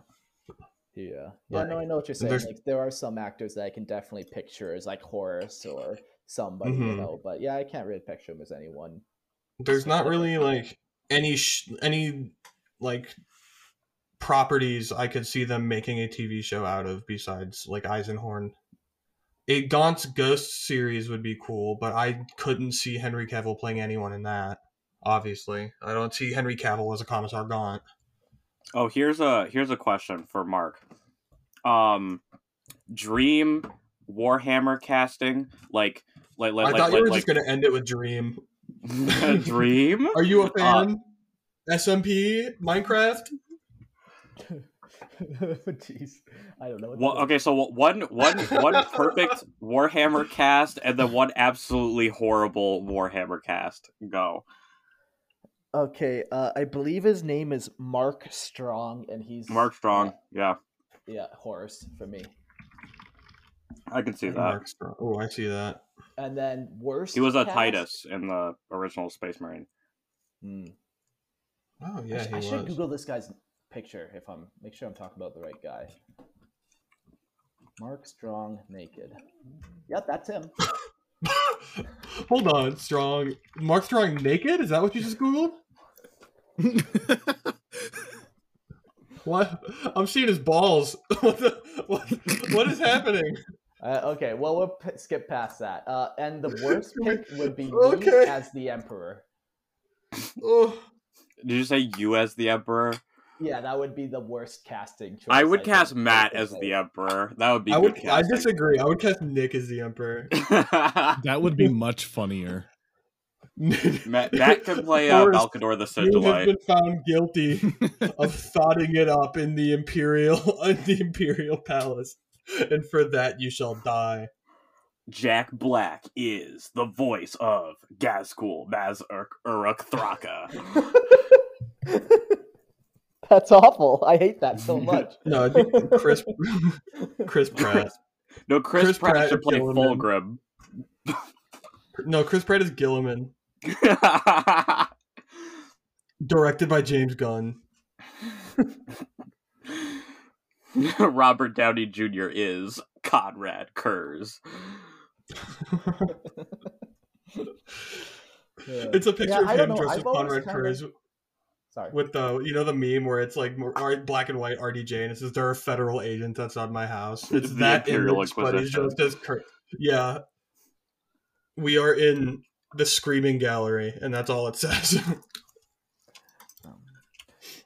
E: Yeah. Yeah,
A: Right.
E: no, I know what you're saying. Like there are some actors that I can definitely picture as like Horus or somebody, you
A: Mhm.
E: know, but yeah, I can't really picture him as anyone.
A: there's not really like any sh- any like properties I could see them making a TV show out of besides like Eisenhorn. A Gaunt's Ghost series would be cool, but I couldn't see Henry Cavill playing anyone in that. Obviously, I don't see Henry Cavill as a Commissar Gaunt.
D: Oh, here's a here's a question for Mark. Um, Dream Warhammer casting, like like like
A: I
D: like,
A: thought you were
D: like
A: just gonna end it with Dream.
D: Dream.
A: Are you a fan? SMP Minecraft?
E: Jeez. I don't know. What
D: Well, okay, so one one one perfect Warhammer cast, and then one absolutely horrible Warhammer cast. Go.
F: Okay, uh, I believe his name is Mark Strong.
E: Strong, and he's
D: Mark Strong. Yeah,
E: Yeah, yeah, Horus for me.
D: I can see that.
A: Mark Strong. Oh, I see that.
E: And then worst.
D: He was a
E: cast?
D: Titus in the original Space Marine.
E: Hmm.
A: Oh
E: I,
A: yeah,
E: sh-
A: he
E: I
A: was.
E: should Google this guy's picture if I'm make sure I'm talking about the right guy. Mark Strong naked. Yep, that's him.
A: Hold on, Strong. Mark Strong naked? Is that what you just googled? What? I'm seeing his balls. what, the, what, what is happening?
E: Uh, okay, well we'll p- skip past that. Uh, and the worst pick would be me
A: Okay.
E: as the emperor.
A: Oh,
D: Did you say you as the Emperor?
E: Yeah, that would be the worst casting choice.
D: I would
E: think,
D: cast
E: I
D: Matt as the Emperor. That would be
A: I
D: good
A: would. I disagree. I would cast Nick as the emperor.
B: That would be much funnier.
D: Matt, Matt could play uh,
A: Forrest,
D: Malcador the
A: You have
D: Sigilite.
A: been found guilty of thoughting it up in the imperial in the imperial palace, and for that you shall die.
D: Jack Black is the voice of Ghazghkull Mag Uruk Thraka.
E: That's awful. I hate that so much.
A: No, Chris Chris Pratt.
D: No, Chris,
A: Chris
D: Pratt,
A: Pratt
D: should play
A: Guilliman.
D: Fulgrim.
A: No, Chris Pratt is Guilliman, directed by James Gunn.
D: Robert Downey Jr. is Konrad Curze.
A: It's a picture
E: Yeah,
A: of him
E: know,
A: dressed
E: I've
A: as
E: always
A: Konrad
E: kinda-
A: Curze
E: Sorry.
A: with the you know the meme where it's like black and white RDJ and it says there are federal agents outside my house. It's
D: The
A: that
D: Imperial
A: image, but it's just as Kur- yeah. We are in the screaming gallery, and that's all it says.
E: Um,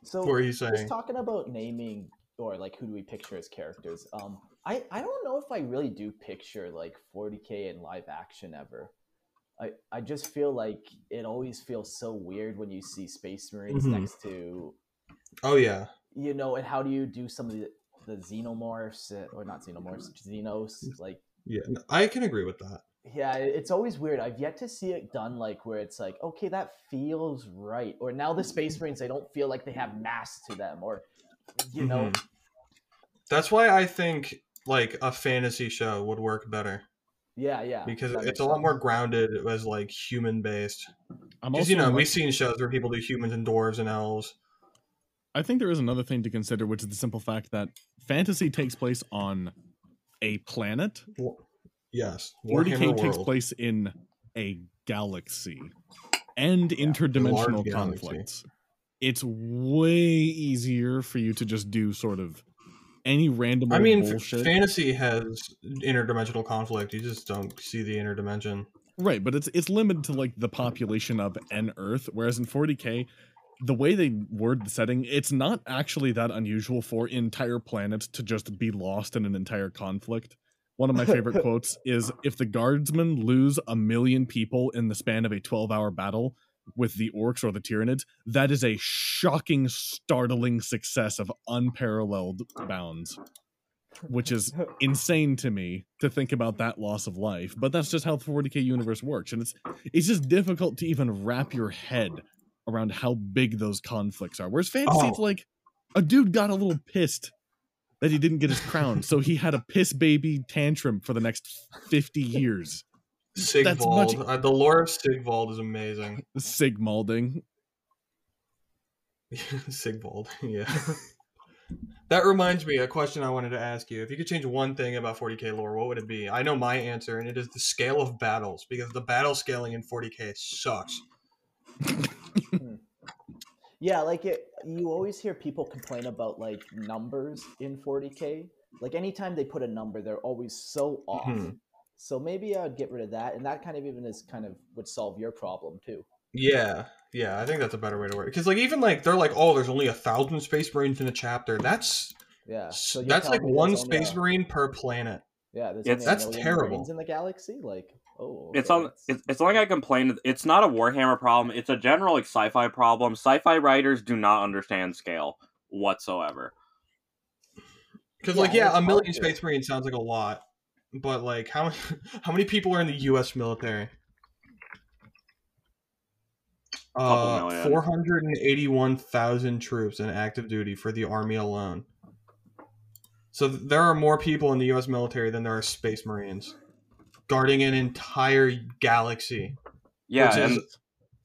E: so
A: what are you
E: just talking about naming or like who do we picture as characters um i i don't know if i really do picture like 40k in live action ever i i just feel like it always feels so weird when you see space marines
A: Mhm.
E: next to
A: Oh yeah,
E: you know and how do you do some of the the xenomorphs uh, or not xenomorphs xenos like
A: yeah. I can agree with that.
E: yeah it's always weird i've yet to see it done like where it's like okay that feels right or now the space marines they don't feel like they have mass to them or you know
A: Mhm. That's why I think like a fantasy show would work better
E: Yeah, yeah.
A: because it's
E: makes
A: a lot
E: sense.
A: more grounded as like human based. Because you know
B: much-
A: we've seen shows where people do humans and dwarves and elves.
B: I think there is another thing to consider, which is the simple fact that fantasy takes place on a planet.
A: Yes,
B: 40k
A: Warhammer
B: takes place in a galaxy and
A: large
B: interdimensional
A: galaxy.
B: conflicts. It's way easier for you to just do sort of any random
A: I mean,
B: bullshit.
A: fantasy has interdimensional conflict. You just don't see the interdimension.
B: Right, but it's it's limited to like the population of an Earth, whereas in 40k, the way they word the setting, it's not actually that unusual for entire planets to just be lost in an entire conflict. One of my favorite quotes is if the guardsmen lose a million people in the span of a 12-hour battle with the orcs or the tyranids, that is a shocking, startling success of unparalleled bounds. Which is insane to me to think about that loss of life but that's just how the 40k universe works and it's it's just difficult to even wrap your head around how big those conflicts are whereas fantasy it's
A: Oh.
B: like a dude got a little pissed that he didn't get his crown so he had a piss baby tantrum for the next 50 years
A: Sigvald.
B: much-
A: Uh, the lore of Sigvald is amazing.
B: sigmalding
A: Sigvald. Yeah. that reminds me a question I wanted to ask you. If you could change one thing about 40k lore, what would it be? I know my answer, and it is the scale of battles because the battle scaling in 40k sucks.
E: Yeah, like it. You always hear people complain about like numbers in 40k. Like anytime they put a number, they're always so off.
A: Mhm.
E: So maybe I would get rid of that, and that kind of even is kind of would solve your problem too.
A: Yeah, yeah, I think that's a better way to work. Because like even like they're like, oh, there's only a thousand space marines in a chapter. That's
E: Yeah. So
A: that's like one space
E: a-
A: marine per planet.
E: Yeah, there's
D: It's-
E: only
A: That's
E: million
A: terrible.
E: Marines in the galaxy. Like, oh,
D: It's on. It's, it's something I complain. It's not a Warhammer problem. It's a general like sci-fi problem. Sci-fi writers do not understand scale whatsoever.
A: Because
E: Yeah,
A: like yeah, a million space marines sounds like a lot, but like how how many people are in the U.S. military? Uh, four hundred and eighty-one thousand troops in active duty for the army alone. So th- there are more people in the U.S. military than there are space marines, guarding an entire galaxy.
D: Yeah,
A: which
D: and
A: is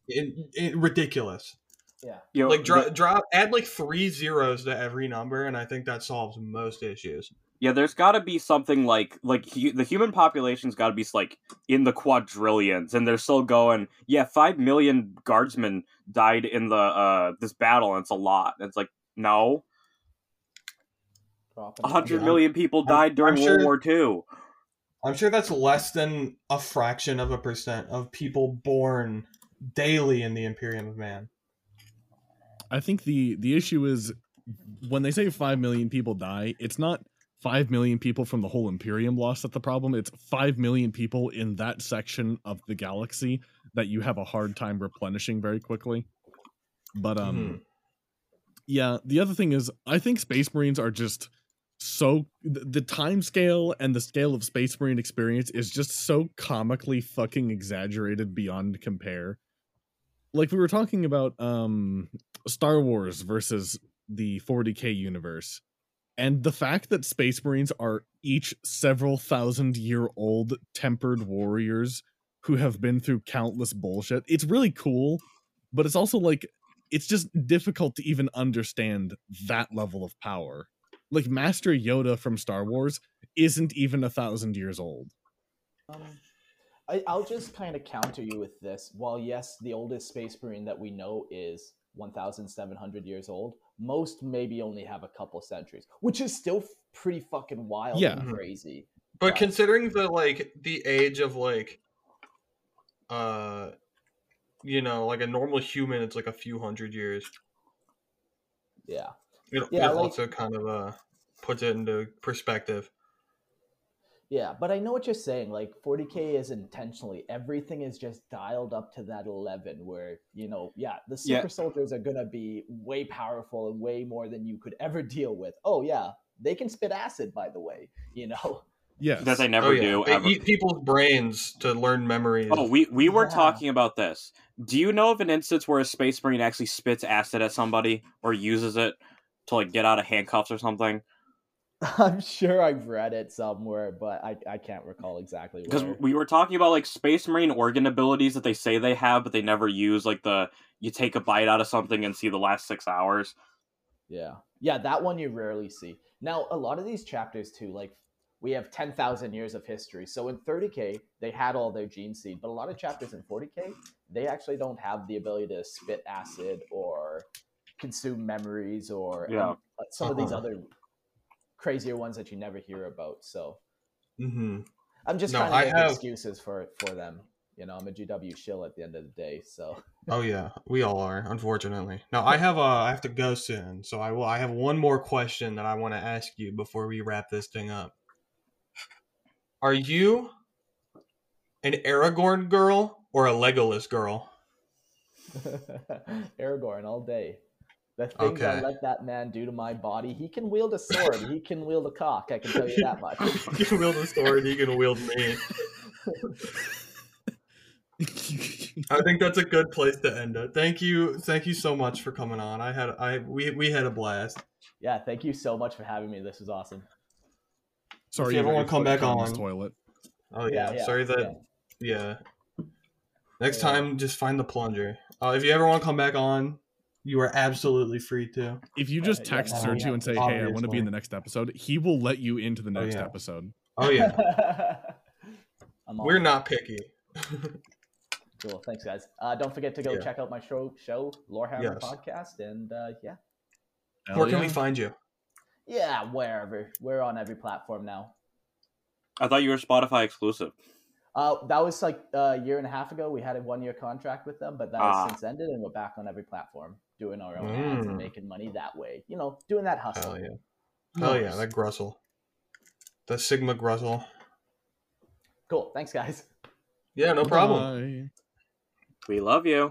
A: in, in, ridiculous.
E: Yeah.
D: you know,
A: Like dro-
D: the-
A: drop, add like three zeros to every number, and I think that solves most issues.
D: Yeah, there's got to be something like like hu- the human population's got to be like in the quadrillions, and they're still going. Yeah, five million guardsmen died in the uh this battle, and it's a lot. It's like no,
E: Dropping
D: a
E: it.
D: hundred
A: Yeah.
D: people
A: I'm-
D: died during
A: I'm
D: World
A: sure-
D: War II.
A: I'm sure that's less than a fraction of a percent of people born daily in the Imperium of Man.
B: I think the the issue is when they say five million people die, it's not five million people from the whole Imperium lost at the problem. It's five million people in that section of the galaxy that you have a hard time replenishing very quickly. But um,
A: Mhm.
B: yeah, the other thing is I think Space Marines are just so the, the time scale and the scale of Space Marine experience is just so comically fucking exaggerated beyond compare. Like we were talking about um Star Wars versus the 40k universe and the fact that space marines are each several thousand year old tempered warriors who have been through countless bullshit it's really cool but it's also like it's just difficult to even understand that level of power like master yoda from star wars isn't even a thousand years old
E: Um, I, I'll just kind of counter you with this. While yes, the oldest space marine that we know is 1,700 years old, most maybe only have a couple centuries, which is still pretty fucking wild
B: Yeah.
E: and crazy.
A: But
E: Right.
A: considering the like the age of like uh you know, like a normal human it's like a few hundred years.
E: Yeah.
A: It,
E: Yeah,
A: it
E: like-
A: also kind of uh puts it into perspective.
E: Yeah, but I know what you're saying. Like 40k is intentionally everything is just dialed up to that 11 where, you know, yeah, the super
D: Yeah.
E: soldiers are going to be way powerful and way more than you could ever deal with. Oh yeah, they can spit acid by the way, you know.
B: yes
D: that they oh, never
A: oh, yeah.
D: do.
A: They
D: ever.
A: eat people's brains to learn memories.
D: Oh, we we were
E: Yeah.
D: talking about this. Do you know of an instance where a space marine actually spits acid at somebody or uses it to like get out of handcuffs or something?
E: I'm sure I've read it somewhere, but I, I can't recall exactly
D: Because we were talking about like space marine organ abilities that they say they have, but they never use. Like the you take a bite out of something and see the last six hours.
E: Yeah. Yeah, that one you rarely see. Now, a lot of these chapters too, like we have 10,000 years of history. So in 30K, they had all their gene seed, but a lot of chapters in 40K, they actually don't have the ability to spit acid or consume memories or
D: Yeah.
E: um, some of these
A: Uh-huh.
E: other crazier ones that you never hear about. So
A: hmm
E: I'm just
A: No,
E: trying to
A: I
E: make
A: have-
E: excuses for for them. You know, I'm a GW shill at the end of the day. So
A: Oh yeah, we all are, unfortunately. Now I have a I have to go soon, so I will I have one more question that I want to ask you before we wrap this thing up. Are you an Aragorn girl or a Legolas girl?
E: Aragorn all day. The things I let that man do to my body, he can wield a sword. he can wield a cock. I can tell you that much.
A: he can wield a sword, He can wield me. I think that's a good place to end it. Thank you, thank you so much for coming on. I had I we we had a blast.
E: Yeah, thank you so much for having me. This was awesome.
B: sorry
A: you ever
B: got
A: wanna come back
B: caught in
A: on-
B: toilet
A: Oh yeah, sorry that yeah. Next
E: Yeah.
A: time, just find the plunger. Uh, if you ever want to come back on, you are absolutely free to.
B: if you
E: Uh,
B: just
E: yeah,
B: text
E: no,
B: Sergio
E: yeah,
B: and say, "Hey, I want to be in the next episode," he will let you into the
A: Oh,
B: next
A: yeah.
B: episode.
A: Oh yeah, we're
E: it.
A: not picky.
E: cool. Thanks, guys. Uh, don't forget to go
A: Yeah.
E: check out my show, show Lorehammer
A: Yes.
E: podcast, and uh, yeah,
B: Hell
A: Where can we find you?
E: yeah, wherever. We're on every platform now.
D: I thought you were Spotify exclusive.
E: Uh, that was like a year and a half ago. We had a one year contract with them, but that
D: Ah.
E: has since ended, and we're back on every platform doing our own ads and
A: Mm.
E: making money that way. You know, doing that hustle.
A: Hell yeah, hell yeah, that Grussel, the Sigma Grussel.
E: Cool. Thanks, guys.
A: Yeah, no problem.
B: Bye.
D: We love you.